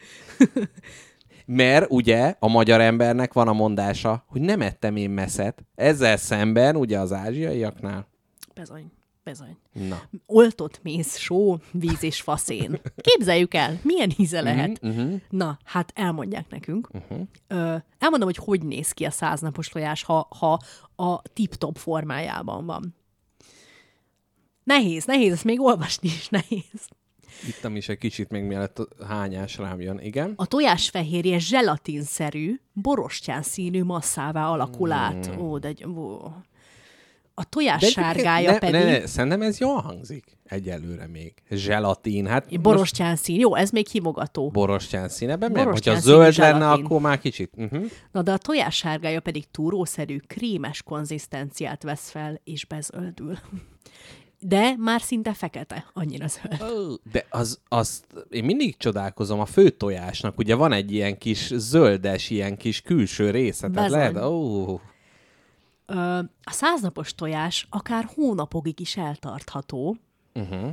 Mert ugye a magyar embernek van a mondása, hogy nem ettem én messzet. Ezzel szemben ugye az ázsiaiaknál. Bizony, bizony. Na. Oltott méz, só, víz és faszén. Képzeljük el, milyen íze lehet. Uh-huh. Na, hát elmondják nekünk. Uh-huh. Ö, elmondom, hogy hogy néz ki a száznapos tojás, ha, ha a tip-top formájában van. Nehéz, nehéz, ezt még olvasni is nehéz. Ittam is egy kicsit még mielőtt a hányás rám jön. Igen? A tojás fehérje zselatinszerű, borostyán színű masszává alakul át. Ó, de... Ó. A tojás De sárgája ne, pedig... Ne, ne, szerintem ez jól hangzik. Egyelőre még. Zselatin. Hát most Borostyán szín. Jó, ez még himogató. borostyán színeben, mert hogyha zöld lenne, zselatin. akkor már kicsit. Uh-huh. Na de a tojás sárgája pedig túrószerű, krémes konzisztenciát vesz fel, és bezöldül. De már szinte fekete, annyira zöld. De az, azt én mindig csodálkozom a főtojásnak. Ugye van egy ilyen kis zöldes, ilyen kis külső része. Tehát lehet, ó, a száznapos tojás akár hónapokig is eltartható, uh-huh.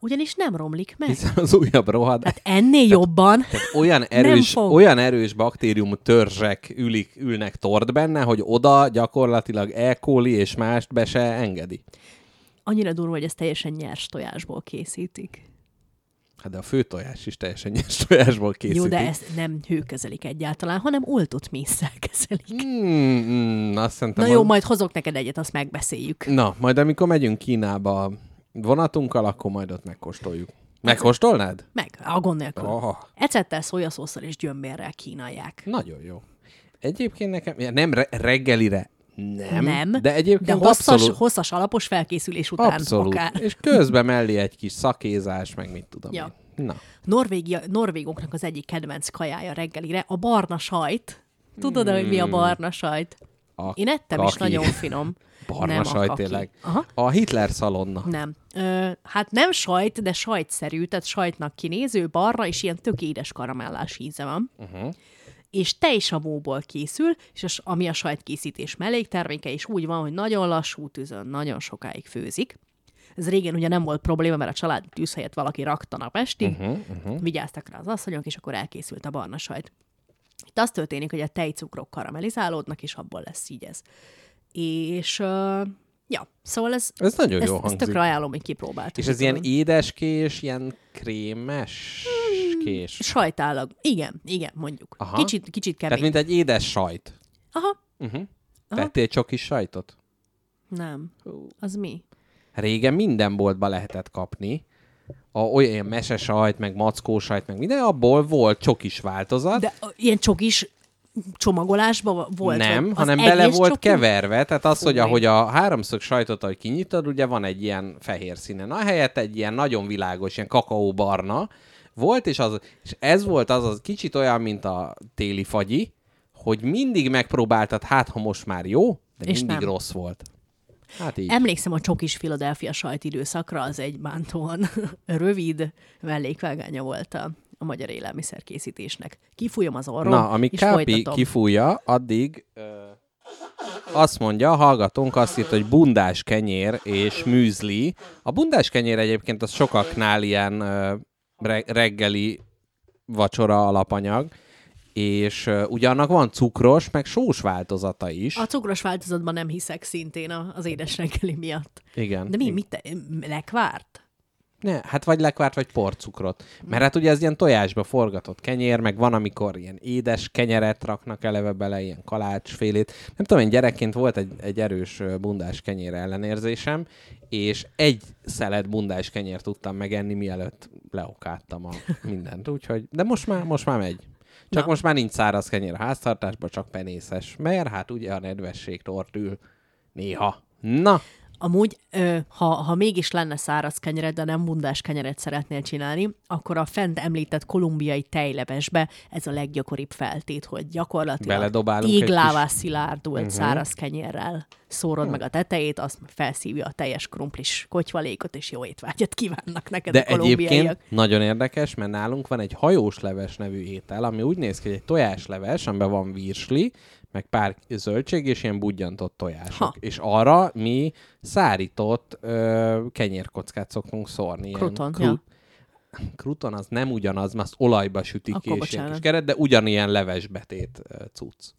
ugyanis nem romlik meg. hiszen az újabb rohad. Tehát ennél jobban Tehát olyan erős, fog. olyan erős baktérium törzsek ülik, ülnek tort benne, hogy oda gyakorlatilag E. coli és mást be se engedi. annyira durva, hogy ezt teljesen nyers tojásból készítik. Hát de a főtojás is teljesen nyers tojásból készítik. Jó, de ezt nem hőkezelik egyáltalán, hanem oltott mézsel kezelik. Hmm, hmm, azt szerintem Na jó, majd hozok neked egyet, azt megbeszéljük. Na, majd amikor megyünk Kínába Vonatunkkal, akkor majd ott megkóstoljuk. Megkóstolnád? Meg, a gond nélkül. Oh, Ecettel, szójaszószal és gyömbérrel kínálják. nagyon jó. Egyébként nekem, ja, nem re- reggelire, nem, Nem, de egyébként de hosszas, abszolút, hosszas alapos felkészülés után abszolút. akár. És közben mellé egy kis szakézás, meg mit tudom Ja. én. Na, Norvégia, norvégoknak az egyik kedvenc kajája reggelire a barna sajt. Tudod, hogy mi a barna sajt? a Én ettem is, Hmm. kaki. nagyon finom. Barna Nem a sajt kaki. tényleg. Aha. A Hitler szalonna. Nem. Ö, hát nem sajt, de sajtszerű, tehát sajtnak kinéző, barna, és ilyen tök édes karamellás íze van. Uh-huh. És tejsavóból készül, és az, ami a sajtkészítés mellékterméke, és úgy van, hogy nagyon lassú tűzön, nagyon sokáig főzik. Ez régen ugye nem volt probléma, mert a családi tűz helyett valaki rakta nap estig, uh-huh, uh-huh. vigyáztak rá az asszonyok, és akkor elkészült a barna sajt. Itt az történik, hogy a tejcukrok karamellizálódnak, és abból lesz így ez. És uh, ja, szóval ez, Ez nagyon ezt, jó ezt hangzik. tökre ajánlom, hogy kipróbáltuk. És ez ilyen édeskés, ilyen krémes kés. Sajtállag. Igen, igen, mondjuk. Aha. Kicsit, kicsit kemény. Tehát mint egy édes sajt. Aha, Uh-huh. Tettél csokis sajtot? nem. Az mi? Régen minden boltba lehetett kapni. A, olyan mesesajt, meg mackósajt, meg minden, abból volt csokis változat. De ilyen csokis csomagolásban volt? nem, hanem bele volt csoki? keverve, tehát az, hogy Fúj. ahogy a háromszög sajtot, ahogy kinyitod, ugye van egy ilyen fehér színen. A helyett egy ilyen nagyon világos, ilyen kakaóbarna volt, és, az, és ez volt az, az kicsit olyan, mint a téli fagyi, hogy mindig megpróbáltad, hát ha most már jó, de És mindig nem. rossz volt. Hát így. Emlékszem a csokis Philadelphia sajt időszakra, az egy bántóan rövid mellékvágánya volt a, a magyar élelmiszerkészítésnek. Kifújom az orrom, Na, amíg és Kápi folytatom. kifújja, addig ö, azt mondja, a hallgatónk azt írt, hogy bundás kenyér és műzli. A bundás kenyér egyébként az sokaknál ilyen ö, reggeli vacsora alapanyag, és ö, ugye annak van cukros, meg sós változata is. A cukros változatban nem hiszek szintén az édes reggeli miatt. Igen. De mi, mit te, lekvárt? Ne, hát vagy lekvárt, vagy porcukrot. Mert hát ugye ez ilyen tojásba forgatott kenyér, meg van, amikor ilyen édes kenyeret raknak eleve bele, ilyen kalácsfélét. Nem tudom, én gyerekként volt egy, egy erős bundás kenyér ellenérzésem, és egy szelet bundás kenyért tudtam megenni, mielőtt leokáttam a mindent. Úgyhogy, de most már, most már megy. Csak Na. most már nincs száraz kenyér a háztartásban, csak penészes. Mert hát ugye a nedvesség tort ül néha. Na, Amúgy, ha, ha mégis lenne száraz kenyered, de nem bundás kenyeret szeretnél csinálni, akkor a fent említett kolumbiai tejlevesbe ez a leggyakoribb feltét, hogy gyakorlatilag téglává kis- Mhm. szilárdult uh-huh. száraz kenyérrel szórod meg a tetejét, azt felszívja a teljes krumplis kotyvalékot, és jó étvágyat kívánnak neked De a egyébként nagyon érdekes, mert nálunk van egy hajós leves nevű étel, ami úgy néz ki, hogy egy tojásleves, amiben van virsli, meg pár zöldség és ilyen budjantott tojások. Ha. És arra mi szárított ö, kenyérkockát szoktunk szórni. ilyen Kruton, kru- ja. Kruton az nem ugyanaz, mert azt olajba sütik Akkor és ilyen kis keret, de ugyanilyen levesbetét cucc.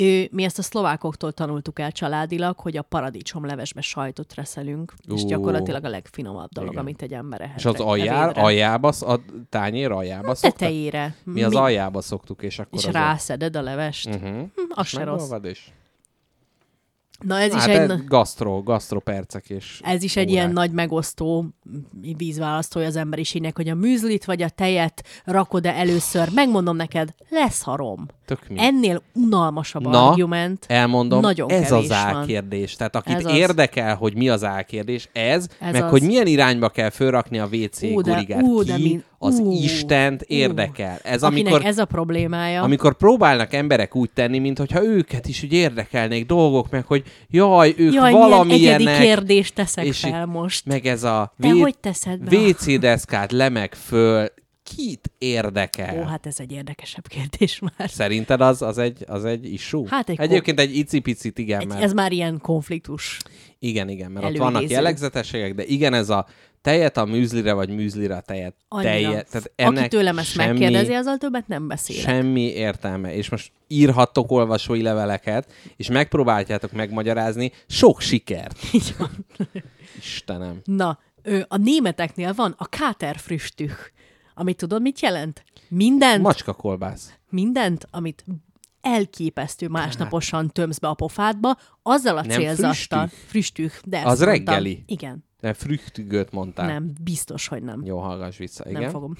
Ő, mi ezt a szlovákoktól tanultuk el családilag, hogy a paradicsom levesbe sajtot reszelünk, és Ú. gyakorlatilag a legfinomabb dolog, Igen. amit egy ember ehet. És az re- aljá, ebédre. aljába, a tányér aljába szoktak? tetejére. Mi az aljába szoktuk, és akkor És rászeded a levest. Uh-huh. Hm, az se rossz. Is. Na ez is hát egy... ez na- gasztro, gasztropercek és Ez is egy órák. ilyen nagy megosztó vízválasztója az emberiségnek, hogy a műzlit vagy a tejet rakod-e először. Megmondom neked, lesz harom. Tök mi? Ennél unalmasabb Na, argument. Elmondom, Nagyon ez az álkérdés. Tehát akit Ez az. érdekel, hogy mi az álkérdés, ez, Ez meg az. hogy milyen irányba kell fölrakni a WC Ú, de- gurigát, ú, ki de min- az ú, Istent érdekel. Ez amikor, ez a problémája. amikor próbálnak emberek úgy tenni, mintha őket is úgy érdekelnék dolgok, meg hogy jaj, ők Jaj, valamilyenek, kérdést teszek és fel most. meg ez a Te vé- hogy teszed be? WC deszkát lemeg föl, kit érdekel? Ó, hát ez egy érdekesebb kérdés már. Szerinted az, az egy, az egy issue? Hát egy Egyébként egy icipicit igen, Egy, mert... ez már ilyen konfliktus. Igen, igen, mert ott előidéző. vannak jellegzetességek, de igen, ez a tejet a műzlire, vagy műzlire a tejet. Annyira. Tejet, tehát Aki ennek tőlem ezt semmi, megkérdezi, azzal többet nem beszélek. semmi értelme. És most írhattok olvasói leveleket, és megpróbáljátok megmagyarázni. Sok sikert! Így van. Istenem. Na, a németeknél van a káterfrüstük, amit tudod, mit jelent? Mindent, Macska kolbász. mindent, amit elképesztő másnaposan tömsz be a pofádba, azzal a Nem célzattal. früstük? De ezt Az mondtam. reggeli? Igen. Nem, früchtügöt mondtál. Nem, biztos, hogy nem. Jó, hallgass vissza, igen. Nem fogom.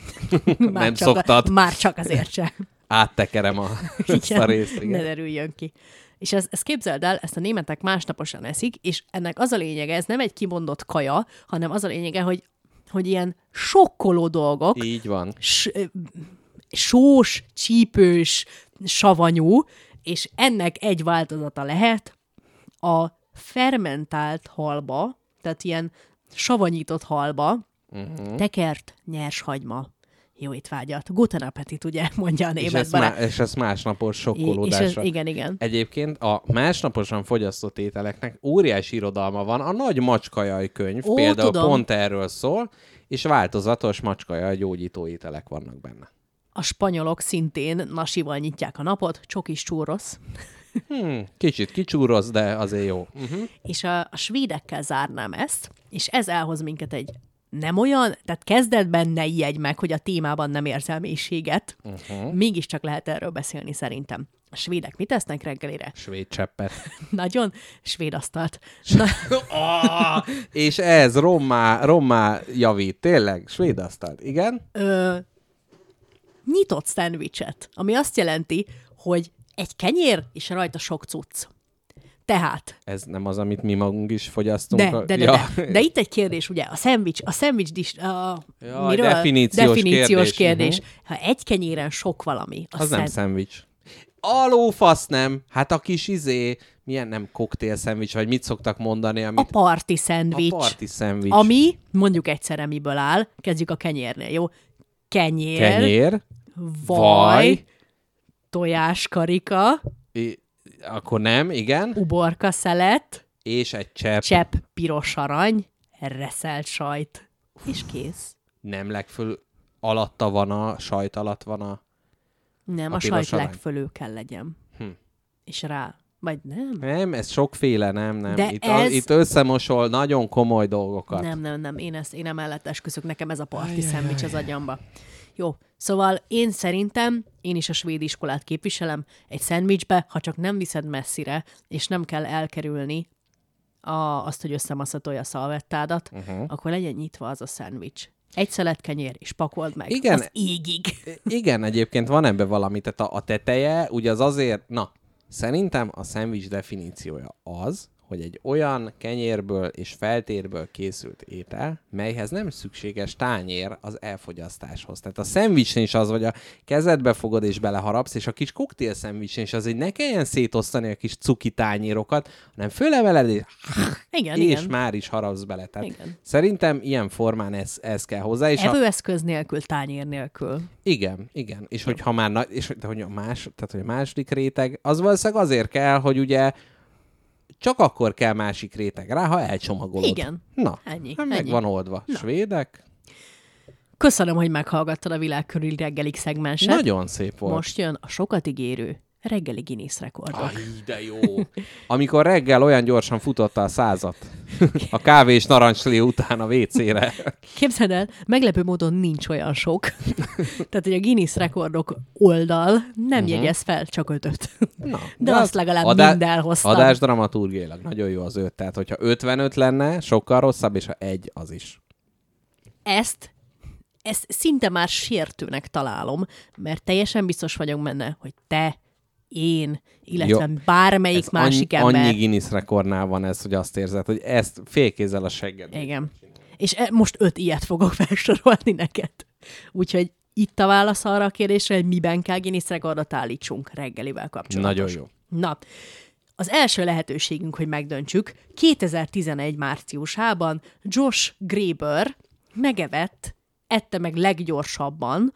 Nem csak, szoktad. Már csak azért sem. Áttekerem a, ezt a részt, ne igen. derüljön ki. És ez, ezt képzeld el, ezt a németek másnaposan eszik, és ennek az a lényege, ez nem egy kimondott kaja, hanem az a lényege, hogy, hogy ilyen sokkoló dolgok, Így van. sós, csípős, savanyú, és ennek egy változata lehet a fermentált halba, tehát ilyen savanyított halba, uh-huh. tekert nyers hagyma. Jó étvágyat. Guten appetit, ugye, mondja a És német ezt, barát. má, és ezt másnapos és sokkolódásra. ez, igen, igen. Egyébként a másnaposan fogyasztott ételeknek óriási irodalma van. A nagy macskajaj könyv Ó, például tudom. pont erről szól, és változatos macskajaj gyógyító ételek vannak benne. A spanyolok szintén nasival nyitják a napot, csokis csúrosz, Hmm, kicsit kicsúroz, de azért jó. Uh-huh. és a, a svédekkel zárnám ezt, és ez elhoz minket egy nem olyan, tehát kezdetben ne ijedj meg, hogy a témában nem érzel mélységet, uh-huh. mégiscsak lehet erről beszélni szerintem. A svédek mit tesznek reggelire? Svéd cseppet. Nagyon svéd asztalt. Na, Ah, és ez rommá, rommá javít. Tényleg? Svéd asztalt. Igen? ö, nyitott szendvicset, ami azt jelenti, hogy egy kenyér, és rajta sok cucc. Tehát, Ez nem az, amit mi magunk is fogyasztunk. de, a- de, de, ja. de, de itt egy kérdés, ugye, a szendvics, a szendvics dis, a, Jaj, definíciós definíciós kérdés. kérdés. Ha egy kenyéren sok valami, Az nem szend- szendvics. Alófasz nem. Hát a kis izé, milyen nem koktél szendvics, vagy mit szoktak mondani, a amit... parti szendvics, a parti szendvics. ami mondjuk egyszerre miből áll, kezdjük a kenyérnél, jó? Kenyér, Kenyér, vaj, vaj, tojáskarika, i- akkor nem, igen, uborka szelet, és egy csepp, csepp piros arany, reszelt sajt, és kész. nem legföl, alatta van a, sajt alatt van a... Nem, A a, sajt arany. legfölül kell legyen. Hm. És rá, vagy nem? Nem, ez sokféle, nem, nem. De itt, ez- A, itt összemosol nagyon komoly dolgokat. Nem, nem, nem, én, ezt, én emellett esküszök, nekem ez a parti szendvics az agyamba. Jó, szóval én szerintem, én is a svéd iskolát képviselem, egy szendvicsbe, ha csak nem viszed messzire, és nem kell elkerülni a, azt, hogy összemaszatolja a szalvettádat, uh-huh. akkor legyen nyitva az a szendvics. Egy szelet kenyér, és pakold meg. Igen. Az égig. Igen, egyébként van ebben valami, tehát a, a teteje, ugye az azért, na, szerintem a szendvics definíciója az, hogy egy olyan kenyérből és feltérből készült étel, melyhez nem szükséges tányér az elfogyasztáshoz. Tehát a szendvicsnél is az, hogy a kezedbe fogod és beleharapsz, és a kis koktél szendvicsnél is az, hogy ne kelljen szétosztani a kis cuki tányérokat, hanem fölemeled, és, Igen, és igen. már is harapsz bele. Tehát Igen. szerintem ilyen formán ez, ez kell hozzá. És a, Evőeszköz nélkül, tányér nélkül. igen, igen. És hogyha már nagy, és hogy a más, tehát hogy a második réteg, az valószínűleg azért kell, hogy ugye csak akkor kell másik réteg rá, ha elcsomagolod. Igen. Na, Ennyi, hát meg ennyi. van oldva. Na. Svédek? Köszönöm, hogy meghallgattad a világ körüli reggelig szegmenset. Nagyon szép volt. Most jön a sokat ígérő reggeli Guinness rekordok. Aj, de jó. Amikor reggel olyan gyorsan futotta a százat. A kávé és narancslé után a WC-re. Képzeld el, meglepő módon nincs olyan sok. Tehát, hogy a Guinness rekordok oldal nem uh-huh. jegyez fel, csak ötöt. Na, De azt legalább adá- mind elhoztam. Adás dramaturgiailag nagyon jó az öt. Tehát, hogyha 55 lenne, sokkal rosszabb, és ha egy, az is. Ezt, ezt szinte már sértőnek találom, mert teljesen biztos vagyok benne, hogy te, én, illetve Jó. bármelyik Ez másik annyi, ember. Annyi Guinness rekordnál van ez, hogy azt érzed, hogy ezt félkézzel a segged. Igen. És e- most öt ilyet fogok felsorolni neked. Úgyhogy itt a válasz arra a kérdésre, hogy miben kell Guinness rekordot állítsunk reggelivel kapcsolatban. Nagyon jó. Na, az első lehetőségünk, hogy megdöntsük, 2011 márciusában Josh Graber megevett, ette meg leggyorsabban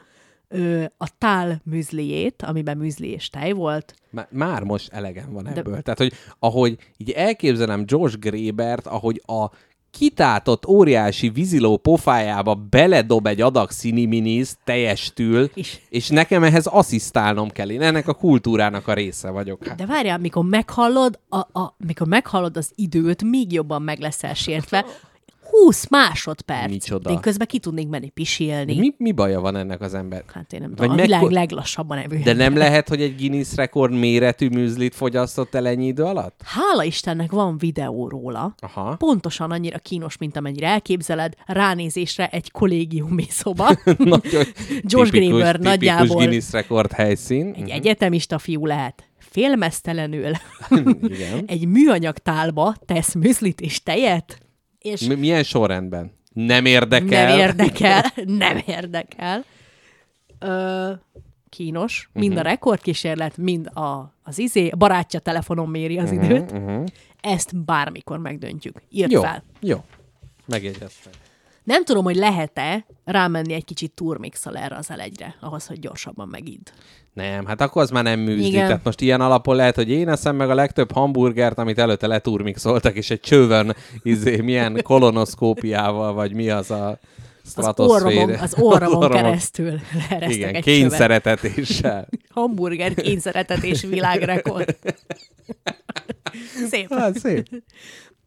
ö, a tál műzliét, amiben műzli és tej volt. Má- Már most elegem van ebből. De... Tehát, hogy ahogy így elképzelem Josh Grébert, ahogy a kitátott óriási víziló pofájába beledob egy adag színiminiz teljes-tül, És- és nekem ehhez asszisztálnom kell. Én ennek a kultúrának a része vagyok. Hát. De várjál, mikor meghallod, a, a, mikor meghallod az időt, még jobban meg leszel sértve. 20 másodperc. Micsoda. Én közben ki tudnék menni pisilni. Mi, mi baja van ennek az ember? Hát én nem Vagy tudom, a világ mekkor- leglassabban evő. De nem lehet, hogy egy Guinness rekord méretű műzlit fogyasztott el ennyi idő alatt? Hála Istennek van videó róla. Aha. Pontosan annyira kínos, mint amennyire elképzeled. Ránézésre egy kollégiumi szoba. Nagyon Josh tipikus- Greenberg tipikus nagyjából Guinness rekord helyszín. egy egyetemista fiú lehet. Félmeztelenül egy műanyag tálba tesz műzlit és tejet, és Mi- Milyen sorrendben? Nem érdekel. nem érdekel, nem érdekel. Ö, kínos, mind Mhm. a rekordkísérlet, mind a, az izé, a barátja telefonon méri az időt. uh-huh. Ezt bármikor megdöntjük. Írd Jó, fel. jó. Megjegyeztem. Nem tudom, hogy lehet-e rámenni egy kicsit turmixal erre az elegyre, ahhoz, hogy gyorsabban megidd. Nem, hát akkor az már nem műzli. Igen. Tehát most ilyen alapon lehet, hogy én eszem meg a legtöbb hamburgert, amit előtte leturmixoltak, és egy csövön, izé, milyen kolonoszkópiával, vagy mi az a Az stratoszféra. orromon, az orromon orromon. keresztül Igen, egy kényszeretetéssel. Hamburger kényszeretetés világrekord. Szép. Hát szép.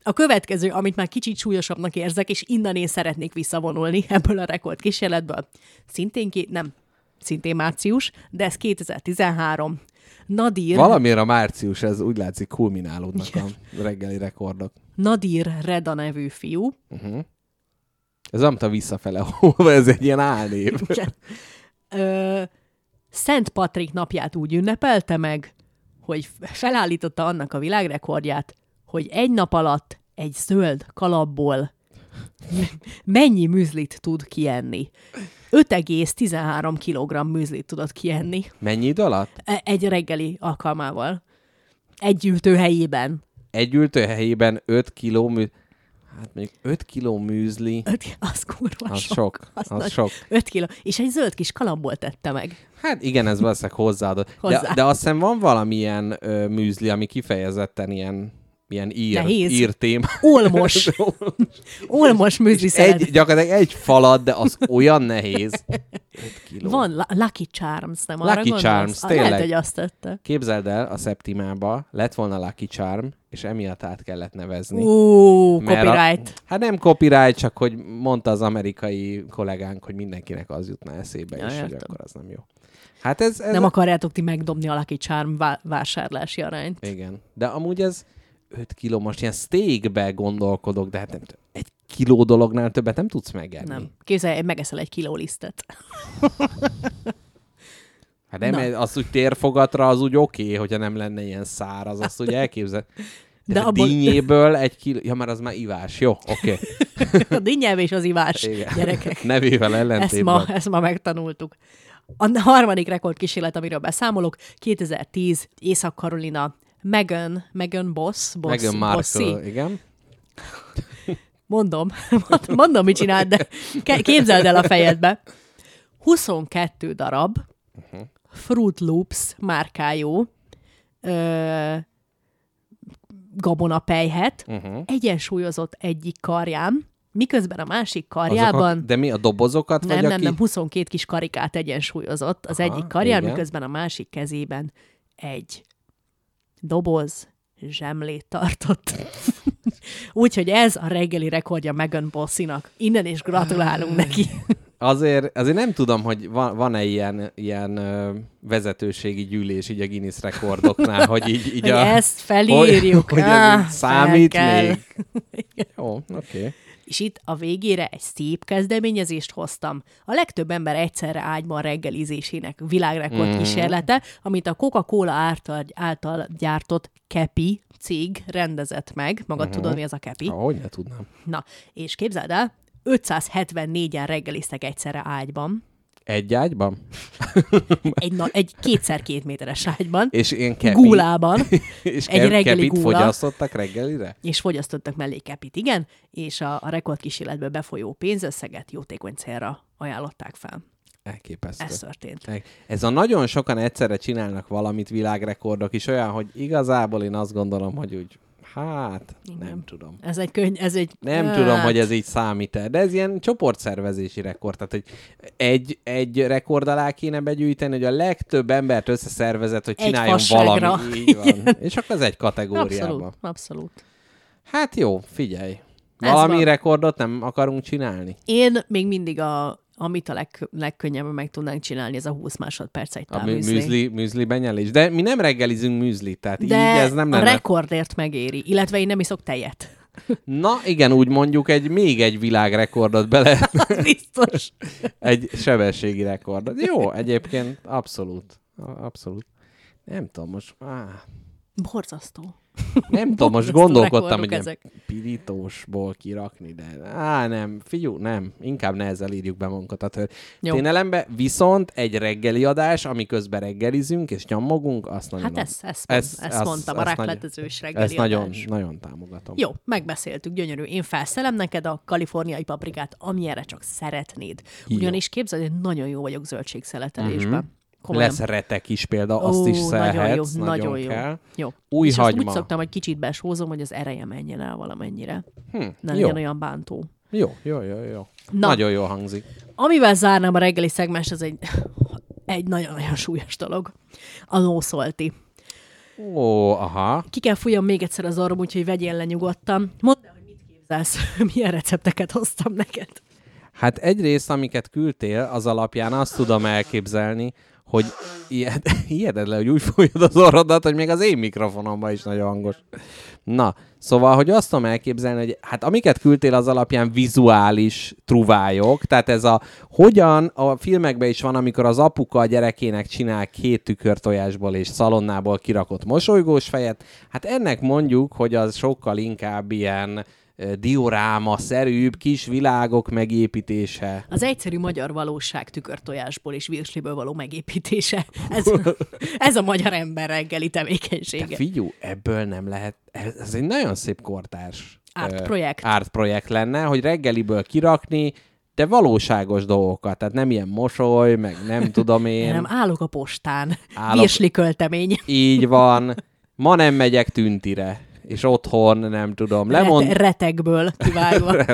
A következő, amit már kicsit súlyosabbnak érzek, és innen én szeretnék visszavonulni ebből a rekord kísérletből. Szintén ki, nem, szintén március, de ez 2013. Nadir, Valamiért a március, ez úgy látszik kulminálódnak a reggeli rekordok. Nadir Reda nevű fiú, Ez nem tudom visszafele ez egy ilyen álnév. ö, Szent Patrik napját úgy ünnepelte meg, hogy felállította annak a világrekordját, hogy egy nap alatt egy zöld kalapból mennyi műzlit tud kienni. 5,13 kg műzlit tudott kienni Mennyi idő alatt? e- egy reggeli alkalmával. Egy ültőhelyében. Egy ültőhelyében 5 kiló mű... Hát mondjuk 5 kiló műzli, Öt, az kurva az sok. sok. Az nagy- sok. 5 kiló. És egy zöld kis kalapból tette meg. Hát igen, ez valószínűleg hozzáadott. De, de azt hiszem van valamilyen ö, műzli, ami kifejezetten ilyen, ilyen ír, Nehéz. ír tém. Olmos. Olmos műzli szeret. egy, gyakorlatilag egy falat, de az olyan nehéz. 5 kiló. Van La- Lucky Charms, nem arra Lucky gondolsz? Charms, Ah, tényleg. Lehet, hogy azt tette. Képzeld el, a Septimába lett volna Lucky Charm, és emiatt át kellett nevezni. Mert copyright. A, hát nem copyright, csak hogy mondta az amerikai kollégánk, hogy mindenkinek az jutna eszébe, Ja, és hogy akkor az nem jó. Hát ez... ez Nem akarjátok ti megdobni a Lucky Charm vá- vásárlási arányt. Igen. De amúgy ez 5 kiló, most ilyen steakbe gondolkodok, de hát nem tudom, egy kiló dolognál többet nem tudsz megenni. Nem. Képzelj, megeszel egy kiló lisztet. Hát nem, Na. az úgy térfogatra az úgy oké, okay, hogyha nem lenne ilyen száraz, azt úgy elképzel. De, De de abból- dinnyéből egy kiló, ja, már az már ivás, jó, oké. A dinnyelv és az ivás, Igen. gyerekek. Nevével Ezt ellentétben. ma, ezt ma megtanultuk. A harmadik rekordkísérlet, amiről beszámolok, 2010 Észak-Karolina Megan, Megan Boss, Boss, Bossy. Markle, igen. Mondom, mondom, mit csináld, de képzeld el a fejedbe. 22 darab uh-huh. Fruit Loops márkájú ö, gabonapejhet Uh-huh. egyensúlyozott egyik karján, miközben a másik karjában de mi, a dobozokat? nem, vagy nem, aki... nem, 22 kis karikát egyensúlyozott az Aha, egyik karján, igen. miközben a másik kezében egy doboz zsemlét tartott. Úgyhogy ez a reggeli rekordja Megan Bossinak. Innen is gratulálunk neki. Azért, azért nem tudom, hogy van, van-e ilyen, ilyen ö, vezetőségi gyűlés így a Guinness rekordoknál, hogy így, így Hogy a... ezt felírjuk. Hogy, hogy Ah, számít még. Jó, oké. Okay. És itt a végére egy szép kezdeményezést hoztam. A legtöbb ember egyszerre ágyban reggelizésének világrekord Mhm. kísérlete, amit a Coca-Cola által, által gyártott Kepi cég rendezett meg. Magad Mhm. tudod, mi az a Kepi? Ahogy ne tudnám. Na, és képzeld el, 574-en reggeliztek egyszerre ágyban. Egy ágyban? Egy, na, egy kétszer két méteres ágyban. És ilyen kepi. Gúlában. és egy reggeli kepit gúla. fogyasztottak reggelire? és fogyasztottak mellé kepit, igen, és a, a rekordkísérletből befolyó pénzösszeget jótékony célra ajánlották fel. Elképesztő. Ez történt. Ez a nagyon sokan egyszerre csinálnak valamit világrekordok is olyan, hogy igazából én azt gondolom, hogy úgy, hát, Igen. nem tudom. Ez egy könyv, ez egy... Nem hát, tudom, hogy ez így számít-e, de ez ilyen csoportszervezési rekord. Tehát, hogy egy, egy rekord alá kéne begyűjteni, hogy a legtöbb embert összeszervezett, hogy Egy csináljon fasságra. valami. Így van. És akkor az egy kategóriában. Abszolút, abszolút. Hát jó, figyelj. Ez Valami rekordot nem akarunk csinálni? Én még mindig a, amit a leg, legkönnyebben meg tudnánk csinálni, ez a 20 másodperc egy A mű- távűzli. műzli, műzli benyelés. De mi nem reggelizünk műzlit, tehát De így ez nem a lenne. rekordért megéri, illetve én nem iszok tejet. Na igen, úgy mondjuk egy még egy világrekordot bele, biztos. egy sebességi rekordot. Jó, egyébként abszolút. A- Abszolút. Nem tudom, most... Áh, Borzasztó. Nem tudom, most gondolkodtam, hogy ezek. pirítósból kirakni, de á, nem, figyú, nem, inkább ne ezzel írjuk be magunkat a tör. Ténelembe viszont egy reggeli adás, ami közben reggelizünk és nyomogunk, azt nagyon... Hát ezt, ezt, Ez- ezt, ezt azt- mondtam, a azt nagy- rákletezős reggeli Ezt nagyon, adás. nagyon támogatom. Jó, megbeszéltük, gyönyörű. Én felszelem neked a kaliforniai paprikát, amilyenre csak szeretnéd. Ugyanis képzeld, hogy nagyon jó vagyok zöldségszeletelésben. Uh-huh. Komolyan. Lesz retek is például, azt is Ó, nagyon jó, szelhetsz, nagyon jó. kell. jó. Új és azt hagyma. úgy szoktam, hogy kicsit besózom, hogy az ereje menjen el valamennyire. Hm, Ne legyen olyan bántó. jó, jó, jó, jó. Na. Nagyon jó hangzik. Amivel zárnám a reggeli szegmens, ez egy, egy nagyon-nagyon súlyos dolog. A nószolti. Ó, aha. Ki kell fújjam még egyszer az orrom, úgyhogy vegyél le nyugodtan. Mondd el, hogy mit képzelsz, milyen recepteket hoztam neked. Hát egyrészt, amiket küldtél, az alapján azt tudom elképzelni, hogy ijed, ijeded le, hogy úgy fújod az orrodat, hogy még az én mikrofonomban is nagyon hangos. Na, szóval, hogy azt tudom elképzelni, hogy hát amiket küldtél az alapján vizuális truvályok, tehát ez a hogyan a filmekben is van, amikor az apuka a gyerekének csinál két tükörtojásból és szalonnából kirakott mosolygós fejet, hát ennek mondjuk, hogy az sokkal inkább ilyen dioráma-szerűbb kis világok megépítése. Az egyszerű magyar valóság tükörtojásból és virsliből való megépítése. Ez, ez a magyar ember reggeli De tevékenysége. figyú, ebből nem lehet, ez, ez egy nagyon szép kortárs Art projekt. Art projekt lenne, hogy reggeliből kirakni, de valóságos dolgokat, tehát nem ilyen mosoly, meg nem tudom Én én. nem állok a postán. Állok- Virsli költemény. Így van. Ma nem megyek tüntire. És otthon, nem tudom, Lemond... Rete- retekből kivágva.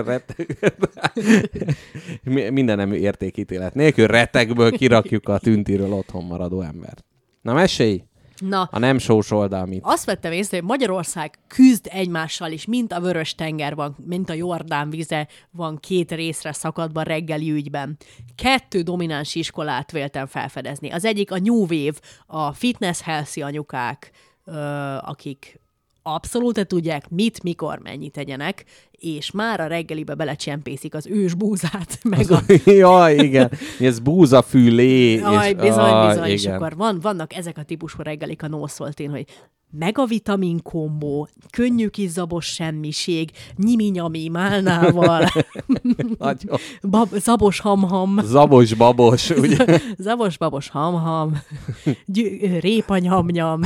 Mi- Minden nem értékítélet nélkül retekből kirakjuk a tüntiről otthon maradó embert. Na mesélj! Na, A nem sós oldalmit. azt vettem észre, hogy Magyarország küzd egymással is, mint a Vörös tenger van, mint a Jordán vize van két részre szakadva reggeli ügyben. Kettő domináns iskolát véltem felfedezni. Az egyik a New Wave, a fitness healthy anyukák, ö, akik abszolút tudják, mit, mikor, mennyit tegyenek, és már a reggelibe belecsempészik az ősbúzát, meg a Jaj, igen. Ez búzafülé. Aj, és, bizony, bizony, és igen. akkor van, vannak ezek a típusú reggelik a nószoltén, hogy megavitamin kombó, könnyű kis zabos semmiség, nyimi-nyami málnával, bab, zabos ham-ham, Zabos babos, ugye? zabos babos ham-ham, gyü- répa nyam-nyam,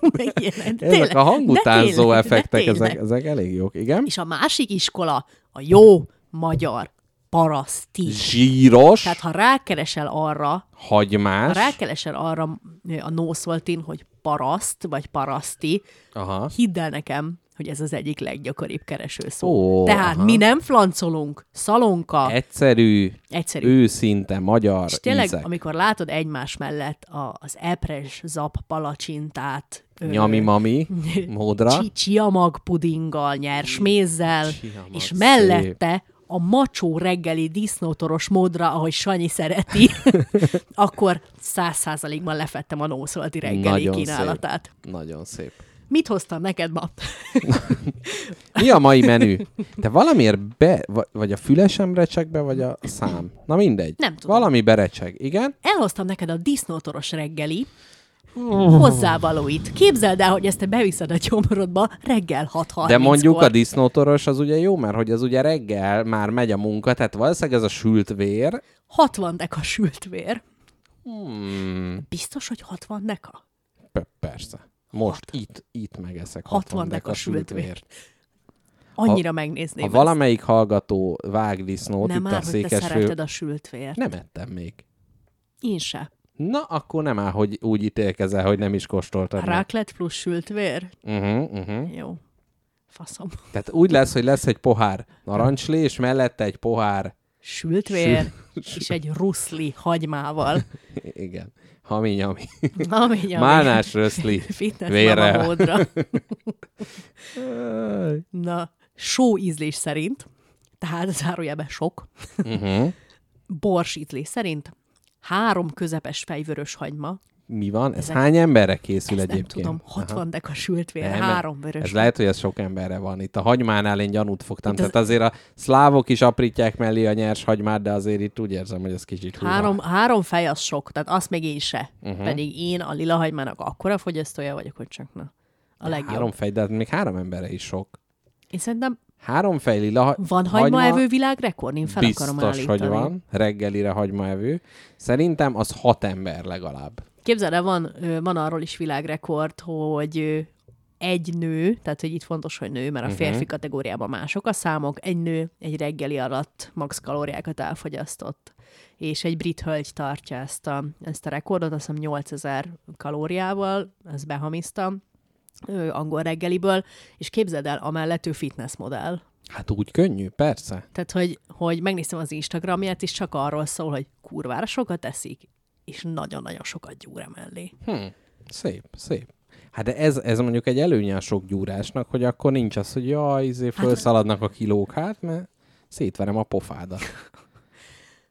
meg ilyenek. Ezek a hangutánzó tényleg, effektek, ezek, ezek elég jók, igen. És a másik iskola a jó magyar paraszti. Zsíros, Tehát ha rákeresel arra, Ha hagymás. rákeresel arra a nószoltin, hogy paraszt, vagy paraszti, Aha. hidd el nekem, hogy ez az egyik leggyakoribb keresőszó. Ó, Tehát aha. mi nem flancolunk, szalonka, Egyszerű, egyszerű. őszinte, magyar és tényleg, ízek. amikor látod egymás mellett a, az epres zap palacsintát, Nyami-mami módra. csi- csiamag pudinggal, nyers mézzel, Csiamag, és szép. mellette a macsó reggeli disznótoros módra, ahogy Sanyi szereti, akkor száz százalékban lefettem a nószolti reggeli Nagyon kínálatát. Nagyon szép. Mit hoztam neked ma? Mi a mai menü? Te valamiért be, va- vagy a fülesem recseg be, vagy a szám? Na mindegy. Nem tudom. Valami berecseg, igen? Elhoztam neked a disznótoros reggeli hozzávalóit. Képzeld el, hogy ezt te beviszed a gyomrodba reggel 6.30-kor. De mondjuk a disznótoros az ugye jó, mert hogy az ugye reggel már megy a munka, tehát valószínűleg ez a sült vér. 60 deka sült vér. Hmm, Biztos, hogy 60 deka? pe- persze. Most itt, itt megeszek 60 deka sült vért. Annyira megnézném Ha ezt. valamelyik hallgató vág disznót Nem itt már, a hogy te székesfő... szereted a sült vért. Nem ettem még. Én se. Na, akkor nem áll, hogy úgy ítélkezel, hogy nem is kóstoltad. Ráklet plusz sült vér? Uh-huh, uh-huh. Jó. Faszom. Tehát úgy lesz, hogy lesz egy pohár narancslé, és mellette egy pohár... Sült vér, és egy ruszli hagymával. Igen. Hami nyami. Ami, ami Málnás röszli. Fitness vérrel. Na, só ízlés szerint, tehát zárójelben sok, Uh-huh. bors ízlés szerint, három közepes fejvörös hagyma, Mi van? Ez Ezek- hány emberre készül ezt nem egyébként? tudom, 60 deka sült vér, Nem, három vörös Ez lehet, hogy ez sok emberre van. Itt a hagymánál én gyanút fogtam. Itt az- Tehát azért a szlávok is aprítják mellé a nyers hagymát, de azért itt úgy érzem, hogy ez kicsit húha. Három, három fej az sok, tehát azt még én se. Uh-huh. Pedig én a lila hagymának akkora fogyasztója vagyok, hogy csak na. A legjobb. Három fej, de hát még három emberre is sok. Én szerintem Három fej lila ha- van hagymaevő világrekord, én fel Biztos, akarom állítani. hogy van. Reggelire hagymaevő. Szerintem az hat ember legalább. Képzeld el, van, van arról is világrekord, hogy egy nő, tehát hogy itt fontos, hogy nő, mert a férfi uh-huh. kategóriában mások a számok, egy nő egy reggeli alatt max kalóriákat elfogyasztott. És egy brit hölgy tartja ezt a, ezt a rekordot, azt hiszem 8000 kalóriával, ezt behamisztam, ö, angol reggeliből, és képzeld el, amellett ő fitness modell. Hát úgy könnyű, persze. Tehát, hogy, hogy megnéztem az Instagramját, és csak arról szól, hogy kurvára sokat eszik, és nagyon-nagyon sokat gyúr emellé. Hm. Szép, szép. Hát de ez, ez mondjuk egy előnye a sok gyúrásnak, hogy akkor nincs az, hogy jaj, izé felszaladnak a kilók, hát mert szétverem a pofádat.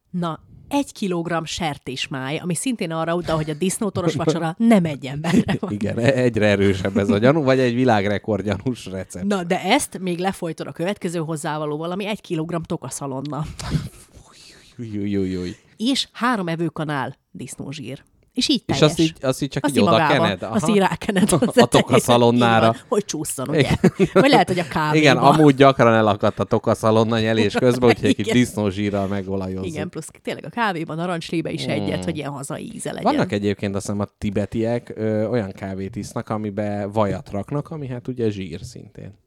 Na, egy kilogramm sertésmáj, ami szintén arra utal, hogy a disznótoros vacsora nem egy emberre van. Igen, egyre erősebb ez a gyanú, vagy egy világrekord gyanús recept. Na, de ezt még lefolytod a következő hozzávaló valami egy kilogramm tokaszalonna. Jújjújjúj. És három evőkanál disznózsír. És így És teljes. azt így, azt így csak azt így oda kened. Azt így rákened hozzá. A tokaszalonnára. van, Hogy csúszson, ugye? Vagy lehet, hogy a kávéba. Igen, amúgy gyakran elakadt a tokaszalonna nyelés közben, úgyhogy egy kis Igen. disznózsírral megolajozzuk. Igen, plusz tényleg a kávéban, narancslébe is egyet, hogy ilyen hazai íze legyen. Hmm. Vannak egyébként azt hiszem a tibetiek ö, olyan kávét isznak, amiben vajat raknak, ami hát ugye zsír szintén.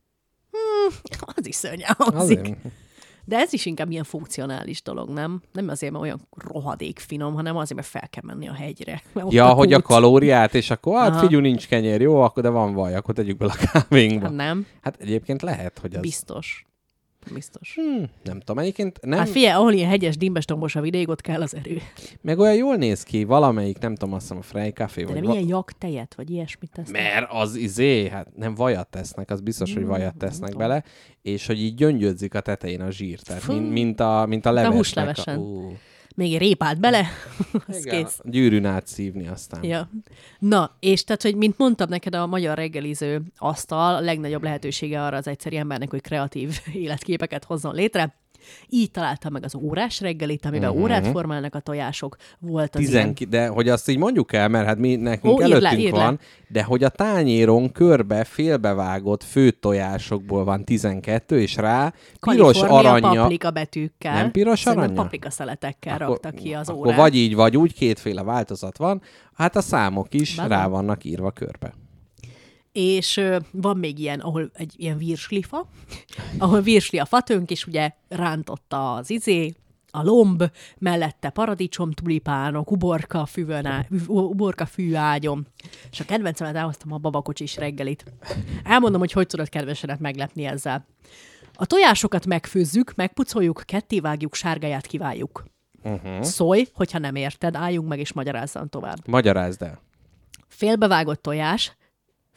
Az is szörnyen hangzik. Azért. De ez is inkább ilyen funkcionális dolog, nem? Nem azért, mert olyan rohadék finom, hanem azért, mert fel kell menni a hegyre. Ja, hogy a kalóriát, és akkor hát figyelj, nincs kenyér, jó, akkor de van vaj, akkor tegyük bele a kávénkba. Hát nem, Hát egyébként lehet, hogy az... biztos. Biztos. Hmm, nem tudom, egyébként nem, Hát figyelj, ahol ilyen hegyes, dimbes, tombos a vidék, ott kell az erő. meg olyan jól néz ki, valamelyik, nem tudom, azt hiszem a Frey Café, De vagy nem va- ilyen jak tejet, vagy ilyesmit tesznek. Mert az izé, hát nem vajat tesznek, az biztos, hogy vajat tesznek bele, és hogy így gyöngyödzik a tetején a zsír, tehát Fú. mint, mint, a, mint a a levesnek. húslevesen. Ú, Még egy répát bele, az igen, kész. gyűrűn átszívni aztán. Ja. Na, és tehát, hogy mint mondtam neked, a magyar reggeliző asztal a legnagyobb lehetősége arra az egyszerű embernek, hogy kreatív életképeket hozzon létre. Így találtam meg az órás reggelit, amiben uh-huh. órát formálnak a tojások. Volt az ilyen... Tizenki, de hogy azt így mondjuk el, mert hát mi nekünk Ó, le, előttünk le. van, de hogy a tányéron körbe félbevágott főtt tojásokból van 12, és rá piros aranya, paprika betűkkel. Nem piros aranya? paprika szeletekkel rakta ki az akkor órát. vagy így, vagy úgy, kétféle változat van, hát a számok is van. rá vannak írva körbe. És van még ilyen, ahol egy ilyen virslifa, ahol virsli a fatönk, és ugye rántotta az izé, a lomb, mellette paradicsom, tulipánok, uborka, füvön á, uborka fűágyom. És a kedvencemet elhoztam a babakocsis reggelit. Elmondom, hogy hogy tudod kedvesedet meglepni ezzel. A tojásokat megfőzzük, megpucoljuk, kettévágjuk, sárgáját kiváljuk. Uh-huh. Szólj, hogyha nem érted, álljunk meg és magyarázzam tovább. Magyarázd el. Félbevágott tojás,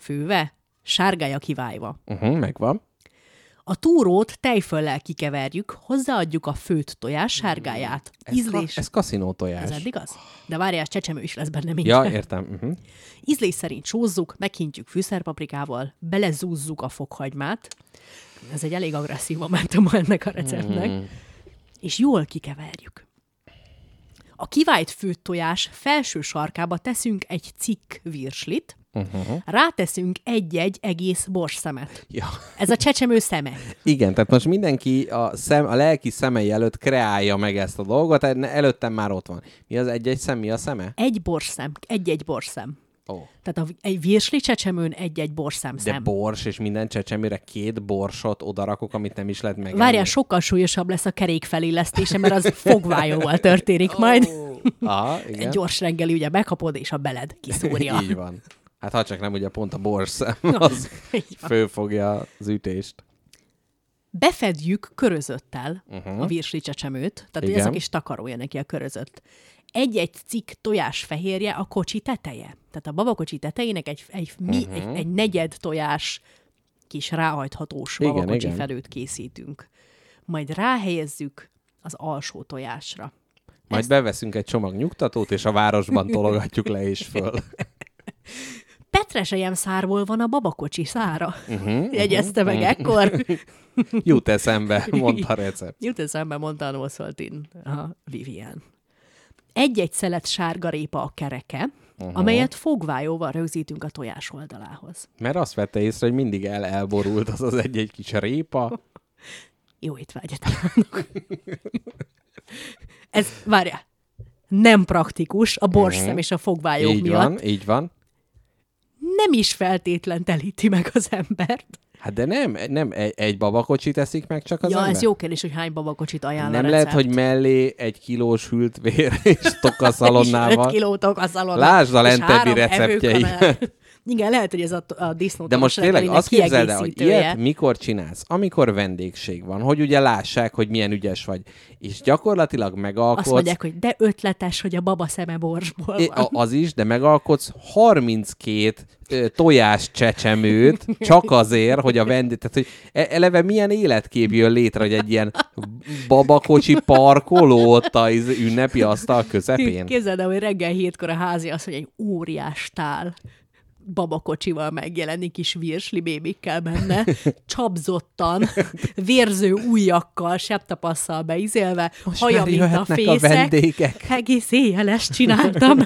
főve, sárgája kivájva. Uh-huh, megvan. A túrót tejföllel kikeverjük, hozzáadjuk a főtt tojás sárgáját. Ez, Ízlés... ka- ez kaszinó tojás. Ez eddig az? De várjál, csecsemő is lesz benne még. Ja, értem. Uh-huh. Ízlés szerint sózzuk, meghintjük fűszerpaprikával, belezúzzuk a fokhagymát. Ez egy elég agresszív momentum ennek a receptnek. Mm. És jól kikeverjük. A kivájt főtt tojás felső sarkába teszünk egy cikk virslit, uh-huh. ráteszünk egy-egy egész borsszemet. Ja. Ez a csecsemő szeme. Igen, tehát most mindenki a, szem, a lelki szemei előtt kreálja meg ezt a dolgot, el- előttem már ott van. Mi az egy-egy szem, mi a szeme? Egy borszem, egy-egy borszem. Ó. Tehát a, egy virsli csecsemőn egy-egy borszem De szem. bors, és minden csecsemőre két borsot odarakok, amit nem is lehet megenni. Várjál, sokkal súlyosabb lesz a kerék felillesztése, mert az fogvájóval történik majd. Aha, Egy igen. gyors reggeli, ugye bekapod, és a beled kiszúrja. Így van. Hát ha csak nem ugye pont a borszem, az fölfogja az ütést. Befedjük körözöttel uh-huh. a virsli csecsemőt, tehát Igen. Ez a kis takarója neki a körözött. Egy-egy cikk tojás fehérje a kocsi teteje. Tehát a babakocsi tetejének egy, egy, mi, Mhm. egy, egy negyed tojás kis ráhajthatós Igen, babakocsi igen. felőt készítünk. Majd ráhelyezzük az alsó tojásra. Majd beveszünk egy csomag nyugtatót, és a városban tologatjuk le és föl. Petresejem szárból van a babakocsi szára. Mhm, Uh-huh, Jegyezte meg ekkor. Jut eszembe, mondta a recept. Jut eszembe, mondta a Noszoltin, a Vivian. Egy-egy szelet sárga répa a kereke, uh-huh. amelyet fogvájóval rögzítünk a tojás oldalához. Mert azt vette észre, hogy mindig el elborult az az egy-egy kis répa. Jó étvágyat kívánok! Ez, várjál, nem praktikus a borszem és a fogvályok Mhm. így miatt. van, így van. Nem is feltétlen telíti meg az embert. Hát de nem, nem egy, egy babakocsit eszik meg csak az ja, ember? ez jó kérdés, hogy hány babakocsit ajánl Nem a lehet, hogy mellé egy kilós hűlt vér és És tokaszalonnával. 5 kilótok a szalonnal. Lásd a és lentebbi evőkanál. Igen, lehet, hogy ez a, a disznó De most tényleg azt képzeld el, hogy ilyet mikor csinálsz? Amikor vendégség van, hogy ugye lássák, hogy milyen ügyes vagy. És gyakorlatilag megalkotsz... Azt mondják, hogy de ötletes, hogy a baba szeme borsból van. az is, de megalkotsz 32 ö, tojás csecsemőt, csak azért, hogy a vendég, tehát hogy e- eleve milyen életkép jön létre, hogy egy ilyen babakocsi parkoló ott a iz- ünnepi asztal közepén. Képzeld el, hogy reggel hétkor a házi az, hogy egy óriás tál babakocsival megjelenik kis virsli bébikkel benne, csapzottan, vérző ujjakkal, septapasszal beizélve, Most haja, mint a a fészek. vendégek. Egész éjjel ezt csináltam.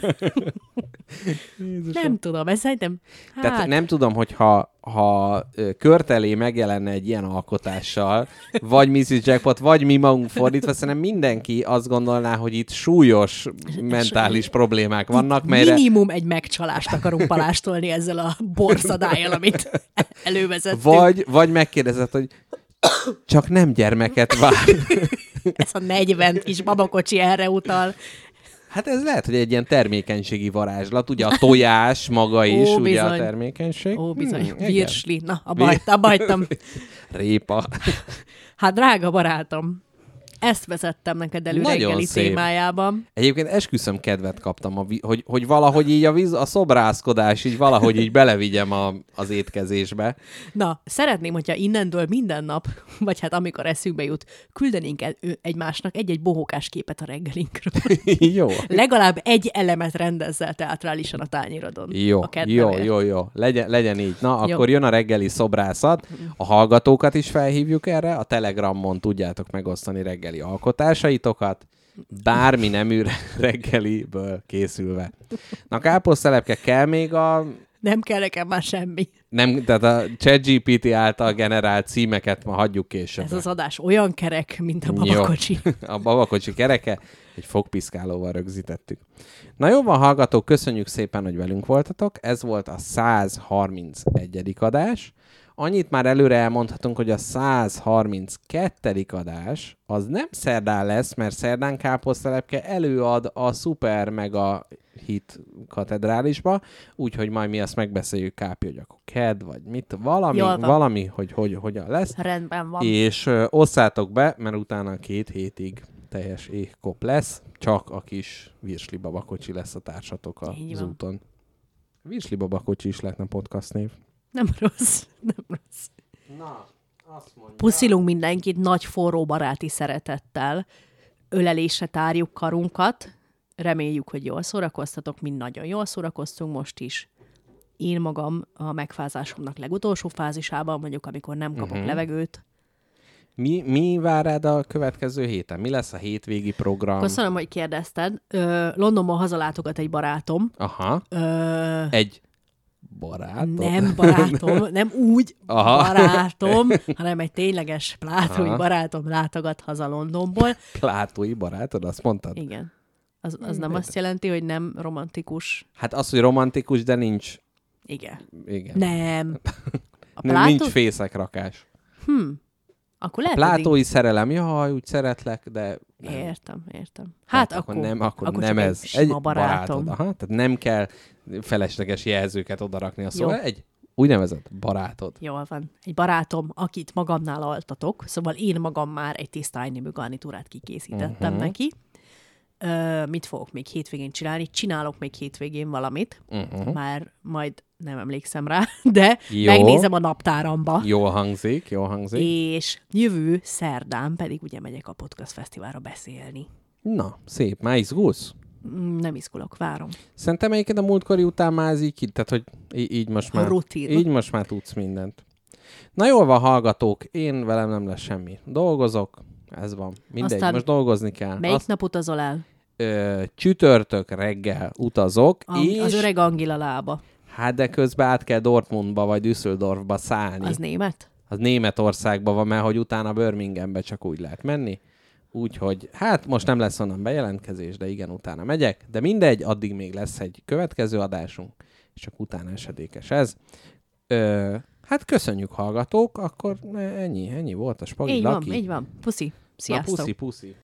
nem tudom, ez szerintem... Hát, Tehát nem tudom, hogy ha, körtelé megjelenne egy ilyen alkotással, vagy Mrs. Jackpot, vagy mi magunk fordítva, szerintem mindenki azt gondolná, hogy itt súlyos mentális problémák vannak, melyre Minimum egy megcsalást akarunk palástolni ezzel a borszadájjal, amit elővezettünk. vagy, vagy megkérdezed, hogy csak nem gyermeket vár. Ez a 40 kis babakocsi erre utal. Hát ez lehet, hogy egy ilyen termékenységi varázslat, ugye a tojás maga is, Ó, ugye a termékenység. Ó, bizony, Hmm, virsli. Na, abba hagytam. Répa. Hát, drága barátom, ezt vezettem neked elő Nagyon reggeli szép. témájában. Egyébként esküszöm kedvet kaptam, a vi- hogy, hogy valahogy így a, víz, a szobrászkodás így valahogy így belevigyem a, az étkezésbe. Na, szeretném, hogyha innentől minden nap, vagy hát amikor eszünkbe jut, küldenénk el, egymásnak egy-egy bohókás képet a reggelinkről. jó. Legalább egy elemet rendezzel teatrálisan a tányérodon. Jó, a jó, jó, jó. Legyen, legyen így. Na, Jó. akkor jön a reggeli szobrászat. A hallgatókat is felhívjuk erre. A Telegramon tudjátok megosztani reggeli alkotásaitokat. Bármi nemű reggeliből készülve. Na, káposztelepke kell még a Nem kell nekem már semmi. nem, tehát a ChatGPT által generált címeket ma hagyjuk később. Ez az adás olyan kerek, mint a babakocsi. A babakocsi kereke egy fogpiszkálóval rögzítettük. Na jó van, hallgatók, köszönjük szépen, hogy velünk voltatok. Ez volt a 131. adás. Annyit már előre elmondhatunk, hogy a 132. adás az nem szerdán lesz, mert szerdán Káposztelepke előad a Super Mega Hit katedrálisba, úgyhogy majd mi azt megbeszéljük Kápi, hogy akkor KED, vagy mit, valami, valami, hogy, hogy hogyan lesz. Rendben van. És ö, osszátok be, mert utána két hétig teljes éhkop lesz, csak a kis virsli babakocsi lesz a társatok az úton. Virsli babakocsi is lehetne podcast név. Nem rossz, nem rossz. Na, azt mondja. Puszilunk mindenkit nagy forró baráti szeretettel. Ölelésre tárjuk karunkat. Reméljük, hogy jól szórakoztatok, mi nagyon jól szórakoztunk most is. Én magam a megfázásomnak legutolsó fázisában vagyok, amikor nem kapok uh-huh. levegőt. Mi, mi vár rád a következő héten? Mi lesz a hétvégi program? Köszönöm, hogy kérdezted. Ö, Londonban hazalátogat egy barátom. Aha, Ö, egy barát. nem barátom, nem úgy Aha. barátom, hanem egy tényleges plátói Aha. barátom látogat haza Londonból. Plátói barátod, azt mondtad? Igen. Az, az nem azt jelenti, hogy nem romantikus. Hát az, hogy romantikus, de nincs. Igen. Igen. Nem. A plátó... nincs fészekrakás. Akkor lehet, Plátói szerelem, jaj, úgy szeretlek, de hogy... Értem, értem. Hát, Hát, akkor, akkor, nem, akkor, akkor nem ez. Egy sima barátom. barátod. Aha, tehát nem kell felesleges jelzőket odarakni a szóval. Jó. Egy úgynevezett barátod. Jól van. Egy barátom, akit magamnál altatok, szóval én magam már egy tiszta ájnémű garnitúrát kikészítettem uh-huh. neki. Ö, mit fogok még hétvégén csinálni? Csinálok még hétvégén valamit, uh-huh. már majd nem emlékszem rá, de Jó. Jó. megnézem a naptáramba. Jól hangzik, jól hangzik. És jövő szerdán pedig ugye megyek a Podcast Fesztiválra beszélni. Na, szép. Már izgulsz? Mm, Nem izgulok, várom. Szerintem egyébként a múltkori után már ez így, tehát hogy így most már, Rutin. így most már tudsz mindent. Na jól van, hallgatók, én velem nem lesz semmi. Dolgozok, ez van. Mindegy, Aztán most dolgozni kell. Melyik Azt, nap utazol el? ö, csütörtök reggel utazok, A, és Az öreg Angila lába. hát de közben át kell Dortmundba vagy Düsseldorfba szállni. Az német? az Németországban van, mert hogy utána Birminghambe csak úgy lehet menni. Úgyhogy, hát most nem lesz onnan bejelentkezés, de igen, utána megyek. De mindegy, addig még lesz egy következő adásunk, és csak utána esedékes ez. Ö, hát köszönjük hallgatók, akkor ennyi, ennyi volt a Spagi Így van, Laki. így van. Puszi. Na, Sziasztok. puszi, puszi.